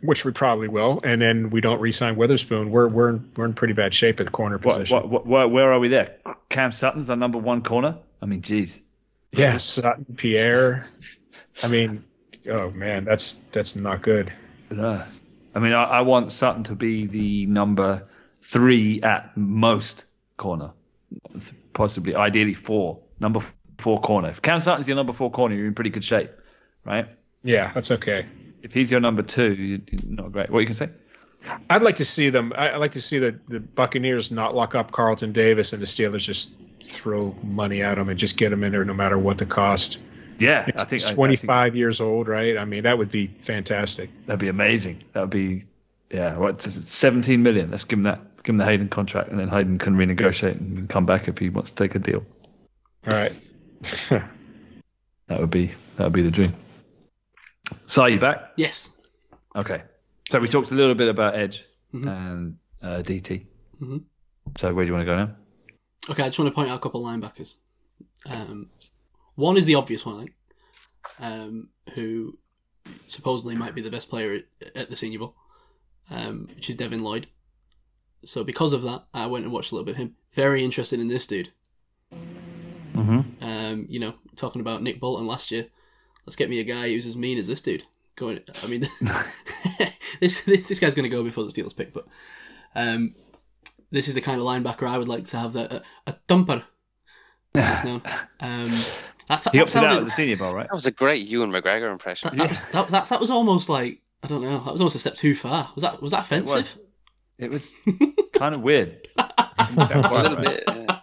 which we probably will, and then we don't re-sign Witherspoon. We're we're in, we're in pretty bad shape at the corner position. what, what, where, where are we there? Cam Sutton's our number one corner. I mean, geez. Yeah, Sutton, Pierre. I mean, oh man, that's that's not good. Uh, I mean, I, I want Sutton to be the number three at most corner, possibly, ideally four. Number four corner. If Cam Sutton's your number four corner, you're in pretty good shape, right? Yeah, that's okay. If he's your number two, you're not great. What you can say? I'd like to see them. I'd like to see the, the Buccaneers not lock up Carlton Davis and the Steelers just throw money at him and just get him in there no matter what the cost. Yeah, It's, I think it's I- I think 25 years old, right? I mean, that would be fantastic. that'd be amazing. That would be, yeah. What is it? 17 million. Let's give him that. Give him the Haden contract, and then Haden can renegotiate and come back if he wants to take a deal. All right. [LAUGHS] That would be that would be the dream. So are you back? Yes. Okay. So we talked a little bit about Edge Mhm. and uh, DT. Mhm. So where do you want to go now? Okay, I just want to point out a couple of linebackers. Um, one is the obvious one, I think, um, who supposedly might be the best player at, at the Senior Bowl, um, which is Devin Lloyd. So because of that, I went and watched a little bit of him. Very interested in this dude. Mm-hmm. Um, you know, talking about Nick Bolton last year. Let's get me a guy who's as mean as this dude. Going, I mean, [LAUGHS] [LAUGHS] this this guy's going to go before the Steelers pick, but um, this is the kind of linebacker I would like to have. The, a, a thumper, as it's known. [LAUGHS] Um, that, that, He that opted out sounded- of the Senior Bowl, right? That was a great Ewan McGregor impression. that, that, that, that, that was almost like I don't know. That was almost a step too far. Was that was that It offensive? was. It was kind of weird. a little bit. yeah.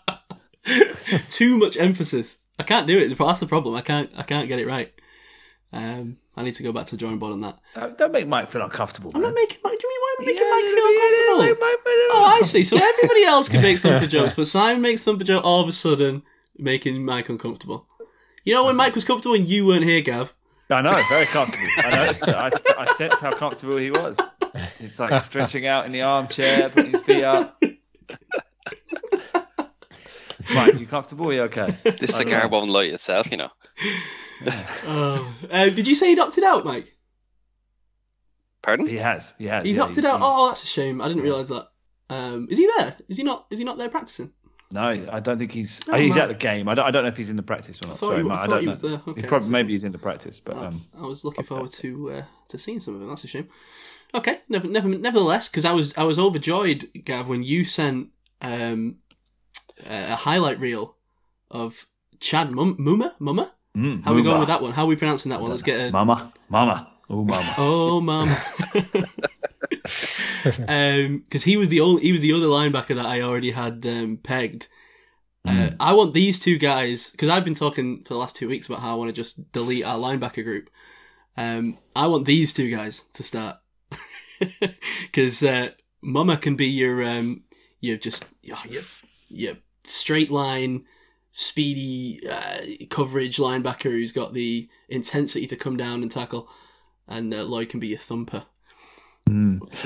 [LAUGHS] too much emphasis. I can't do it. That's the problem. I can't. I can't get it right. Um, I need to go back to the drawing board on that. Don't, don't make Mike feel uncomfortable. I'm man. not making Mike. Do you mean why am I making Yeah, Mike feel uncomfortable? Mike Oh, I see. So [LAUGHS] everybody else can make thumper jokes, but Simon makes thumper joke all of a sudden, making Mike uncomfortable. You know when Mike was comfortable and you weren't here, Gav. I know, very comfortable. I noticed it. I, I sensed how comfortable he was. He's like stretching out in the armchair, putting his feet up. [LAUGHS] Mike, you comfortable? Are you okay? This I don't cigar know. won't light itself, you know. Oh, [LAUGHS] uh, did you say he'd opted out, Mike? Pardon? He has. He has. He's yeah, opted out. Oh, that's a shame. I didn't realise that. Um, is he there? Is he not? Is he not there practicing? No, I don't think he's. Oh, he's man. at the game. I don't, I don't know if he's in the practice or not. thought Sorry, he- Mike, I I don't he know. was there. Okay, He's probably maybe he's in the practice, but Oh, um, I was looking forward to uh, to seeing some of it. That's a shame. Okay, never, never, nevertheless, because I was I was overjoyed, Gav, when you sent um, a highlight reel of Chad Mum- Muma Mumma. Mm, How are we going with that one? How are we pronouncing that one? Let's get a Mama, mama, oh mama. [LAUGHS] Oh, mum. [LAUGHS] Because he was the only, he was the other linebacker that I already had um, pegged. Uh, I want these two guys because I've been talking for the last two weeks about how I want to just delete our linebacker group. Um, I want these two guys to start [LAUGHS] because uh, Mama can be your um, your just your, your, your straight line, speedy uh, coverage linebacker who's got the intensity to come down and tackle, and uh, Lloyd can be a thumper.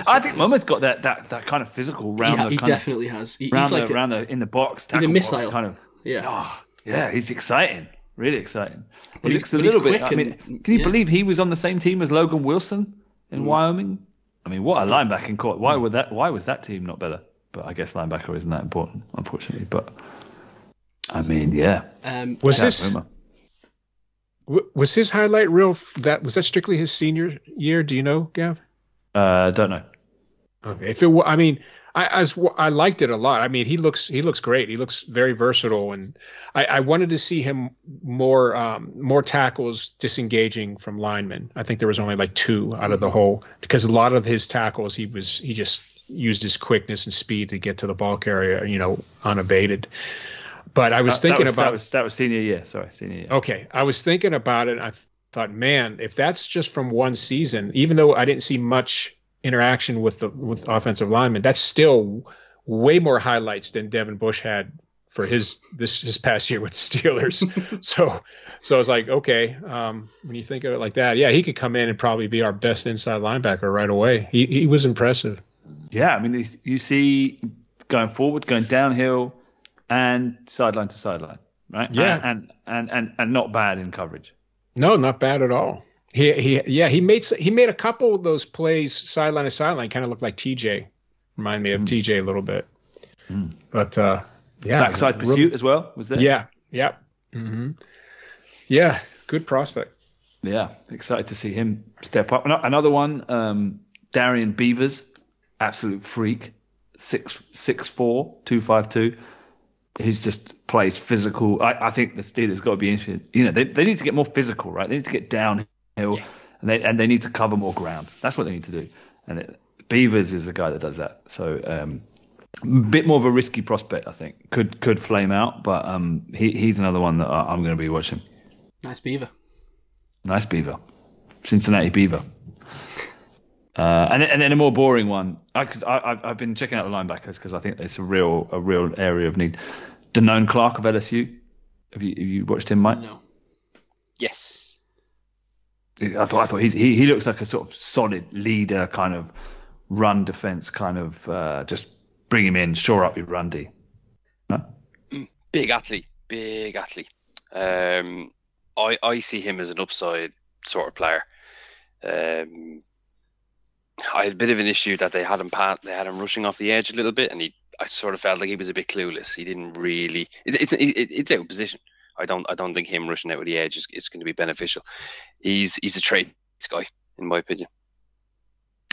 I think Mama's got that, that, that kind of physical round he, the he kind of definitely has. He- round he's like the, a- round the in the box. He's a tackle box missile. kind of. yeah. Oh, yeah, he's exciting. Really exciting. But He looks a little bit. quick I mean, and- can you yeah. believe he was on the same team as Logan Wilson in Mm. Wyoming? I mean, what a linebacking court. Why would that? Why was that team not better? But I guess linebacker isn't that important, unfortunately. But I mean, yeah. Um, Was this Mama. w- was his highlight reel? That was that strictly his senior year? Do you know, Gav? Uh, don't know. Okay, if it, wa- I mean, I as I liked it a lot. I mean, he looks he looks great. He looks very versatile, and I, I wanted to see him more um, more tackles disengaging from linemen. I think there was only like two out of the whole because a lot of his tackles he was he just used his quickness and speed to get to the ball carrier, you know, unabated. But I was Uh, thinking that was, about that was that was senior year. Sorry, senior year. Okay, I was thinking about it. And I th- thought, man, if that's just from one season, even though I didn't see much interaction with the with offensive linemen, that's still way more highlights than Devin Bush had for his this his past year with the Steelers. [LAUGHS] so, so I was like, okay, um, when you think of it like that, yeah, he could come in and probably be our best inside linebacker right away. He he was impressive. Yeah, I mean, you- see going forward, going downhill, and sideline to sideline, right? Yeah. and and and and not bad in coverage. No, not bad at all. He he yeah he made he made a couple of those plays sideline to sideline, kind of looked like TJ, remind me of TJ a little bit. But uh, yeah, Backside real- pursuit as well was there. Yeah, yeah, hmm yeah. Good prospect. yeah. Excited to see him step up. Another one, um, Darian Beavers, absolute freak, six six four two five two. He's just plays physical. I, I think the Steelers got to be interested. You know, they, they need to get more physical, right? They need to get downhill, and they and they need to cover more ground. That's what they need to do. And it, Beavers is the guy that does that. So um, a bit more of a risky prospect, I think. Could could flame out, but um, he, he's another one that I'm going to be watching. nice beaver. Nice Beaver, Cincinnati Beaver. Uh, and then- and then a more boring one, because I, I've I've been checking out the linebackers because I think it's a real a real area of need. Damone Clark of LSU. Have you have you watched him, Mike? No. Yes. I thought I thought he's, he he looks like a sort of solid leader, kind of run defense, kind of uh, just bring him in, shore up your run D. No? Big athlete. Big athlete. Um, I I see him as an upside sort of player. Um, I had a bit of an issue that they had him pat, they had him rushing off the edge a little bit, and he I sort of felt like he was a bit clueless. He didn't really. It, it's it, it's out of position. I don't I don't think him rushing out with the edge is, is going to be beneficial. He's he's a trade guy in my opinion.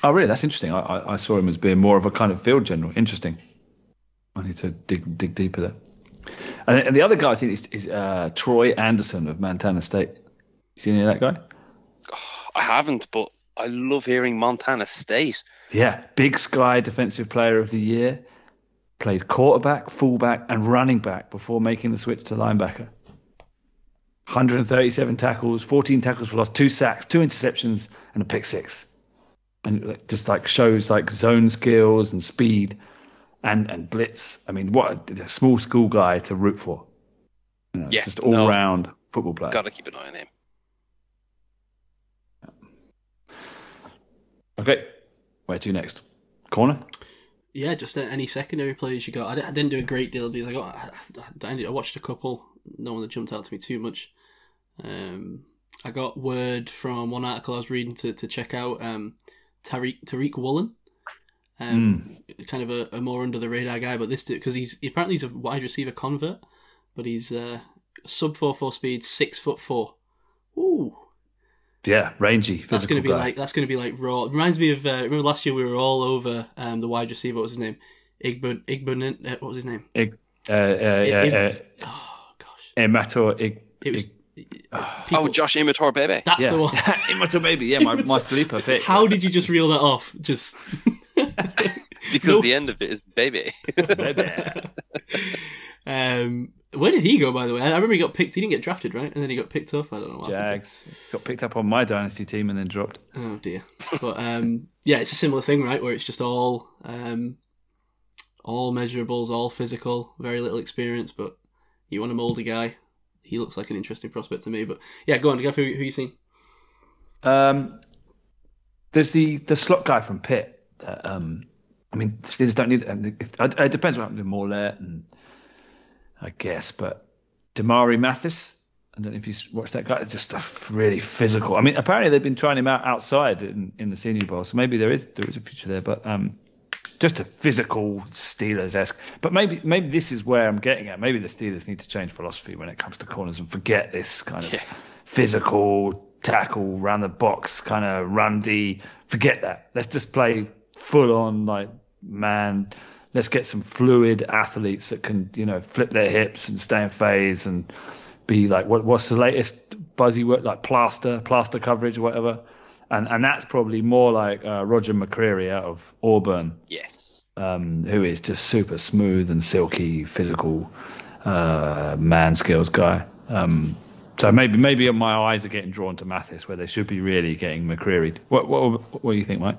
Oh, really? That's interesting. I, I, I saw him as being more of a kind of field general. Interesting. I need to dig dig deeper there. And, and the other guy I think is, is uh, Troy Anderson of Montana State. You seen any of that guy? I haven't, but I love hearing Montana State. Yeah, Big Sky Defensive Player of the Year. Played quarterback, fullback, and running back before making the switch to linebacker. 137 tackles, 14 tackles for loss, two sacks, two interceptions, and a pick six. And just like shows like zone skills and speed and, and blitz. I mean, what a, a small school guy to root for. You know, Yeah, just all no. round football player. Got to keep an eye on him. Okay, where to next? Corner? Yeah, just uh, any secondary players you got. I, didn't do a great deal of these. I got. I, I, I watched a couple. No one that jumped out to me too much. Um, I got word from one article I was reading to, to check out. Um, Tariq Tariq Woolen. Um, kind of a, a more under the radar guy, but this because he's apparently he's a wide receiver convert, but he's uh, sub four four speed, six foot four. Ooh, Yeah, rangy. that's going to be guy. like that's going to be like raw. It reminds me of uh, remember last year we were all over um, the wide receiver. What was his name? Igbo Igbo. Uh, what was his name? Uh, uh, yeah, It- uh, Oh gosh, Emator Ig- It was. Oh, Josh Imator baby. that's yeah. the one. [LAUGHS] Imator Baby, yeah, my, [LAUGHS] my sleeper pick. How did you just reel that off? Just [LAUGHS] Because No. the end of it is baby. Baby. um, where did he go? By the way, I remember he got picked. He didn't get drafted, right? And then he got picked up. I don't know. What. Jags got picked up on my dynasty team and then dropped. Oh dear. But um, yeah, it's a similar thing, right? Where it's just all um, all measurables, all physical, very little experience. But you want to mould a guy. He looks like an interesting prospect to me. But yeah, go on, Gav. Who, who you seen? Um, there's the the slot guy from Pitt. That, um, I mean, the Steelers don't need. And if, it it depends what happened to Maulet and I guess, but Damarri Mathis. I don't know if you watched that guy. Just a really physical. I mean, apparently they've been trying him out outside in, in the Senior Bowl, so maybe there is there is a future there. But um, just a physical Steelers esque. But maybe maybe this is where I'm getting at. Maybe the Steelers need to change philosophy when it comes to corners and forget this kind of Yeah. physical tackle round the box kind of run D. Forget that. Let's just play full on like man. Let's get some fluid athletes that can you know flip their hips and stay in phase and be like what what's the latest buzzy word like plaster plaster coverage or whatever. And and that's probably more like uh, Roger McCreary out of Auburn yes. um, who is just super smooth and silky, physical uh, man skills guy. Um, so maybe maybe my eyes are getting drawn to Mathis, where they should be really getting McCreary. What what what do you think, Mike?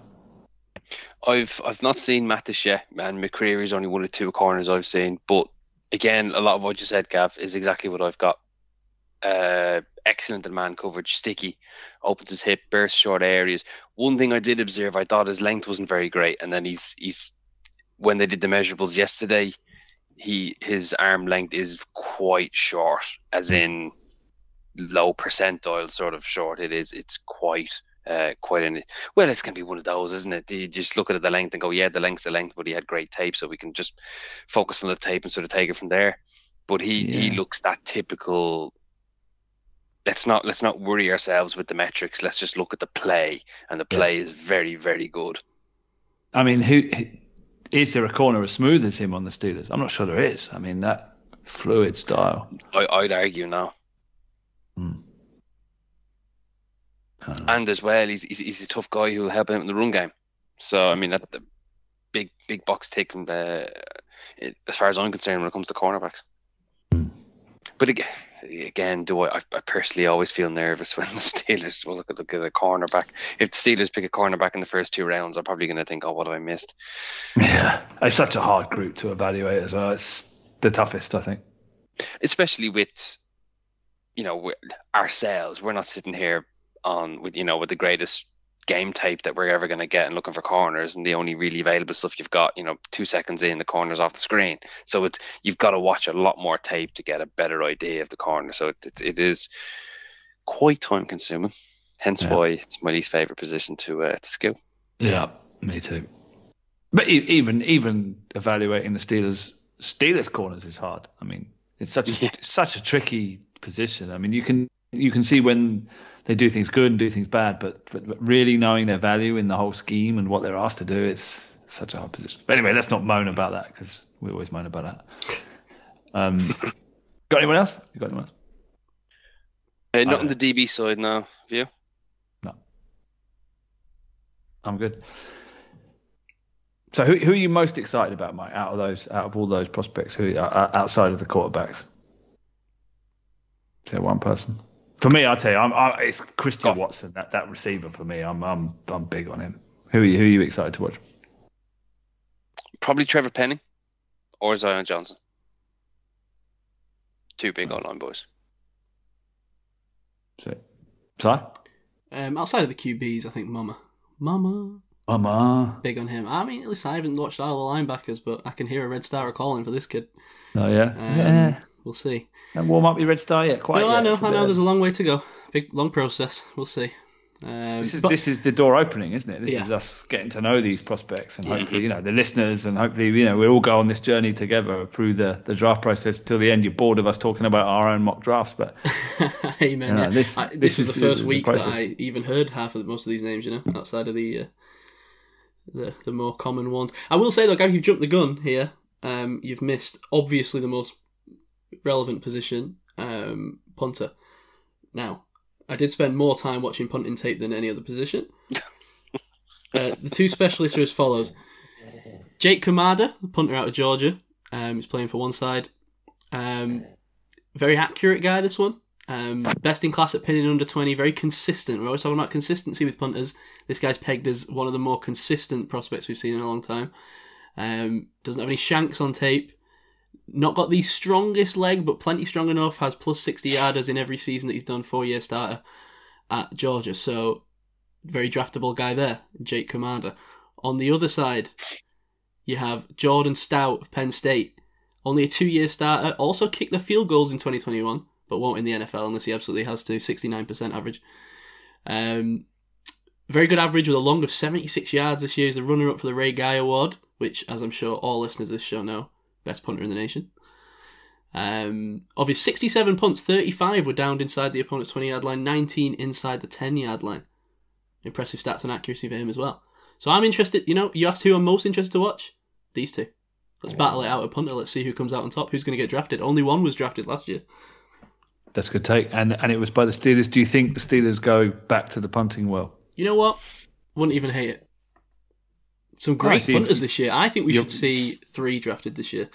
I've I've not seen Mattis yet, and McCreary's only one of two corners I've seen. But again, a lot of what you said, Gav, is exactly what I've got. Uh, excellent in man coverage, sticky, opens his hip, bursts short areas. One thing I did observe, I thought his length wasn't very great, and then he's he's when they did the measurables yesterday, he his arm length is quite short, as in low percentile sort of short. It is it's quite uh, quite in it. Well, it's gonna be one of those, isn't it? You just look at the length and go, yeah, the length's the length, but he had great tape, so we can just focus on the tape and sort of take it from there. But he he looks that typical. Let's not let's not worry ourselves with the metrics. Let's just look at the play, and the Yeah. play is very very good. I mean, who is there a corner as smooth as him on the Steelers? I'm not sure there is. I mean, that fluid style. I, I'd argue now. Know. And as well, he's, he's he's a tough guy who'll help him in the run game. So I mean, that the big big box tick uh, it- as far as I'm concerned when it comes to cornerbacks. But again, again, do I, I? I personally always feel nervous [LAUGHS] when the Steelers will look at look at a cornerback. If the Steelers pick a cornerback in the first two rounds, I'm probably going to think, oh, what have I missed? Yeah, it's such a hard group to evaluate as well. It's the toughest, I think. especially with you know ourselves we're not sitting here on with you know with the greatest game tape that we're ever going to get and looking for corners and the only really available stuff you've got you know two seconds in the corners off the screen so it's you've got to watch a lot more tape to get a better idea of the corner so it, it, it is quite time consuming hence Yeah. why it's my least favorite position to uh, to skill Yeah, me too. But even even evaluating the Steelers Steelers corners is hard. I mean, it's such a, [LAUGHS] Yeah. such a tricky position. I mean, you can you can see when they do things good and do things bad, but, but, really knowing their value in the whole scheme and what they're asked to do, it's such a hard position. But anyway, let's not moan about that because we always moan about that. Um, [LAUGHS] got anyone else? You got anyone else? uh, not on the DB side now view No. I'm good. So who who are you most excited about, Mike? Out of those, out of all those prospects, who uh, outside of the quarterbacks? Is there one person? For me, I'll tell you, I'm, I, it's Christian Go. Watson. That that receiver for me, I'm I'm I'm big on him. Who are you, who are you excited to watch? probably Trevor Penning or Zion Johnson two big online boys So, Si? Um, outside of the QBs, I think Mama, Mama, Mama. big on him. I mean, at least I haven't watched all the linebackers, but I can hear a red star calling for this kid. Oh yeah, Um, yeah. We'll see. And warm up your red star yet? Quite no, yet. I know, It's a I bit know. of- There's a long way to go. Big, long process. We'll see. Um, This is but- this is the door opening, isn't it? This Yeah. is us getting to know these prospects and hopefully, you know, the listeners and hopefully, you know, we all go on this journey together through the, the draft process till the end. You're bored of us talking about our own mock drafts, but [LAUGHS] Amen. Yeah, yeah. this- I, this, this was is the the- first the week process. that I even heard half of most of these names. You know, outside of the uh, the the more common ones. I will say though, Gav, you've jumped the gun here. Um, you've missed obviously the most relevant position, um, punter. Now, I did spend more time watching punting tape than any other position. [LAUGHS] uh, the two specialists are as follows: Jake Camarda, the punter out of Georgia, um, is playing for one side. Um, very accurate guy. This one, um, best in class at pinning under twenty. Very consistent. We're always talking about consistency with punters. This guy's pegged as one of the more consistent prospects we've seen in a long time. Um, doesn't have any shanks on tape. Not got the strongest leg, but plenty strong enough. Has plus 60 yarders in every season that he's done, four year starter at Georgia. So, very draftable guy there, Jake Camarda. On the other side, you have Jordan Stout of Penn State. Only a two year starter. Also kicked the field goals in 2021, but won't in the NFL unless he absolutely has to. 69% average. Um, very good average with a long of 76 yards this year. He's the runner up for the Ray Guy Award, which, as I'm sure all listeners of this show know, best punter in the nation. Um, of his 67 punts, 35 were downed inside the opponent's 20 yard line, 19 inside the 10 yard line. Impressive stats and accuracy for him as well. So I'm interested, you know, you asked who I'm most interested to watch? These two. Let's battle it out at punter. Let's see who comes out on top. Who's going to get drafted? Only one was drafted last year. That's a good take. And and it was by the Steelers. Do you think the Steelers go back to the punting well? You know what? Wouldn't even hate it. Some great see. punters this year. I think we You're- should see three drafted this year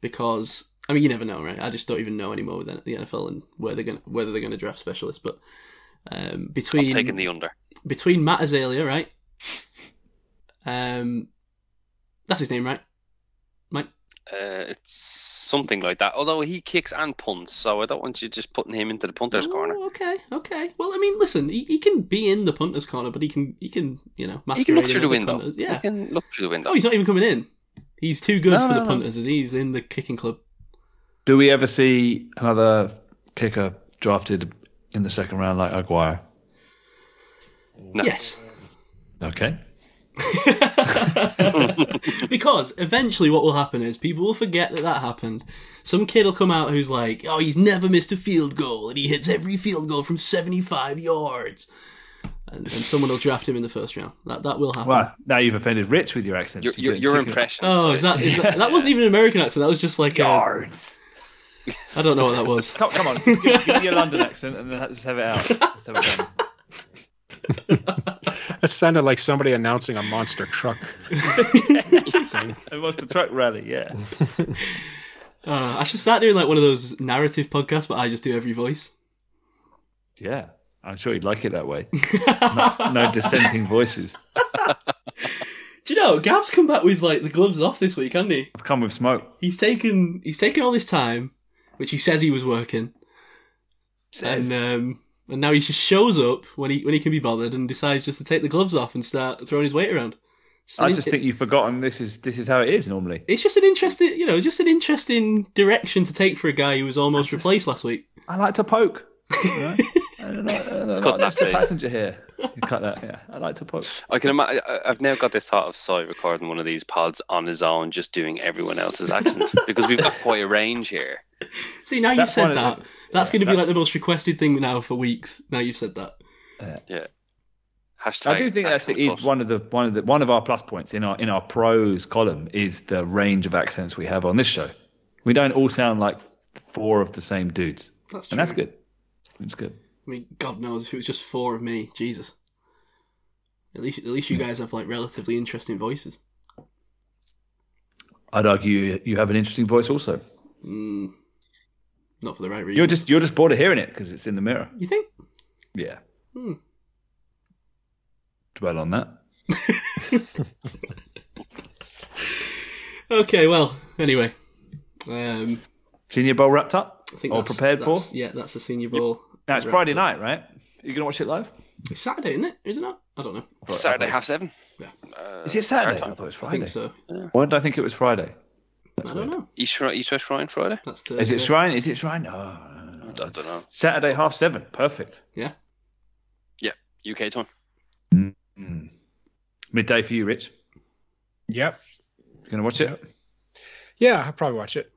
because I mean you never know, right? I just don't even know anymore with the NFL and where they're going whether they're going to draft specialists. But um, I'm between taking the under. between Matt Araiza, right? Um, that's his name, right? Mike. Uh, it's something like that. Although he kicks and punts, so I don't want you just putting him into the punter's corner. Oh, okay, okay. Well, I mean, listen, he, he can be in the punter's corner, but he can he can you know He can look through in the other window. corners. He Yeah. can look through the window. Oh, he's not even coming in. He's too good No, for no, the no. punters. As he's in the kicking club. Do we ever see another kicker drafted in the second round like Aguayo? No. Yes. Okay. [LAUGHS] because eventually what will happen is people will forget that that happened. Some kid will come out who's like, oh, he's never missed a field goal and he hits every field goal from 75 yards. And, and someone will draft him in the first round. That that will happen. Well, now you've offended Rich with your accent. Your, your, your impression. Oh, is that, is that that wasn't even an American accent? That was just like Yards. I don't know what that was. Come, come on, give, give me your London accent and then just have it out. Let's have it done. [LAUGHS] That sounded like somebody announcing a monster truck. It was the truck rally, yeah. [LAUGHS] Uh, I should start doing like one of those narrative podcasts, but I just do every voice. Yeah, I'm sure you'd like it that way. No, no dissenting voices. [LAUGHS] Do you know Gav's come back with like the gloves off this week, hasn't he? I've come with smoke. He's taken he's taken all this time, which he says he was working, Says. and um, and now he just shows up when he when he can be bothered and decides just to take the gloves off and start throwing his weight around. Just I just in- think you've forgotten this is this is how it is normally. it's just an interesting, you know, just an interesting direction to take for a guy who was almost just- replaced last week. I like to poke. [LAUGHS] you know? I don't know, I don't know, Cut that, passenger here. You cut that, yeah. I like to put. I can imagine. I've now got this thought of Cy recording one of these pods on his own, just doing everyone else's accent [LAUGHS] because we've got quite a range here. See, now you've said that. the- that's yeah, going to be like the most requested thing now for weeks. Now you've said that. Yeah. Hashtag. I do think that's the, accent is one of the one of the one of our plus points in our in our pros column is the range of accents we have on this show. We don't all sound like four of the same dudes, That's true. and that's good. It's good. I mean, God knows if it was just four of me, Jesus. At least, at least you guys have like relatively interesting voices. I'd argue you have an interesting voice also. Mm, not for the right reason. You're just you're just bored of hearing it because it's in the mirror. You think? Yeah. Hmm. Dwell on that. [LAUGHS] Okay, well, anyway. Um, Senior Bowl wrapped up. I think All that's- prepared for? Yeah, that's the Senior Bowl. Now it's Friday up. night, right? You're gonna watch it live? It's Saturday, isn't it? Isn't it? I don't know. Saturday half seven. Yeah. Uh, Is it Saturday? our I thought it was Friday. I think so. Why did I think it was Friday? I don't know. East, East West Shrine Friday. That's Thursday. Is it Shrine? Is it Shrine? Oh, no, no, I don't know. Saturday half seven. Perfect. Yeah. Yeah. UK time. Mm. Midday for you, Rich. Yep. You gonna watch it? Yeah, I'll probably watch it.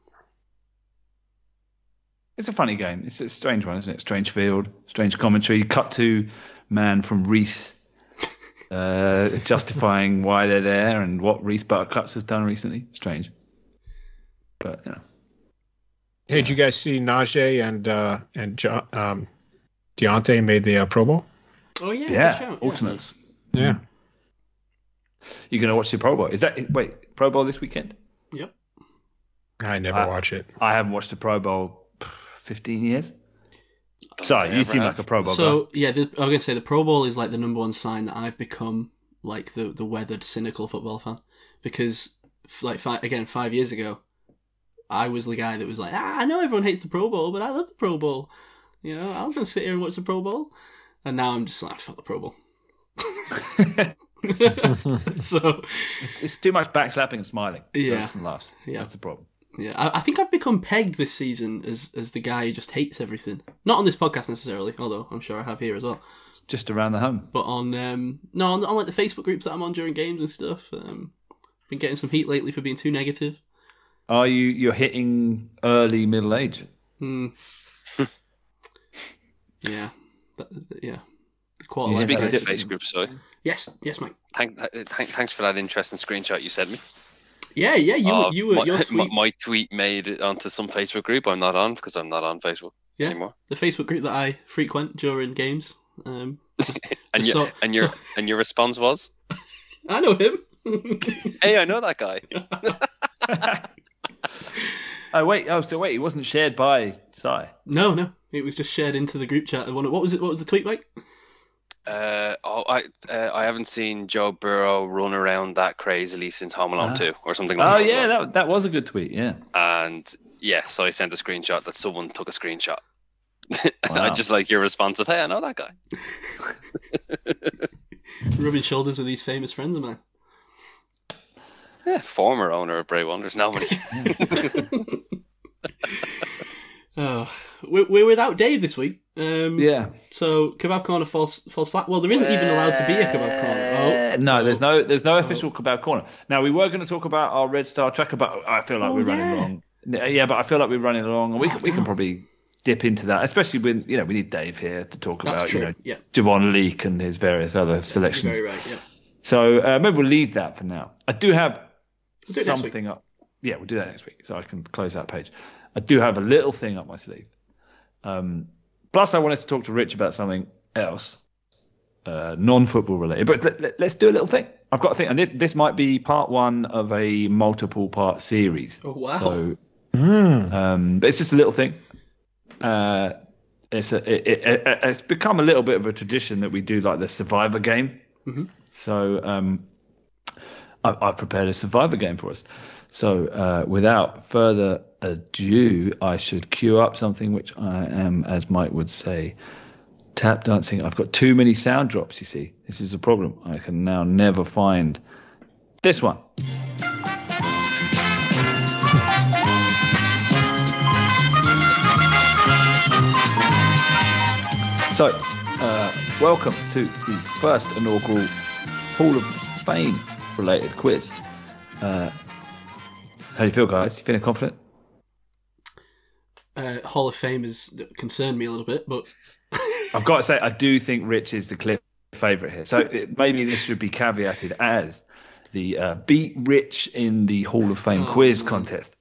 It's a funny game. It's a strange one, isn't it? Strange field, strange commentary. Cut to man from Reese, [LAUGHS] uh, justifying why they're there and what Reese Buttercups has done recently. Strange, but you know, Hey, did you guys see Najee and uh, and jo- um, Diontae made the uh, Pro Bowl? Oh yeah, Yeah, alternates. Yeah. You're going to watch the Pro Bowl? Is that wait Pro Bowl this weekend? Yep. I never Uh, watch it. I haven't watched the Pro Bowl pff, 15 years. Sorry, you seem have. like a Pro Bowl So yeah, the, I was gonna say the Pro Bowl is like the number one sign that I've become like the the weathered, cynical football fan because like fi- again five years ago, I was the guy that was like, ah, I know everyone hates the Pro Bowl, but I love the Pro Bowl. You know, I'm gonna sit here and watch the Pro Bowl, and now I'm just like, fuck the Pro Bowl. [LAUGHS] [LAUGHS] so it's, it's too much backslapping and smiling. Yeah. And laughs. Yeah. That's the problem. Yeah, I, I think I've become pegged this season as as the guy who just hates everything. Not on this podcast necessarily, although I'm sure I have here as well. Just around the home. But on um no, on, on like the Facebook groups that I'm on during games and stuff. Um, been getting some heat lately for being too negative. Are you you're hitting early middle age? Hmm. [LAUGHS] yeah, That- that- yeah. The quarter You life Speaking of Dip- crisis. space group, sorry. Yes, yes, Mike. Thank, thank, thanks for that interesting screenshot you sent me. Yeah, yeah. You Uh, you were my, your [LAUGHS] tweet, my tweet made it onto some Facebook group I'm not on because I'm not on Facebook Yeah. anymore. the Facebook group that I frequent during games. Um, [LAUGHS] And Just your so- and your so- [LAUGHS] and your response was, I know him. "Hey, I know that guy." Oh wait, oh so wait, it wasn't shared by Sai. no, no, it was just shared into the group chat. And What was it? What was the tweet, Mike? Uh, oh, I uh, I haven't seen Joe Burrow run around that crazily since Home Alone Ah. 2 or something like Oh that. yeah, that that was a good tweet. Yeah. And yeah, so I sent a screenshot that someone took a screenshot. [LAUGHS] I just like your response of, "Hey, I know that guy." [LAUGHS] Rubbing shoulders with these famous friends of mine. Yeah, former owner of Bray Wonders. Nobody. [LAUGHS] Oh, we're, we're without Dave this week. Um, Yeah. So kebab corner falls falls flat. Well, there isn't even allowed to be a kebab corner. Uh, no, there's no there's no official kebab corner. Now we were going to talk about our Red Star tracker, but I feel like Oh, we're running yeah. along. Yeah, but I feel like we're running along, and we Oh, can, we can probably dip into that, especially when you know we need Dave here to talk That's about true. you know yeah, Javon Leak and his various other you're selections. very right. Yeah. So uh, maybe we'll leave that for now. I do have We'll do it next week. something up. Yeah, we'll do that next week, so I can close that page. I do have a little thing up my sleeve. Um, plus, I wanted to talk to Rich about something else, uh, non-football related. But let, let, let's do a little thing. I've got a thing, and this this might be part one of a multiple-part series. Oh wow. So, Mm. um, but it's just a little thing. Uh, it's a, it, it, it, it's become a little bit of a tradition that we do like the Survivor game. Mhm. So um, I, I've prepared a Survivor game for us. So uh, without further ado, I should queue up something which I am, as Mike would say, tap dancing. I've got too many sound drops. You see, this is a problem. I can now never find this one. So, uh, welcome to the first inaugural Hall of Fame related quiz. Uh, how do you feel, guys? You feeling confident? uh, Hall of Fame has concerned me a little bit, but [LAUGHS] I've got to say, I do think Rich is the clear favourite here. So it, maybe this should be caveated as the uh, beat Rich in the Hall of Fame Oh, quiz man. contest.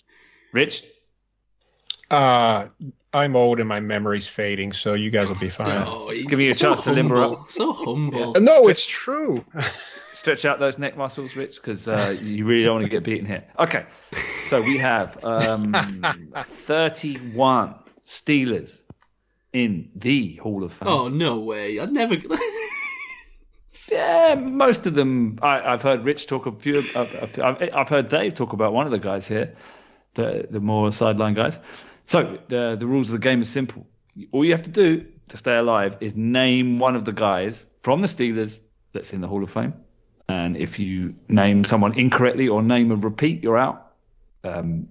Rich, Uh, I'm old and my memory's fading, so you guys will be fine. oh, he's giving you a so chance to limber up. So humble. No, it's true. [LAUGHS] stretch out those neck muscles, Rich, because uh, you really don't want to get beaten here. Okay, so we have um, [LAUGHS] 31 Steelers in the Hall of Fame. Oh no way! I'd never. [LAUGHS] Yeah, most of them. I, I've heard Rich talk a few. A, a few- I've, I've heard Dave talk about one of the guys here, the the more sideline guys. So the the rules of the game are simple. All you have to do to stay alive is name one of the guys from the Steelers that's in the Hall of Fame. And if you name someone incorrectly or name a repeat, you're out. Um,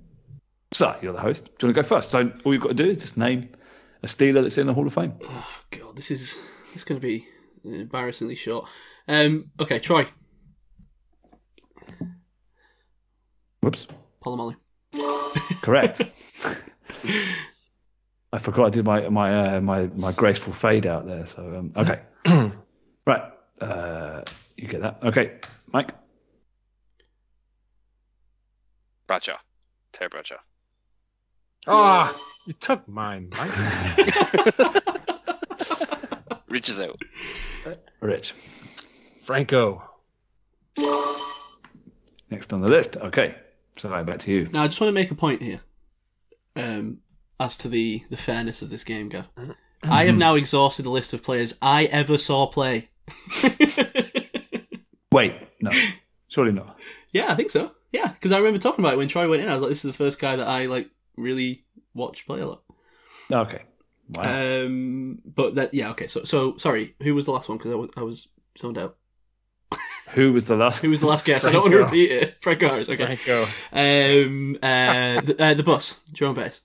so you're the host. Do you want to go first? So all you've got to do is just name a Steeler that's in the Hall of Fame. oh god, this is it's going to be embarrassingly short. Um, okay, Troy Whoops. Polamalu. Correct. [LAUGHS] [LAUGHS] I forgot I did my my uh, my my graceful fade out there. So um, okay, [CLEARS THROAT] right. Uh, you get that? Okay, Mike. Bradshaw, Terry Bradshaw. Ah, you took mine, Mike. [LAUGHS] Rich is out. Rich. Franco. Next on the list. Okay. So back to you. Now, I just want to make a point here um, as to the, the fairness of this game, Gav. I have now exhausted the list of players I ever saw play. [LAUGHS] Wait, no. Surely not. yeah, I think so. Yeah, because I remember talking about it when Troy went in. I was like, this is the first guy that I like really watched play a lot. Okay. Wow. Um, but that, yeah, okay. So, so sorry, who was the last one? Because I was, I was zoned out. Who was the last? Who was the last guest? I don't want to repeat it. Franco Harris, okay. Franco. Um, uh, the, uh, the bus, Jerome Bettis.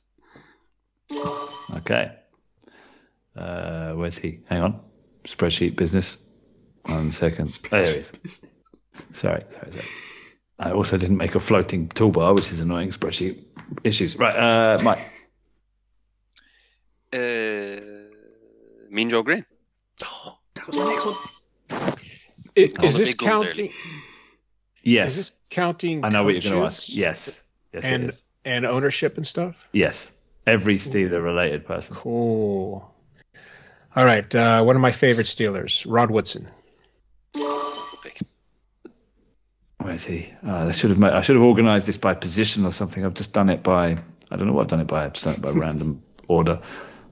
Okay. Uh, where's he? Hang on. Spreadsheet business. One second. Oh, there he is. Sorry, sorry, sorry. I also didn't make a floating toolbar, which is annoying. Spreadsheet issues. Right, uh, Mike. Uh, mean Joe Greene. Oh, [GASPS] that was my next one. I- Oh, Is the this big goals counting? Yes. Is this counting? I know what you're going to ask. Yes. Yes, And it is. and ownership and stuff. Yes. Every Steeler related person. Cool. All right. Uh, one of my favorite Steelers, Rod Woodson. Where is he? Uh, I should have made, I should have organised this by position or something. I've just done it by I don't know what I've done it by. I've just done it by [LAUGHS] random order.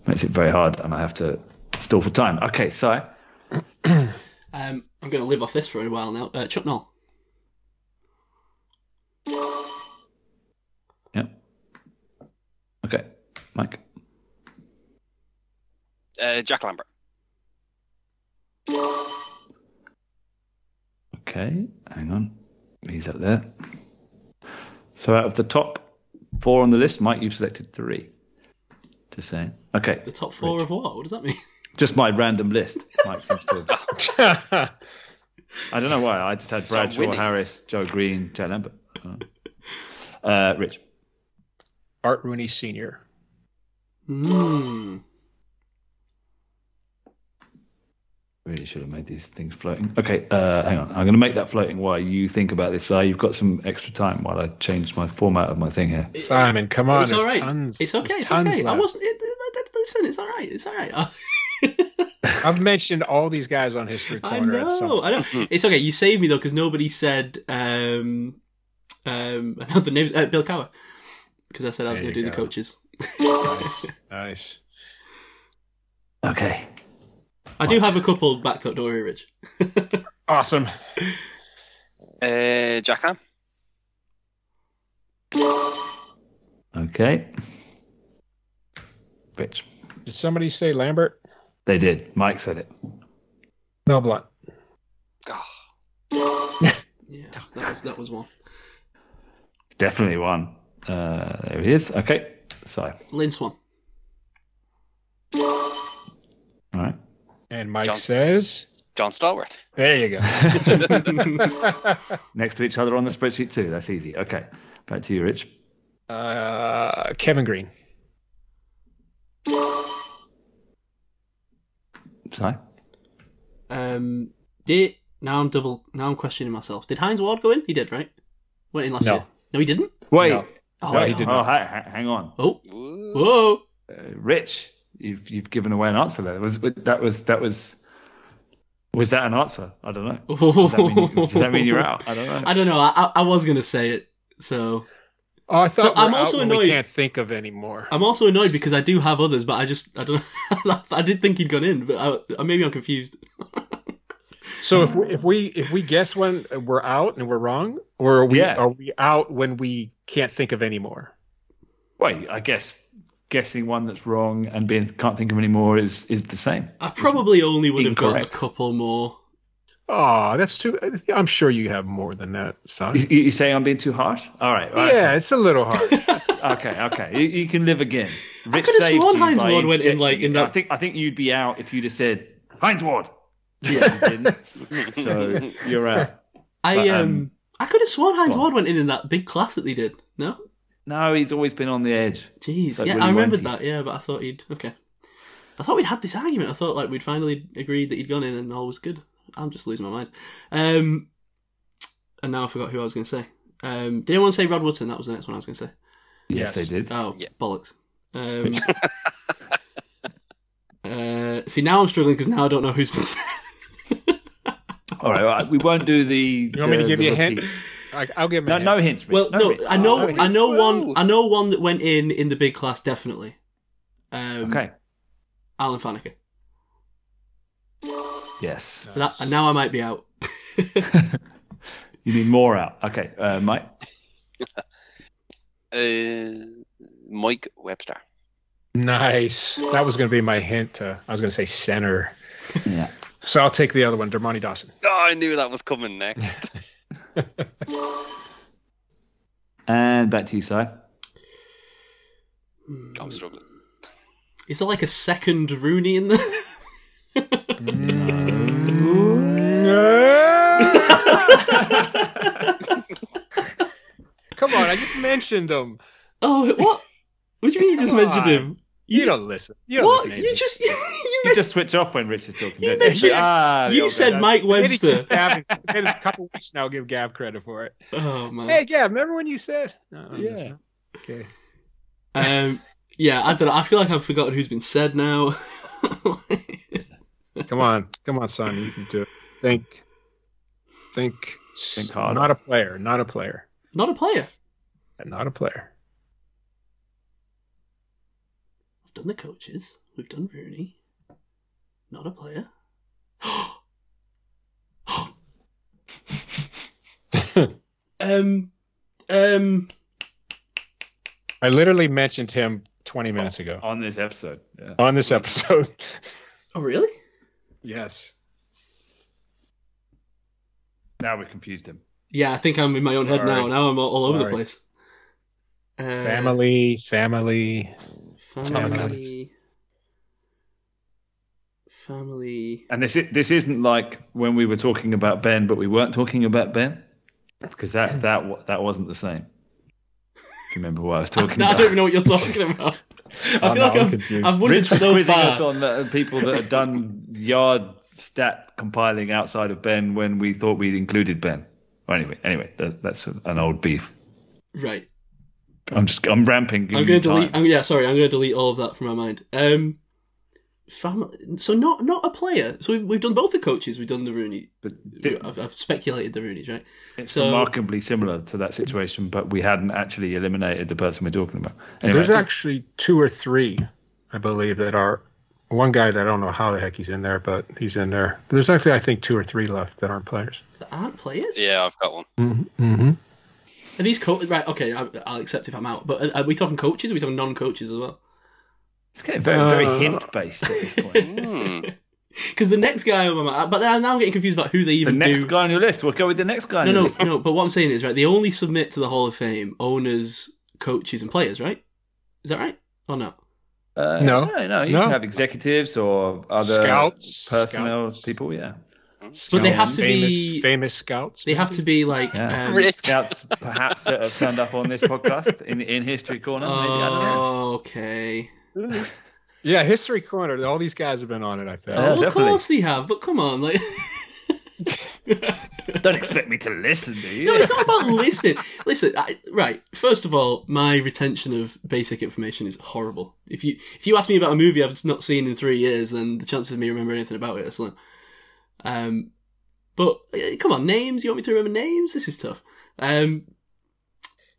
Makes it very hard, and I have to stall for time. Okay, so Um, I'm going to live off this for a while now. Uh, Chuck Noll. yeah. Okay, Mike. Uh, Jack Lambert. Okay, hang on. He's up there. So out of the top four on the list, Mike, you've selected three. Just saying. Okay, The top four Rich. of what? What does that mean? Just my random list. Mike seems to. Have, [LAUGHS] I don't know why. I just had Bradshaw. Harris, Joe Greene, Joe Lambert. Uh, Rich. Art Rooney Sr. Hmm. Really should have made these things floating. Okay, uh, hang on. I'm going to make that floating while you think about this. Uh, you've got some extra time while I change my format of my thing here. Simon, come on. it's all right. tons. it's okay. It's tons okay. I wasn't. It, it- it- listen, it's all right. It's all right. [LAUGHS] [LAUGHS] I've mentioned all these guys on History I Corner. at some know. I know. It's okay. You saved me though because nobody said um um [LAUGHS] the names uh, Bill Cowher because I said I was going to you do the coaches. Nice. [LAUGHS] nice. Okay. I do have a couple backed up. Don't worry, Rich. Awesome. Uh, Jack Ham. Okay. Rich. Did somebody say Lambert? They did. Mike said it. Mel Blount. Oh, [LAUGHS] Yeah, that was that was one. Definitely one. Uh, there he is. Okay. So, Lynn Swann. all right. And Mike John- says, John Stallworth. there you go. [LAUGHS] [LAUGHS] Next to each other on the spreadsheet too. That's easy. Okay. Back to you, Rich. uh, Kevin Greene. Si. Um, did now I'm double now I'm questioning myself. Did Hines Ward go in? He did, right? Went in last No. year. No, he didn't. Wait. No. Oh, No, he did Oh, not. ha- ha- hang on. Oh, whoa. Uh, Rich, you've you've given away an answer there. Was that was that was was that an answer? I don't know. Does that mean, does that mean you're out? I don't know. [LAUGHS] I don't know. I, I, I was gonna say it, so Oh, I thought But I'm we're also annoyed- we can't think of any more. I'm also annoyed because I do have others, but I just I don't know. [LAUGHS] I did think he'd gone in, but I, maybe I'm confused. [LAUGHS] So if we, if we if we guess when we're out and we're wrong, or are we Yeah. are we out when we can't think of any more? Wait, I guess guessing one that's wrong and being can't think of any more is is the same. I probably only would have got a couple more. Oh, that's too. I'm sure you have more than that, son. You, you say I'm being too harsh? All right. all right. Yeah, it's a little harsh. [LAUGHS] Okay. Okay. You, you can live again. Rich could have saved you Hines Ward went in, like, in that- I think I think you'd be out if you'd have said Hines Ward. Yeah, [LAUGHS] you didn't. so you're out. [LAUGHS] I But, um, um, I could have sworn Hines. Ward went in in that big class that they did. No, No, he's always been on the edge. jeez, Like yeah, Willy I remembered Wenty. that. Yeah, but I thought he'd okay. I thought we'd had this argument. I thought like we'd finally agreed that he'd gone in and all was good. I'm just losing my mind. Um, and now I forgot who I was going to say. Um, did anyone say Rod Woodson? That was the next one I was going to say. Yes, Yes. they did. Oh, Yeah. bollocks. Um, [LAUGHS] uh, see, now I'm struggling because now I don't know who's been said. All right, all right, we won't do the. You want me to give you a hint? I, I'll give him No, a hint. no hints. Rich. Well, no, hints. I know, No I know Whoa. one, I know one that went in in the big class definitely. Um, Okay. Alan Faneca. Yes. That, and now I might be out. [LAUGHS] You need more out. Okay, uh, Mike. [LAUGHS] Uh, Mike Webster. Nice. That was going to be my hint. Uh, I was going to say center. Yeah. So I'll take the other one, Dermontti Dawson. Oh, I knew that was coming next. [LAUGHS] And back to you, Si. I'm struggling. Is there like a second Rooney in there? Come on, I just mentioned him. oh, what? What do you mean you just Come mentioned on. him? You don't listen. You don't What? listen. to You anything. just you, You just switch off when Rich is talking. You don't mentioned- Ah, the you old said guy. Mike Maybe Webster. give Gab- maybe a couple weeks now, I'll give Gab credit for it. Oh man. Hey, Gab, remember when you said? No, Yeah. that's Okay. Um, yeah, I don't know. I feel like I've forgotten who's been said now. [LAUGHS] Come on, come on, son. You can do it. Think, think, Think harder. Not a player. Not a player. Not a player. Not a player. We've done the coaches. We've done Rooney. Not a player. [GASPS] [GASPS] um, um, I literally mentioned him 20 minutes ago on this episode. Yeah. on this episode. [LAUGHS] oh really? yes. Now we confused him. Yeah, I think I'm in my own head now. Now I'm all, all over the Sorry. place. Uh, Family, family. family, family. And this i- this isn't like when we were talking about Ben, but we weren't talking about Ben because that that that wasn't the same. If you remember what I was [LAUGHS] talking No, I about. don't even know what you're talking about. [LAUGHS] I Oh, feel no, like I'm I've, confused. I've wondered Rich was so far. us on uh, people that had done yard stat compiling outside of Ben when we thought we'd included Ben. Well, anyway, anyway, that, that's an old beef. Right. I'm just I'm ramping. I'm going to delete. I'm, yeah, sorry. I'm going to delete all of that from my mind. Um, family. So not not a player. So we've, we've done both the coaches. We've done the Rooney. But di- I've, I've speculated the Rooney's right. it's so- remarkably similar to that situation, but we hadn't actually eliminated the person we're talking about. Anyway, There's actually two or three, I believe, that are. One guy that I don't know how the heck he's in there, but he's in there. There's actually, I think, two or three left that aren't players. That aren't players. Yeah, I've got one. Mm-hmm. Are these co- right? Okay, I, I'll accept if I'm out. But are, are we talking coaches? Are we talking non-coaches as well? it's getting very very Uh, hint based at this point. [LAUGHS] Hmm. [LAUGHS] Because the next guy, on my- but now now I'm getting confused about who they even. the even next do. guy on your list. We'll go with the next guy. No, your no, list. no. But what I'm saying is right. They only submit to the Hall of Fame owners, coaches, and players. Right? Is that right or not? Uh, No. no, no. You No. can have executives or other Scouts. personnel Scouts. people. Yeah, But they have to famous, be- famous scouts. They have to be like. Yeah. Um, Rich. scouts perhaps that have turned up on this podcast in in history corner. Maybe I don't know. Oh, okay. [LAUGHS] Yeah, History Corner. All these guys have been on it. I think. Yeah, oh, of definitely. course they have. But come on, like. [LAUGHS] [LAUGHS] Don't expect me to listen, do you? No, it's not about listening. Listen, I, right. First of all, my retention of basic information is horrible. If you if you ask me about a movie I've not seen in three years, then the chances of me remembering anything about it are slim. Um, but uh, come on, names. You want me to remember names? This is tough. Um,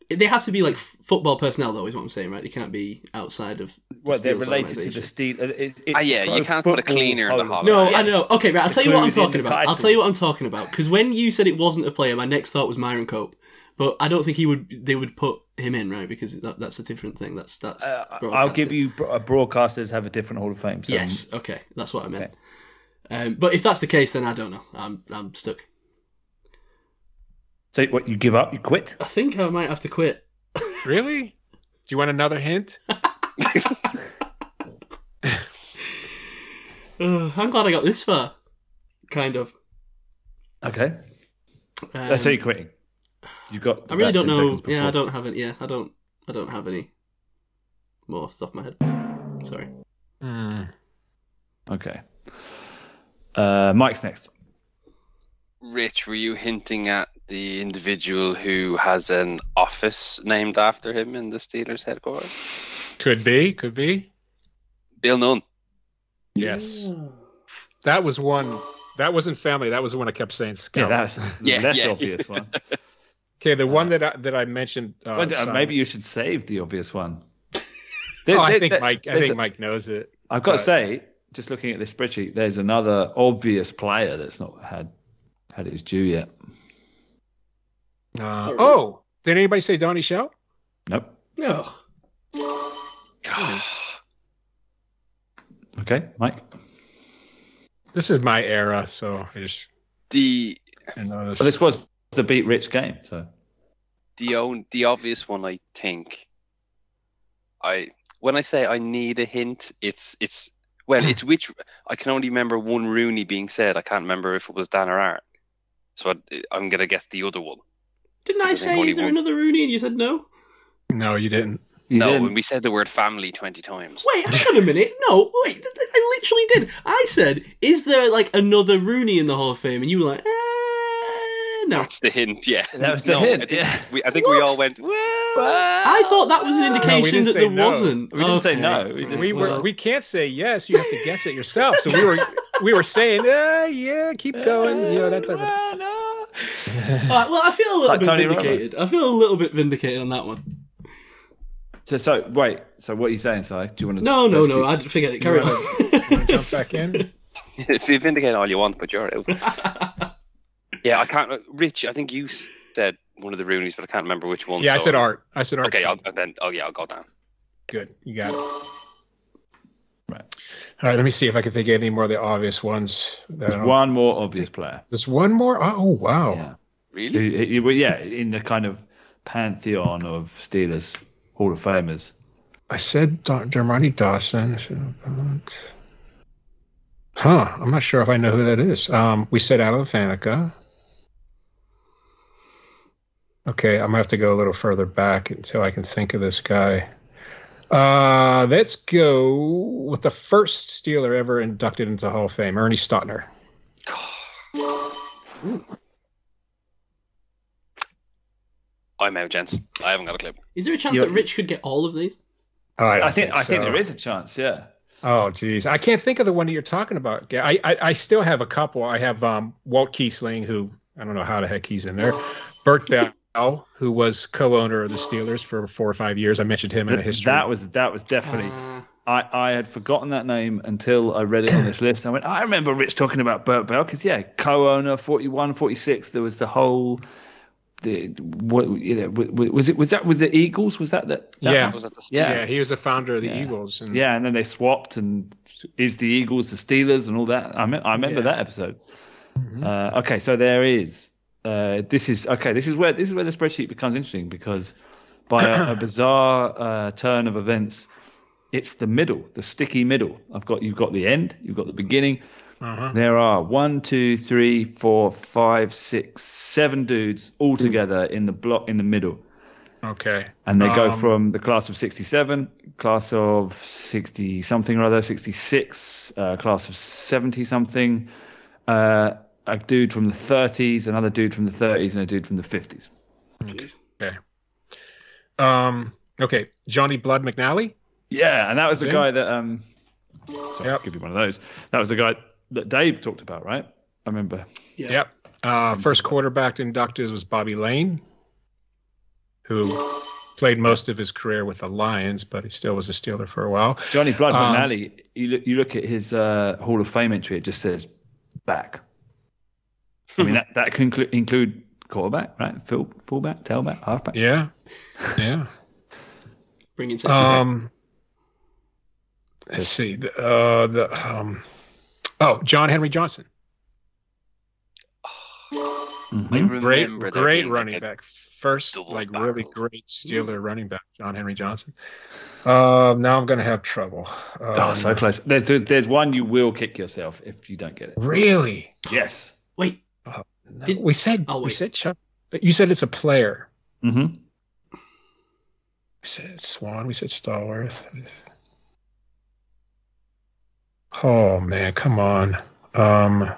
they have to be like football personnel, though. Is what I'm saying, right? They can't be outside of. the Well, they're related to the steel. it- it- it's Ah, yeah, you can't put a football cleaner in the hall. Hall No, Yeah. I know. Okay, right. I'll tell you what I'm talking the about. I'll tell you what I'm talking about. Because when you said it wasn't a player, my next thought was Myron Cope. But I don't think he would. They would put him in, right? Because that, that's a different thing. That's that's. Uh, I'll give you uh, broadcasters have a different Hall of Fame. So Yes. Okay, that's what I meant. Um, but if that's the case, then I don't know. I'm I'm stuck. So what? You give up? You quit? I think I might have to quit. Really? Do you want another hint? [LAUGHS] Uh, I'm glad I got this far. Kind of. Okay. Um, Let's say you're quitting. You've got. I really don't know. Yeah, I don't have it. Yeah, I don't. I don't have any more off the top of my head. Sorry. Hmm. Okay. Uh, Mike's next. Rich, were you hinting at the individual who has an office named after him in the Steelers headquarters? Could be, could be. Bill Nunn. Yes. That was one. That wasn't family. That was the one I kept saying Yeah, scout. that's [LAUGHS] the Yeah, less yeah. obvious one. [LAUGHS] okay, the one that I, that I mentioned. Uh, Well, uh, maybe you should save the obvious one. [LAUGHS] Oh, There- I think there- Mike. I think a- Mike knows it. I've got to say, just looking at this spreadsheet, there's another obvious player that's not had had his due yet. Uh, oh, did anybody say Donnie Shell? Nope. Ugh. Okay, Mike. This is my era, so I just The I this. Well, this was the beat Rich game, so the own the obvious one I think I when I say I need a hint, it's it's well, it's [SIGHS] which I can only remember one Rooney being said. I can't remember if it was Dan or Art. So I, I'm gonna guess the other one. Didn't I I say, only is there one- another Rooney? And you said no? no, you didn't. you no, didn't- when we said the word family twenty times. Wait, hang on a minute. [LAUGHS] No, wait, th- th- I literally did. I said, is there like another Rooney in the Hall of Fame? And you were like, eh, no. That's the hint, yeah. That was the No, hint, I think, yeah. we, I think we all went. Well, I thought that was an indication didn't that there no. wasn't. We didn't say no, we just- we were Well, we can't say yes. You have to guess it yourself. So we were we were saying, uh, yeah, keep [LAUGHS] going. You know that type of. [LAUGHS] No. all right, well, I feel a little Like bit Tony Romo. vindicated. I feel a little bit vindicated on that one. So, so wait. So, what are you saying, Si? Do you want to? No, no, no. I'd forget it. Carry You on. wanna jump back in. [LAUGHS] if you vindicate all you want, but you're out. [LAUGHS] yeah, I can't. Rich, I think you said one of the Roonies, but I can't remember which one. Yeah, I said art. I said art. Okay, I'll, then oh yeah, I'll go down. Good, you got it. Right. All right, let me see if I can think of any more of the obvious ones. There's one more obvious player. There's one more. Oh wow. Yeah. Really? Who- he- he- yeah, in the kind of pantheon of Steelers Hall of Famers. I said Da- Dermontti Dawson. Huh. I'm not sure if I know who that is. Um, we said Alan Faneca. Okay, I'm gonna have to go a little further back until I can think of this guy. Uh, let's go with the first Steeler ever inducted into the Hall of Fame, Ernie Stautner. I'm [SIGHS] out, gents. I haven't got a clue. Is there a chance You're- that Rich could get all of these? Oh, I, don't I think I think there is a chance. Yeah. Oh, geez, I can't think of the one that you're talking about. I, I, I still have a couple. I have um, Walt Kiesling, who I don't know how the heck he's in there. Bert Bell, who was co-owner of the Steelers for four or five years. I mentioned him in a history. that was that was definitely. Uh, I, I had forgotten that name until I read it on this list. I went, I remember Rich talking about Bert Bell because yeah, co-owner 41, 46. There was the whole. The what you know was it was that was the Eagles was that that, that Yeah. Was that the Yeah. yeah, he was the founder of the Yeah. Eagles. And yeah and then they swapped and is the Eagles the Steelers and all that I, me- I remember Yeah. that episode uh, okay so there is uh, this is okay this is where this is where the spreadsheet becomes interesting because by a, a [COUGHS] bizarre uh, turn of events it's the middle the sticky middle I've got you've got the end you've got the beginning Uh-huh. there are one, two, three, four, five, six, seven dudes all together in the block in the middle, Okay. and they go Um, from the class of '67, class of '60 something or other, '66, uh, class of '70 something, uh, a dude from the '30s, another dude from the '30s, and a dude from the '50s. jeez. Okay. Um. Okay. Johnny Blood McNally. Yeah, and that was the guy that um. Sorry, Yep. I'll give you one of those. That was the guy that Dave talked about, right? I remember. Yeah. Yep. Uh, first quarterback inducted was Bobby Layne, who played most of his career with the Lions, but he still was a Steeler for a while. Johnny Blood Um, McNally, you look, you look at his uh, Hall of Fame entry, it just says back. I mean, that, that can inclu- include quarterback, right? Full, fullback, tailback, halfback. Yeah. Yeah. Bringing section back. Um, let's see. The, uh, the um, oh, John Henry Johnson, Mhm. Great, great being, like, running back. First, like barrel. really great Steeler running back, John Henry Johnson. Um, now I'm gonna have trouble. Um, Oh, so close. There's, there's there's one you will kick yourself if you don't get it. really? Yes. Wait, No, Did- we said Oh, we said Chuck. You said it's a player. Mm-hmm. We said Swann. We said Stallworth. Oh man, come on. Um,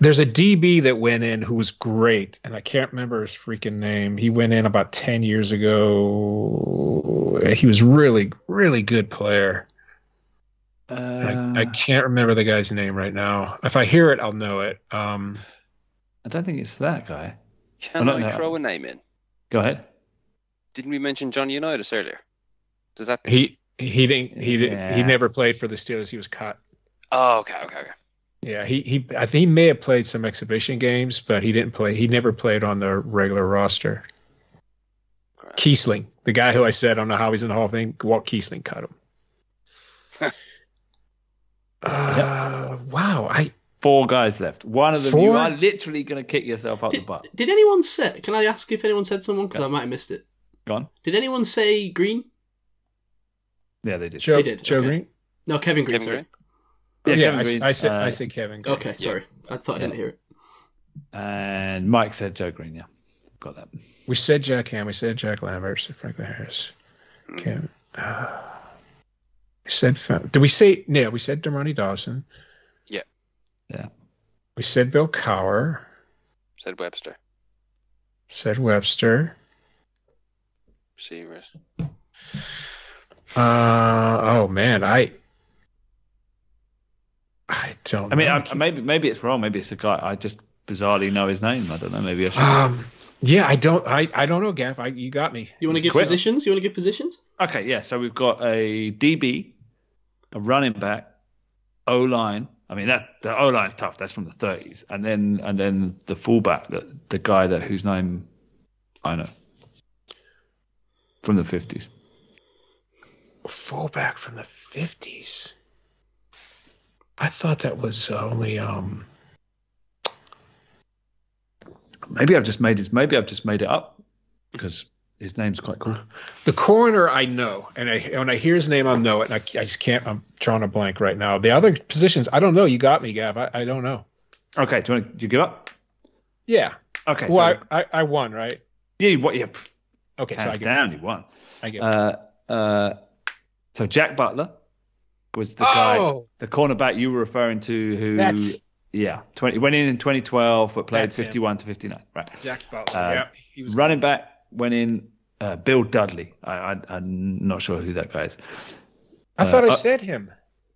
there's a DB that went in who was great, and I can't remember his freaking name. He went in about ten years ago, he was really, really good player. Uh, I, I can't remember the guy's name right now. If I hear it, I'll know it. Um, I don't think it's that guy. Can no, I no. throw a name in? Go ahead. Didn't we mention John Unitas earlier? Does that? he he didn't he did, he Yeah. never played for the Steelers. He was cut. Oh, okay, okay, okay. Yeah, he he I think he may have played some exhibition games, but he didn't play. He never played on the regular roster. Grand. Kiesling, the guy who I said I don't know how he's in the Hall of Fame. Walt Kiesling cut him. Uh, Wow, I Four guys left. One of them, you are literally going to kick yourself up the butt. did anyone say? Can I ask if anyone said someone? Because I might have missed it. Go on. Did anyone say Green? Yeah, they did. Joe They did, Joe okay. Green. No, Kevin Greene. Kevin sorry. Green? Yeah, Yeah, Kevin I, Green, I said I uh, said Kevin. Green. Okay, sorry. I thought I didn't hear it. And Mike said Joe Greene. Yeah, got that. We said Jack Ham. We said Jack Lambert. Said Franco Harris. Kevin. Uh, we said. Did we say? no, we said Dermontti Dawson. Yeah. Yeah. We said Bill Cowher. Said Webster. Said Webster. Receivers. Uh oh man, I I don't. I mean, know. I, maybe maybe it's wrong. Maybe it's a guy. I just bizarrely know his name. I don't know. Maybe I should. um, yeah, I don't. I I don't know, Gav. I, you got me. You want to give Quit. positions? You want to give positions? Okay, yeah. So we've got a DB, a running back, O line. I mean that the O line's tough. That's from the 30s, and then and then the fullback, the the guy that whose name I know from the 50s. Fullback from the fifties. I thought that was only um. Maybe I've just made his. Maybe I've just made it up because his name's quite cool. The coroner I know, and I when I hear his name, I know it. And I, I just can't. I'm drawing a blank right now. The other positions, I don't know. You got me, Gab. I, I don't know. Okay, do you, want to, do you give up? Yeah. Okay, Well, so I, I, I won, right? yeah, what? Yeah, Okay, so I hands get. down, you won. I get. Uh, uh, so Jack Butler was the guy, oh, the cornerback you were referring to, who that's yeah, 20 went in in 2012, but played That's him. 51 to 59. Right. Jack Butler. Uh, yeah, he was. Running back went in uh, Bill Dudley. I, I, I'm not sure who that guy is. I thought I uh, said him.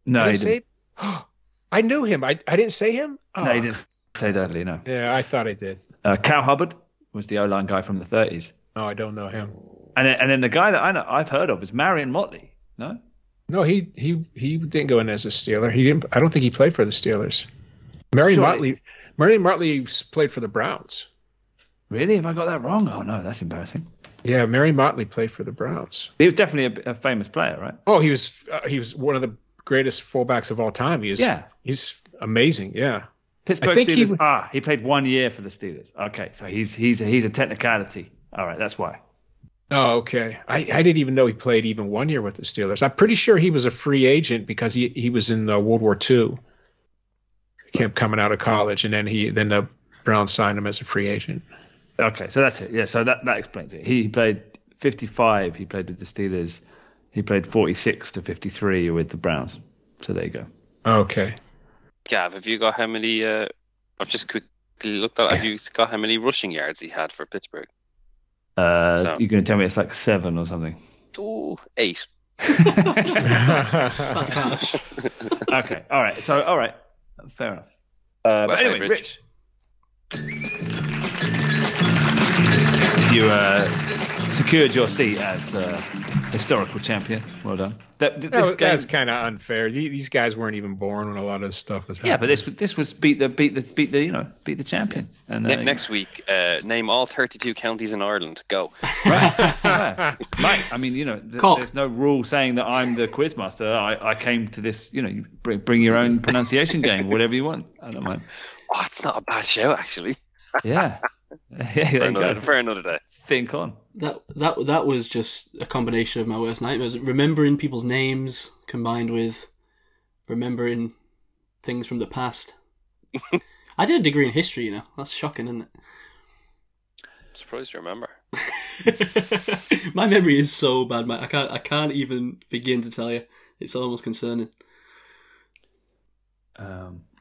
No, I say? [GASPS] I knew him. I I didn't say him. Oh. No, he didn't say Dudley. No. Yeah, I thought I did. Uh, Cal Hubbard was the O line guy from the 30s, No, I don't know him. and then, and then the guy that I know I've heard of is Marion Motley. No. No, he he he didn't go in as a Steeler. He didn't. I don't think he played for the Steelers. Marion Motley. Marion Motley played for the Browns. Really? Have I got that wrong? Oh no, that's embarrassing. Yeah, Mary Motley played for the Browns. He was definitely a, a famous player, right? Oh, he was uh, he was one of the greatest fullbacks of all time. He is. Yeah. he's amazing. Yeah. Pittsburgh think he Steelers. w- ah, he played one year for the Steelers. Okay, so he's he's he's a technicality. All right, that's why. Oh, okay. I, I didn't even know he played even one year with the Steelers. I'm pretty sure he was a free agent because he he was in uh, World War II. He kept coming out of college, and then he then the Browns signed him as a free agent. Okay, so that's it. Yeah, so that that explains it. He played 55. He played with the Steelers. He played 46 to 53 with the Browns. So there you go. Okay. Gav, have you got how many? Uh, I've just quickly looked at. Have you got how many rushing yards he had for Pittsburgh? Uh, So- You're going to tell me it's like seven or something. Oh, eight. [LAUGHS] That's harsh. okay, all right. So all right, fair enough. Uh, but anyway, hey, Rich, you uh, secured your seat as uh, historical champion. Well done. That, th- this That- game- that's kind of unfair. These guys weren't even born when a lot of this stuff was happening. yeah, but this was this was beat the beat the beat the you know beat the champion. And uh, next week, uh, name all 32 counties in Ireland. Go. [LAUGHS] Yeah. Mate, I mean, you know, th- there's no rule saying that I'm the quizmaster. I, I came to this, you know, you bring, bring your own pronunciation game, whatever you want. I don't mind. Oh, it's not a bad show actually. Yeah. Yeah, For there you another, for another day. Think on. That that that was just a combination of my worst nightmares. Remembering people's names combined with remembering things from the past. [LAUGHS] I did a degree in history, you know. That's shocking, isn't it? Surprised you remember. [LAUGHS] my memory is so bad, man. I can't I can't even begin to tell you. It's almost concerning. Um, well,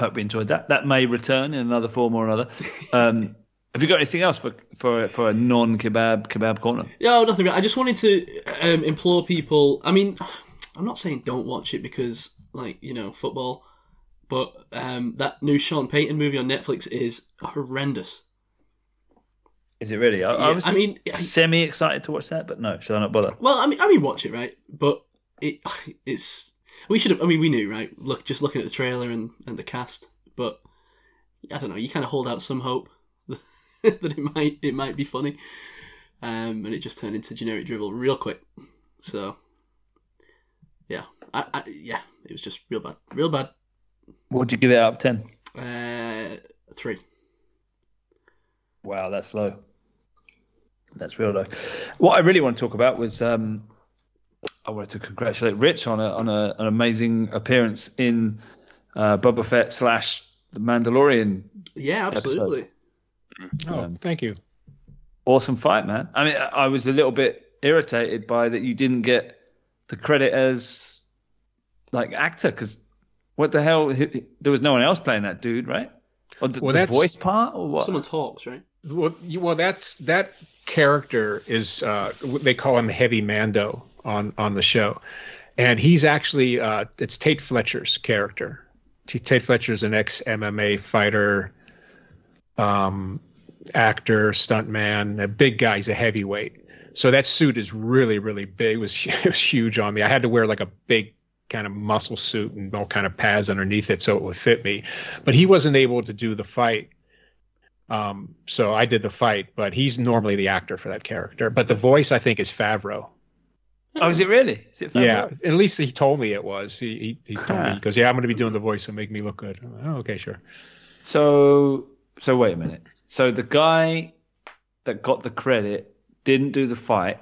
hope you enjoyed that. That may return in another form or another. [LAUGHS] Um, Have you got anything else for for for a non kebab kebab corner? Yeah, nothing. I just wanted to um, implore people. I mean, I'm not saying don't watch it because, like, you know, football, but um, that new Sean Payton movie on Netflix is horrendous. Is it really? I, I was I mean, semi excited to watch that, but no, should I not bother? well, I mean, I mean, watch it, right? But it, [SIGHS] it's we should have. I mean, we knew, right? Look, just looking at the trailer and, and the cast, but I don't know. You kind of hold out some hope [LAUGHS] that it might it might be funny, um, and it just turned into generic dribble real quick. So, yeah, I, I yeah, it was just real bad, real bad. What would you give it out of ten? Uh, three. Wow, that's low. That's real low. What I really want to talk about was um, I wanted to congratulate Rich on a on a, an amazing appearance in uh, Boba Fett slash the Mandalorian. Yeah, absolutely. Oh, Um, thank you. Awesome fight, man. I mean, I I was a little bit irritated by that you didn't get the credit as like actor because what the hell? There was no one else playing that dude, right? Or the, Well, the voice part or what? Someone talks, right? Well, you, well, that's that character is uh, they call him Heavy Mando on on the show, and he's actually uh, it's Tate Fletcher's character. Tate Fletcher's an ex MMA fighter, um, actor, stuntman, a big guy. He's a heavyweight. So that suit is really, really big. It was, [LAUGHS] it was huge on me. I had to wear like a big kind of muscle suit and all kind of pads underneath it so it would fit me. But he wasn't able to do the fight. Um, so I did the fight, but he's normally the actor for that character. But the voice, I think, is Favreau. Oh, is it really? Is it Yeah, Favreau? at least he told me it was. He he, he told me Huh. because yeah, I'm going to be doing the voice, so make me look good. Like, oh, okay, sure. So, so wait a minute. So the guy that got the credit didn't do the fight.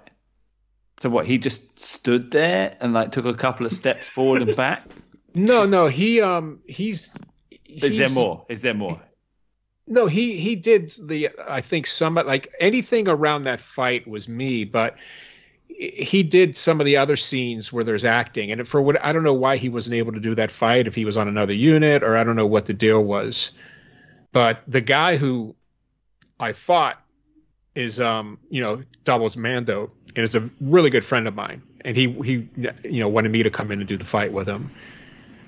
So what? He just stood there and like took a couple of steps [LAUGHS] forward and back. No, no, he um he's. Is there more? Is there more? No, he he did the I think some like anything around that fight was me, but he did some of the other scenes where there's acting, and for what I don't know why he wasn't able to do that fight if he was on another unit or I don't know what the deal was, but the guy who I fought is um you know doubles Mando and is a really good friend of mine, and he he you know wanted me to come in and do the fight with him.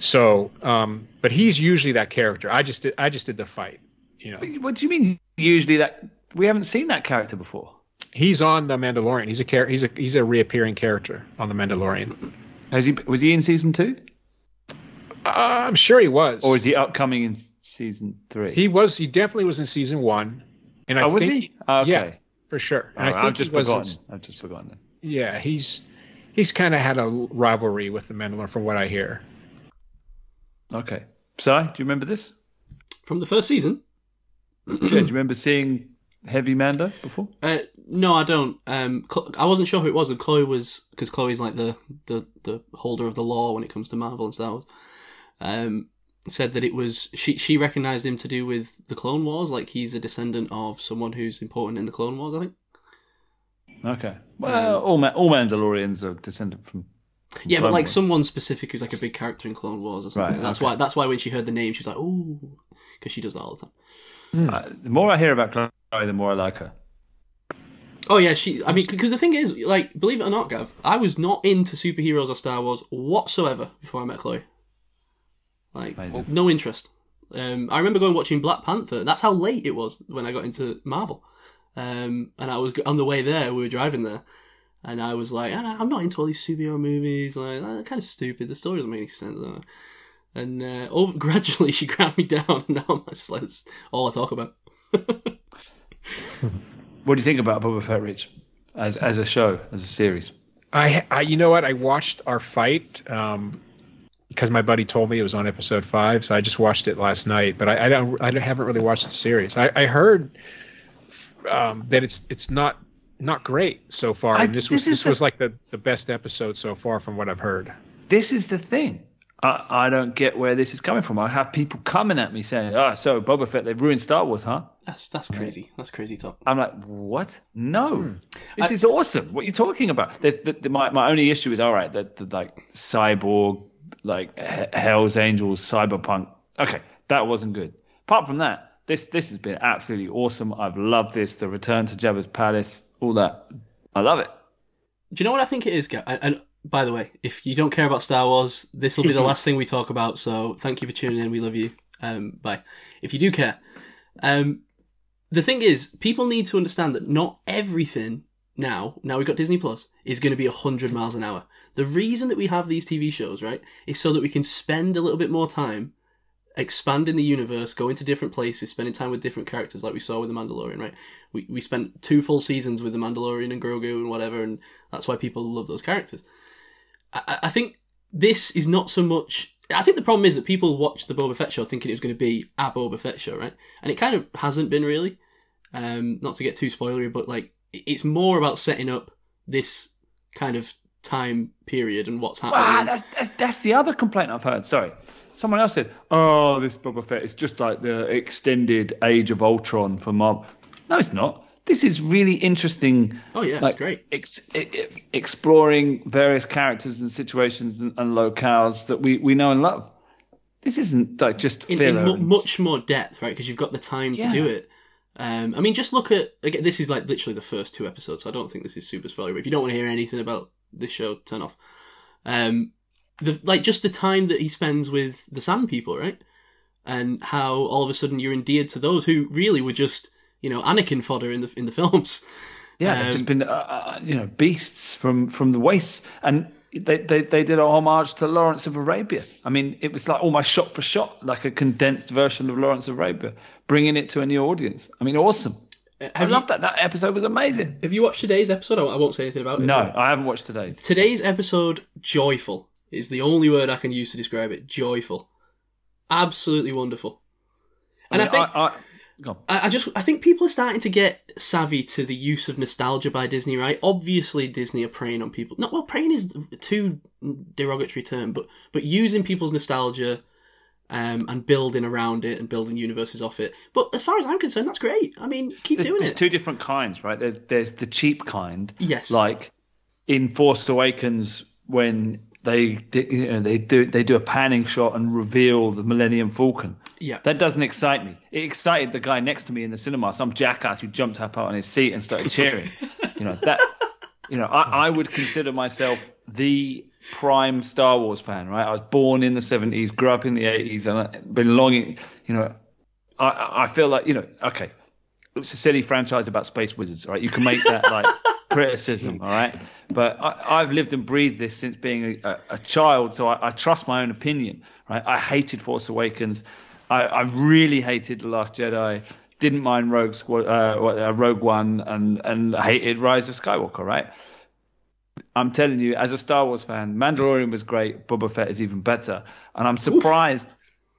So, um, but he's usually that character. I just did, I just did the fight. You know, What do you mean? Usually that we haven't seen that character before. He's on the Mandalorian. He's a char- he's a he's a reappearing character on the Mandalorian. Has he? Was he in season two, Uh, I'm sure he was. or is he upcoming in season three? he was he definitely was in season one, and I oh, was think he? Oh, okay. yeah for sure. And All right, I think I've just he was in- forgotten. I've just forgotten. yeah, he's he's kind of had a rivalry with the Mandalorian from what I hear. Okay. Si, do you remember this? From the first season? yeah. Do you remember seeing Heavy Mando before? Uh, no, I don't. Um, I wasn't sure who it was. And Chloe was because Chloe's like the, the the holder of the law when it comes to Marvel and Star Wars. Um, said that it was she she recognized him to do with the Clone Wars. Like he's a descendant of someone who's important in the Clone Wars. I think. Okay. Well, all Ma- all Mandalorians are descended from. from Yeah, but like Wars. someone specific who's like a big character in Clone Wars or something. Right, that's okay. why. That's why when she heard the name, she was like, "Ooh," because she does that all the time. Uh, the more I hear about Chloe, the more I like her. Oh yeah, she. I mean, because the thing is, like, believe it or not, Gav, I was not into superheroes or Star Wars whatsoever before I met Chloe. Like, Amazing. no interest. Um, I remember going watching Black Panther. That's how late it was when I got into Marvel. Um, and I was on the way there. We were driving there, and I was like, ah, I'm not into all these superhero movies. Like, they're kind of stupid. The story doesn't make any sense. I don't know. And uh, [LAUGHS] over, gradually, she [LAUGHS] grabbed me down, and now I'm just like, that's all I talk about. What do you think about Boba Fett, Rich, as as a show, as a series? I, I you know what? I watched our fight um, because my buddy told me it was on episode five, so I just watched it last night. But I, I don't I haven't really watched the series. I, I heard um, that it's it's not not great so far, and this this was this the- was like the, the best episode so far from what I've heard. This is the thing. I, I don't get where this is coming from. I have people coming at me saying, "Ah, so Boba Fett, they've ruined Star Wars, huh?" That's that's crazy. That's crazy talk. I'm like, what? No, this is awesome. What are you talking about? There's the, the, my my only issue is all right. The, the like cyborg, like H- Hell's Angels, cyberpunk. Okay, that wasn't good. Apart from that, this this has been absolutely awesome. I've loved this. The return to Jabba's palace, all that. I love it. Do you know what I think it is, Gav? And, and by the way, if you don't care about Star Wars, this will be the [LAUGHS] last thing we talk about. So thank you for tuning in. We love you. Um, bye. If you do care, um, the thing is, people need to understand that not everything now, now we've got Disney Plus, is going to be 100 miles an hour. The reason that we have these TV shows, right, is so that we can spend a little bit more time expanding the universe, going to different places, spending time with different characters, like we saw with The Mandalorian, right? We, we spent two full seasons with The Mandalorian and Grogu and whatever, and that's why people love those characters. I, I think this is not so much. I think the problem is that people watched the Boba Fett show thinking it was going to be a Boba Fett show, right? And it kind of hasn't been really. Um, not to get too spoilery, but like it's more about setting up this kind of time period and what's happening. Ah, that's, that's that's the other complaint I've heard. Sorry, someone else said, "Oh, this Boba Fett is just like the extended Age of Ultron for Marvel." No, it's not. This is really interesting. oh yeah, like great. Ex- exploring various characters and situations and, and locales that we, we know and love. This isn't like just in, in and- much more depth, right? Because you've got the time to Yeah. do it. Um, I mean, just look at again. This is like literally the first two episodes. So I don't think this is super spoiler. But if you don't want to hear anything about this show, turn off. Um, the like just the time that he spends with the Sand People, right? And how all of a sudden you're endeared to those who really were just you know Anakin fodder in the in the films. Yeah, they've Um, just been uh, uh, you know beasts from from the wastes, and they, they they did a homage to Lawrence of Arabia. I mean, it was like almost shot for shot, like a condensed version of Lawrence of Arabia, bringing it to a new audience. I mean, awesome. I Have love that. That episode was amazing. have you watched today's episode? I I won't say anything about it. No, I haven't watched today's. Today's episode, joyful, is the only word I can use to describe it. Joyful. Absolutely wonderful. And I, mean, think I, I, go on. I, I just I think people are starting to get savvy to the use of nostalgia by Disney, right? Obviously Disney are preying on people. Not well preying is too derogatory term, but but using people's nostalgia um, and building around it and building universes off it. But as far as I'm concerned, that's great. I mean, keep There's, doing there's it. two different kinds, right? There's, there's the cheap kind, yes. like in Force Awakens when they you know, they do they do a panning shot and reveal the Millennium Falcon. Yeah. That doesn't excite me. It excited the guy next to me in the cinema, some jackass who jumped up out on his seat and started cheering. [LAUGHS] you know that. You know, I, I would consider myself the prime Star Wars fan. Right, I was born in the '70s, grew up in the '80s, and I've been longing. You know, I- I, feel like you know, okay, it's a silly franchise about space wizards, right? You can make that like [LAUGHS] criticism, all right? But I, I've lived and breathed this since being a, a child, so I, I trust my own opinion, right? I hated Force Awakens. I, I really hated The Last Jedi. Didn't mind Rogue Squad, uh, uh, Rogue One, and and hated Rise of Skywalker, right? I'm telling you, as a Star Wars fan, Mandalorian was great. Boba Fett is even better, and I'm surprised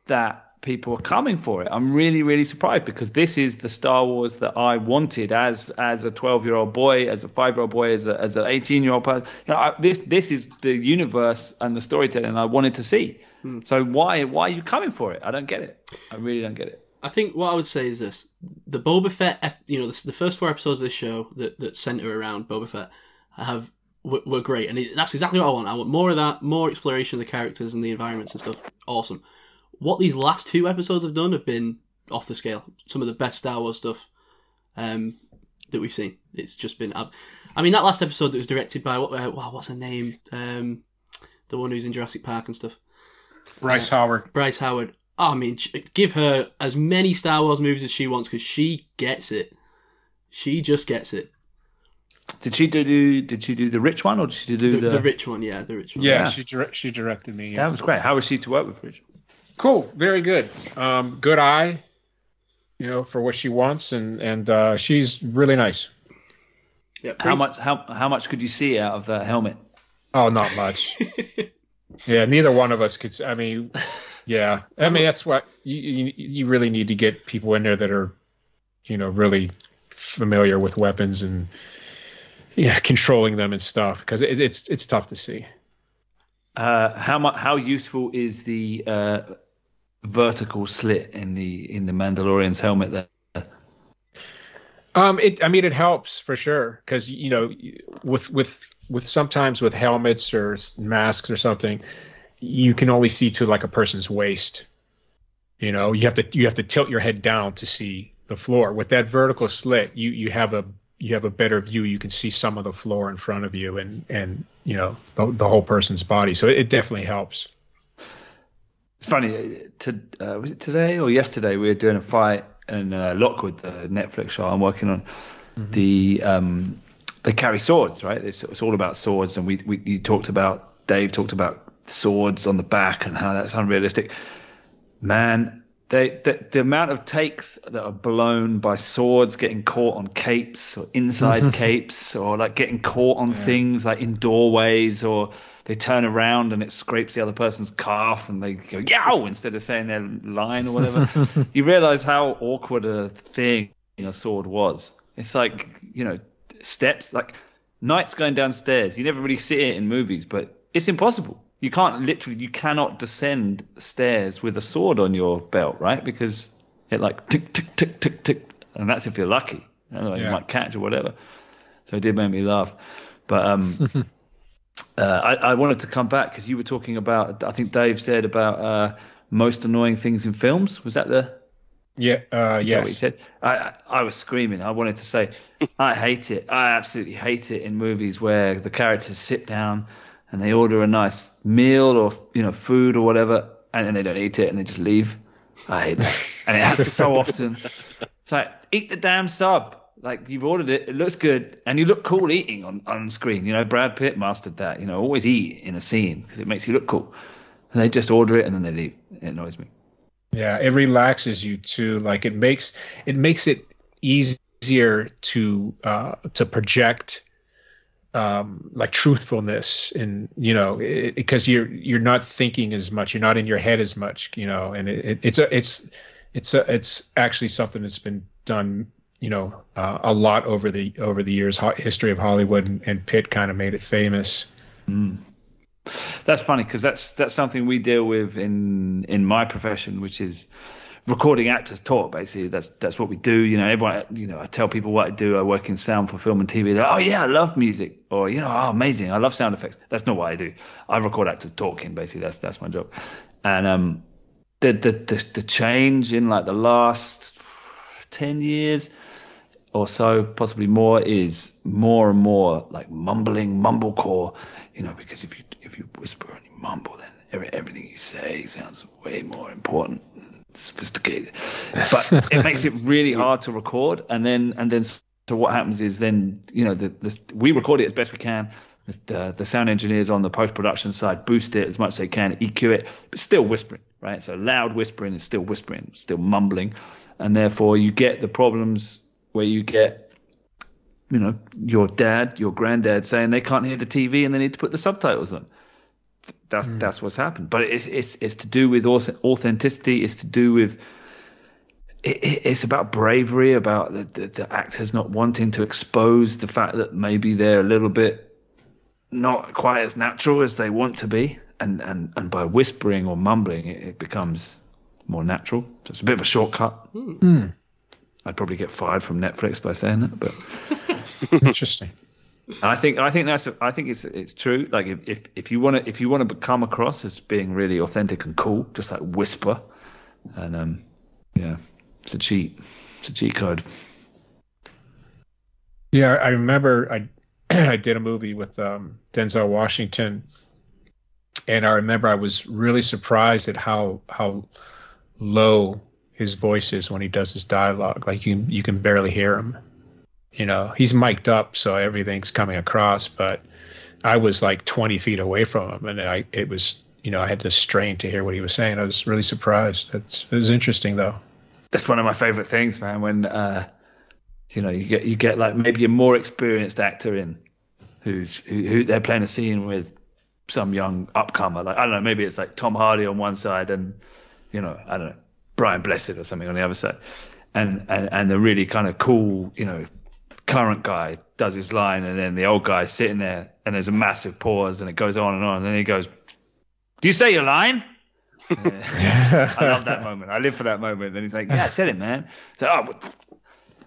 that people are coming for it. I'm really, really surprised because this is the Star Wars that I wanted as as a 12 year old boy, as a five year old boy, as a, as an 18 year old person. You know, I, this this is the universe and the storytelling I wanted to see. So why why are you coming for it? I don't get it. I really don't get it. I think what I would say is this: the Boba Fett, you know, the, the first four episodes of this show that that center around Boba Fett have were, were great, and it, that's exactly what I want. I want more of that, more exploration of the characters and the environments and stuff. Awesome. What these last two episodes have done have been off the scale. Some of the best Star Wars stuff um, that we've seen. It's just been. ab- I mean, that last episode that was directed by what? Uh, wow, what's her name? Um, the one who's in Jurassic Park and stuff. Bryce Howard. Bryce Howard. I mean, give her as many Star Wars movies as she wants because she gets it. She just gets it. Did she do did she do the rich one or did she do The, the, the rich one, yeah, the rich one. Yeah, Yeah. she direct, she directed me. Yeah. That was great. How was she to work with Rich? Cool, very good. Um, good eye, you know, for what she wants, and and uh, she's really nice. Yeah, How much how how much could you see out of that helmet? Oh, not much. [LAUGHS] yeah, neither one of us could. I mean, yeah. I mean, that's what you, you you really need to get people in there that are, you know, really familiar with weapons and yeah, controlling them and stuff because it, it's it's tough to see. Uh, how much? How useful is the uh, vertical slit in the in the Mandalorian's helmet? There, Um, it. I mean, it helps for sure because you know, with with with sometimes with helmets or masks or something, you can only see to like a person's waist, You know, you have to you have to tilt your head down to see the floor. With that vertical slit, you you have a you have a better view. You can see some of the floor in front of you, and and you know the, the whole person's body. So it, it definitely helps. It's funny. To, uh, was it today or yesterday? We were doing a fight in uh, Lockwood, the Netflix show I'm working on. The um, they carry swords, right? It's, it's all about swords, and we, we you talked about Dave talked about swords on the back and how that's unrealistic. Man, they the, the amount of takes that are blown by swords getting caught on capes or inside [LAUGHS] capes or like getting caught on things like in doorways or they turn around and it scrapes the other person's calf and they go yow instead of saying their line or whatever. [LAUGHS] you realize how awkward a thing a sword was. It's like, you know, steps like knights going downstairs. You never really see it in movies, but it's impossible. You can't literally, you cannot descend stairs with a sword on your belt, right? Because it like tick, tick, tick, tick, tick, and that's if you're lucky. Otherwise, you might catch or whatever. So it did make me laugh. But um, [LAUGHS] uh, I, I wanted to come back because you were talking about. I think Dave said about uh, most annoying things in films. Was that the? Yeah. Uh, what he said? I, I I was screaming. I wanted to say, I hate it. I absolutely hate it in movies where the characters sit down and they order a nice meal or you know food or whatever, and then they don't eat it and they just leave. I hate that, and it happens so often. It's like eat the damn sub. Like you've ordered it, it looks good, and you look cool eating on, on screen. You know, Brad Pitt mastered that. You know, always eat in a scene because it makes you look cool. And they just order it and then they leave. It annoys me. Yeah, it relaxes you too. Like it makes it makes it easier to uh, to project um, like truthfulness and you know because you're you're not thinking as much, you're not in your head as much, you know, and it, it, it's a it's it's a, it's actually something that's been done you know uh, a lot over the over the years Ho- history of Hollywood and, and Pitt kind of made it famous. That's funny because that's that's something we deal with in in my profession, which is recording actors talk. Basically, that's that's what we do. You know, everyone. You know, I tell people what I do. I work in sound for film and TV. They're, oh yeah, I love music, or you know, oh amazing, I love sound effects. That's not what I do. I record actors talking. Basically, that's that's my job. And um, the the the, the change in like the last ten years or so, possibly more, is more and more like mumbling, mumblecore. You know, because if you if you whisper and you mumble, then every, everything you say sounds way more important, and sophisticated. But it [LAUGHS] makes it really hard to record, and then and then so what happens is then you know the, the we record it as best we can. The, the sound engineers on the post production side boost it as much as they can, EQ it, but still whispering, right? So loud whispering is still whispering, still mumbling, and therefore you get the problems where you get, you know, your dad, your granddad saying they can't hear the TV and they need to put the subtitles on. That's hmm. that's what's happened. But it's it's it's to do with auth- authenticity. It's to do with it, it- it's about bravery, about the, the, the actors not wanting to expose the fact that maybe they're a little bit not quite as natural as they want to be, and and and by whispering or mumbling, it, it becomes more natural. So it's a bit of a shortcut. Hmm. Hmm. I'd probably get fired from Netflix by saying that, but [LAUGHS] Interesting. I think I think that's I think it's it's true. Like if if, if you want to if you want to come across as being really authentic and cool, just like whisper, and um, yeah, it's a cheat. It's a cheat code. Yeah, I remember I [CLEARS THROAT] I did a movie with um, Denzel Washington, and I remember I was really surprised at how how low his voice is when he does his dialogue. Like you you can barely hear him. You know, he's mic'd up, so everything's coming across. But I was like 20 feet away from him, and I it was you know I had to strain to hear what he was saying. I was really surprised. It's, it was interesting though. That's one of my favorite things, man. When uh, you know you get you get like maybe a more experienced actor in, who's who, who they're playing a scene with some young upcomer. Like I don't know, maybe it's like Tom Hardy on one side and you know I don't know Brian Blessed or something on the other side, and and and the really kind of cool you know current guy does his line and then the old guy's sitting there and there's a massive pause and it goes on and on and then he goes, "Do you say your line?" [LAUGHS] I love that moment. I live for that moment. Then he's like, "Yeah, I said it, man." So, oh,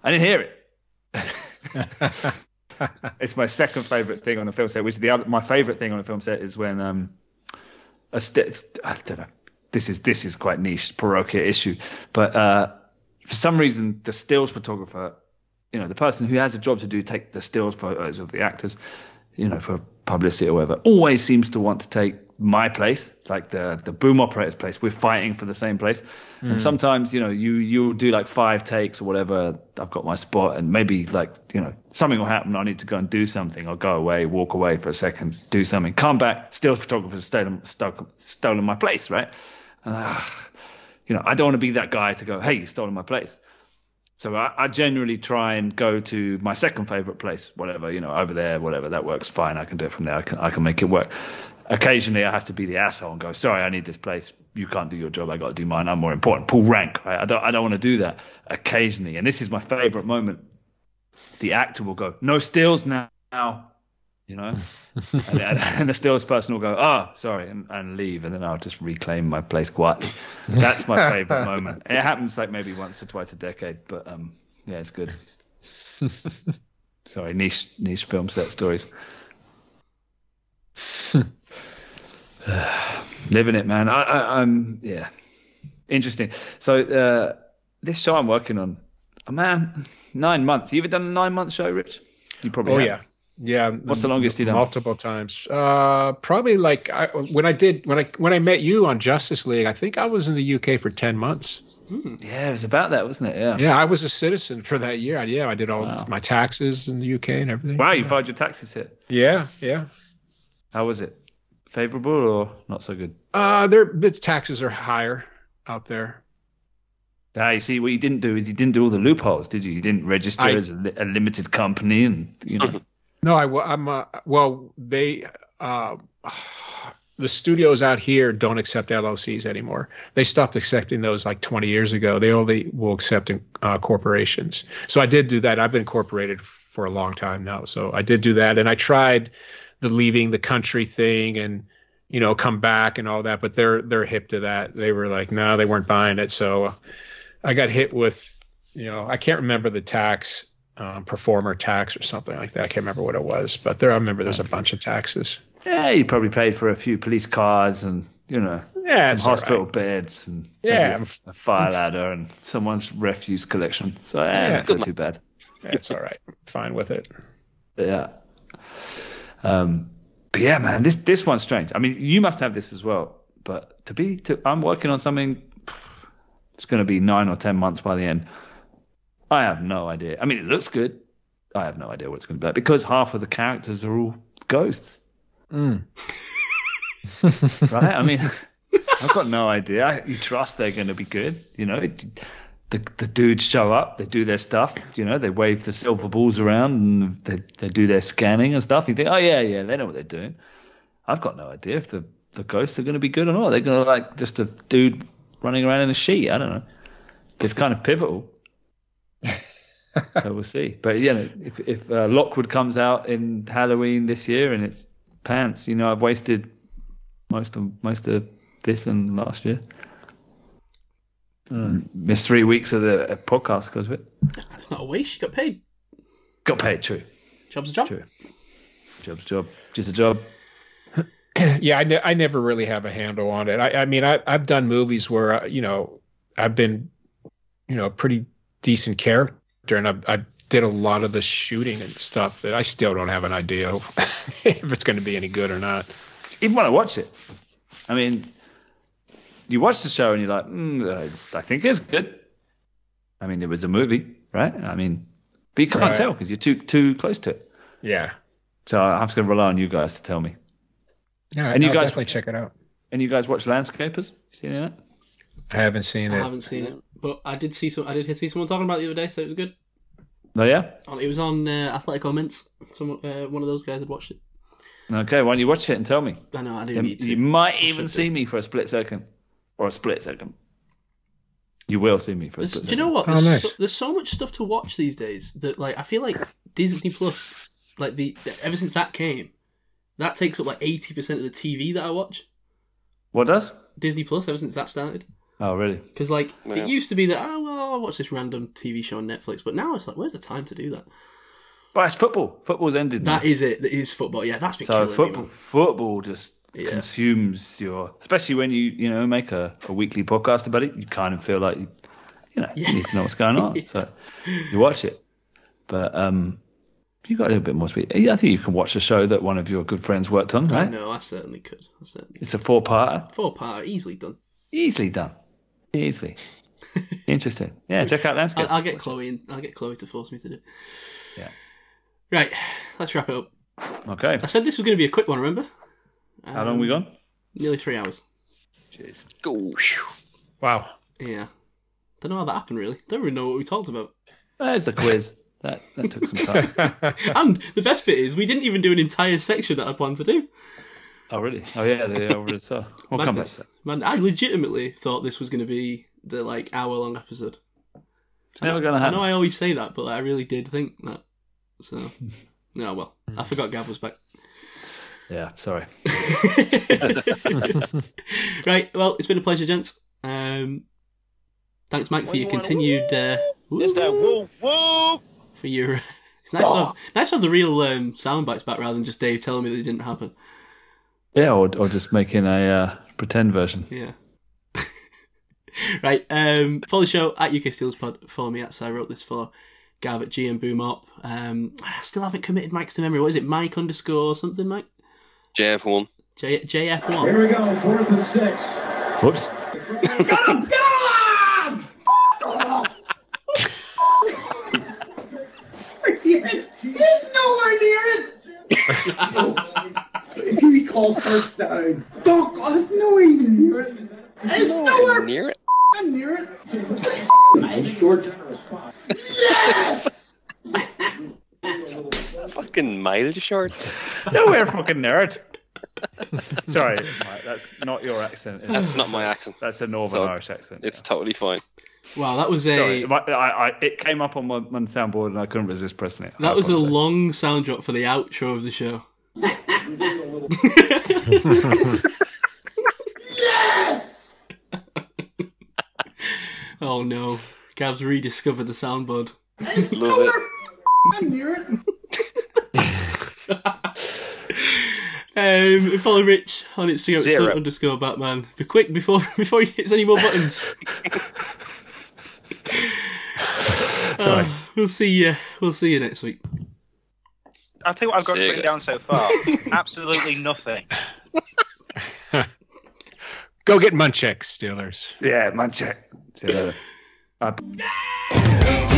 I didn't hear it. [LAUGHS] it's my second favorite thing on a film set. Which the other, my favorite thing on a film set is when um, a st- I don't know. This is this is quite niche, parochial issue, but uh, for some reason, the stills photographer, you know, the person who has a job to do, take the stills photos of the actors, you know, for publicity or whatever, always seems to want to take my place, like the the boom operator's place. We're fighting for the same place, and sometimes you know you you'll do like five takes or whatever. I've got my spot, and maybe like you know something will happen. I need to go and do something. I'll go away, walk away for a second, do something, come back. Still, photographer's stolen stolen, stolen my place, right? You know, I don't want to be that guy to go, hey, you stolen my place. So I, I generally try and go to my second favorite place, whatever, you know, over there, whatever. That works fine. I can do it from there. I can, I can make it work. Occasionally, I have to be the asshole and go, sorry, I need this place. You can't do your job. I got to do mine. I'm more important. Pull rank. Right? I don't, I don't want to do that. Occasionally, and this is my favorite moment. The actor will go, no steals now, you know, [LAUGHS] and, and, and the stills person will go, oh, sorry, and, and leave, and then I'll just reclaim my place quietly. That's my favorite [LAUGHS] moment. It happens like maybe once or twice a decade, but um, yeah, it's good. [LAUGHS] Sorry, niche niche film set stories. Living it, man. I, I, I'm yeah, interesting. So uh, this show I'm working on, oh, man, nine months. You ever done a nine month show, Rich? You probably. Oh have. yeah, yeah. What's the longest you done? Multiple times. Uh, probably like I, when I did when I when I met you on Justice League. I think I was in the UK for ten months. Yeah, it was about that, wasn't it? Yeah. Yeah, I was a citizen for that year. Yeah, I did all Wow. my taxes in the UK and everything. Wow, you filed your taxes here. Yeah, yeah. How was it? Favorable or not so good? Uh, their the taxes are higher out there. Ah, you see, what you didn't do is you didn't do all the loopholes, did you? You didn't register I- as a, li- a limited company, and you know. [LAUGHS] No, I, I'm. Uh, well, they. Uh, the studios out here don't accept LLCs anymore. They stopped accepting those like 20 years ago. They only will accept uh, corporations. So I did do that. I've been incorporated for a long time now. So I did do that, and I tried the leaving the country thing and you know come back and all that. But they're they're hip to that. They were like, no, they weren't buying it. So I got hit with, you know, I can't remember the tax. Um, performer tax or something like that. I can't remember what it was, but there I remember there's a bunch of taxes. Yeah, you probably paid for a few police cars and you know Yeah, some hospital right. beds and Yeah. a, a fire ladder and someone's refuse collection. So yeah, Yeah. not too bad. Yeah, it's all right. Fine with it. Yeah. Um, but yeah, man, this this one's strange. I mean, you must have this as well. But to be, to, I'm working on something. It's going to be nine or ten months by the end. I have no idea. I mean, it looks good. I have no idea what it's going to be like because half of the characters are all ghosts, mm. [LAUGHS] right? I mean, I've got no idea. You trust they're going to be good, you know? It, the, the dudes show up, they do their stuff, you know, they wave the silver balls around and they, they do their scanning and stuff. You think, oh, yeah, yeah, they know what they're doing. I've got no idea if the, the ghosts are going to be good or not. They're going to like just a dude running around in a sheet. I don't know. It's kind of pivotal. So we'll see. But, you know, if, if uh, Lockwood comes out in Halloween this year and it's pants, you know, I've wasted most of most of this and last year. Uh, missed three weeks of the uh, podcast because of it. It's not a waste. You got paid. Got paid, true. Job's a job. True. Job's a job. Just a job. yeah, I, ne- I never really have a handle on it. I, I mean, I, I've done movies where uh, you know I've been, you know, a pretty decent character, and I, I did a lot of the shooting and stuff that I still don't have an idea of [LAUGHS] if it's going to be any good or not. Even when I watch it, I mean, you watch the show and you're like, mm, I, I think it's good. I mean, it was a movie, right? I mean, but you can't Right. tell because you're too too close to it. Yeah, So I'm just going to rely on you guys to tell me. yeah, And you I'll guys- definitely check it out. And you guys watch Landscapers? You seen that? I haven't seen it. I it. haven't seen it, but I did see some. I did see someone talking about it the other day, so it was good. Oh yeah. It was on uh, Athletic Mints. Some uh, one of those guys had watched it. Okay, why don't you watch it and tell me? I know. I didn't You, need to. you might even see do. me for a split second, or a split second. You will see me for a split do you know what? Oh, There's, nice. so, there's so much stuff to watch these days that like I feel like Disney Plus, like the ever since that came, that takes up like eighty percent of the TV that I watch. What does? Disney Plus ever since that started. Oh, really? Because like Yeah. it used to be that oh well I'll watch this random TV show on Netflix, but now it's like where's the time to do that? But it's football. Football's ended. now. That is it. That is football. Yeah, that's been so killing me, football, football just Yeah. consumes your, especially when you you know make a, a weekly podcast about it. You kind of feel like you, you know Yeah. you need to know what's going on, [LAUGHS] so you watch it. But um, you got a little bit more to be. I think you can watch a show that one of your good friends worked on, I right? know, I certainly could. I certainly It's a four parter, Four part, easily done. easily done, easily. Interesting. Yeah, check out Landscape. I'll, I'll get Chloe and I'll get Chloe to force me to do. it. Yeah. Right, let's wrap it up. Okay. I said this was going to be a quick one. Remember? How long we um, gone? Nearly three hours. Jeez. Go. Wow. Yeah. Don't know how that happened. Really. Don't even know what we talked about. There's the quiz. That that took some time. [LAUGHS] And the best bit is we didn't even do an entire section that I planned to do. Oh really? Oh yeah, they already saw. [LAUGHS] We'll come back to that. Man, I legitimately thought this was going to be the like hour long episode. It's never gonna I know happen. I always say that, but I really did think that. So, no, [LAUGHS] well, I forgot Gav was back. Yeah, sorry. [LAUGHS] right. Well, it's been a pleasure, gents. Um, thanks, Mike, for your continued. Uh, It's that woo woo. for your. It's nice, to have, nice to have the real um, sound bites back rather than just Dave telling me they didn't happen. Yeah, or, or just making a uh, pretend version. Yeah. [LAUGHS] right. Um, follow the show at UK Steelers Pod. Follow me at so I wrote this for Gav at GM Boomop. Um, I still haven't committed Mike's to memory. What is it? Mike underscore something, Mike? JF1. J- JF1. Here we go, fourth and six. Whoops. Get him! Get him! He's nowhere near it. If you recall first down, Doc, there's nowhere even near it. There's nowhere Near it. I'm near it. Man, short generous spot. Yes! [LAUGHS] Fucking mile short. Nowhere fucking near it. Sorry, Mike, that's not your accent. is it? That's not my accent. That's a Northern So, Irish accent. It's totally fine. Wow, that was a Sorry, my- I, I, it came up on my, my soundboard and I couldn't resist pressing it. I that was a long sound drop for the outro of the show. [LAUGHS] [LAUGHS] oh no, Gav's rediscovered the soundboard. Love it. I'm near it. [LAUGHS] Um, follow Rich on Instagram at Zero. stunt underscore Batman. Be quick before [LAUGHS] before he hits any more buttons. Sorry. Uh, we'll see you. We'll see you next week. I'll tell you what I've got written down so far. [LAUGHS] Absolutely nothing. Go get Munchak, Steelers. Yeah, man, check. See [LAUGHS]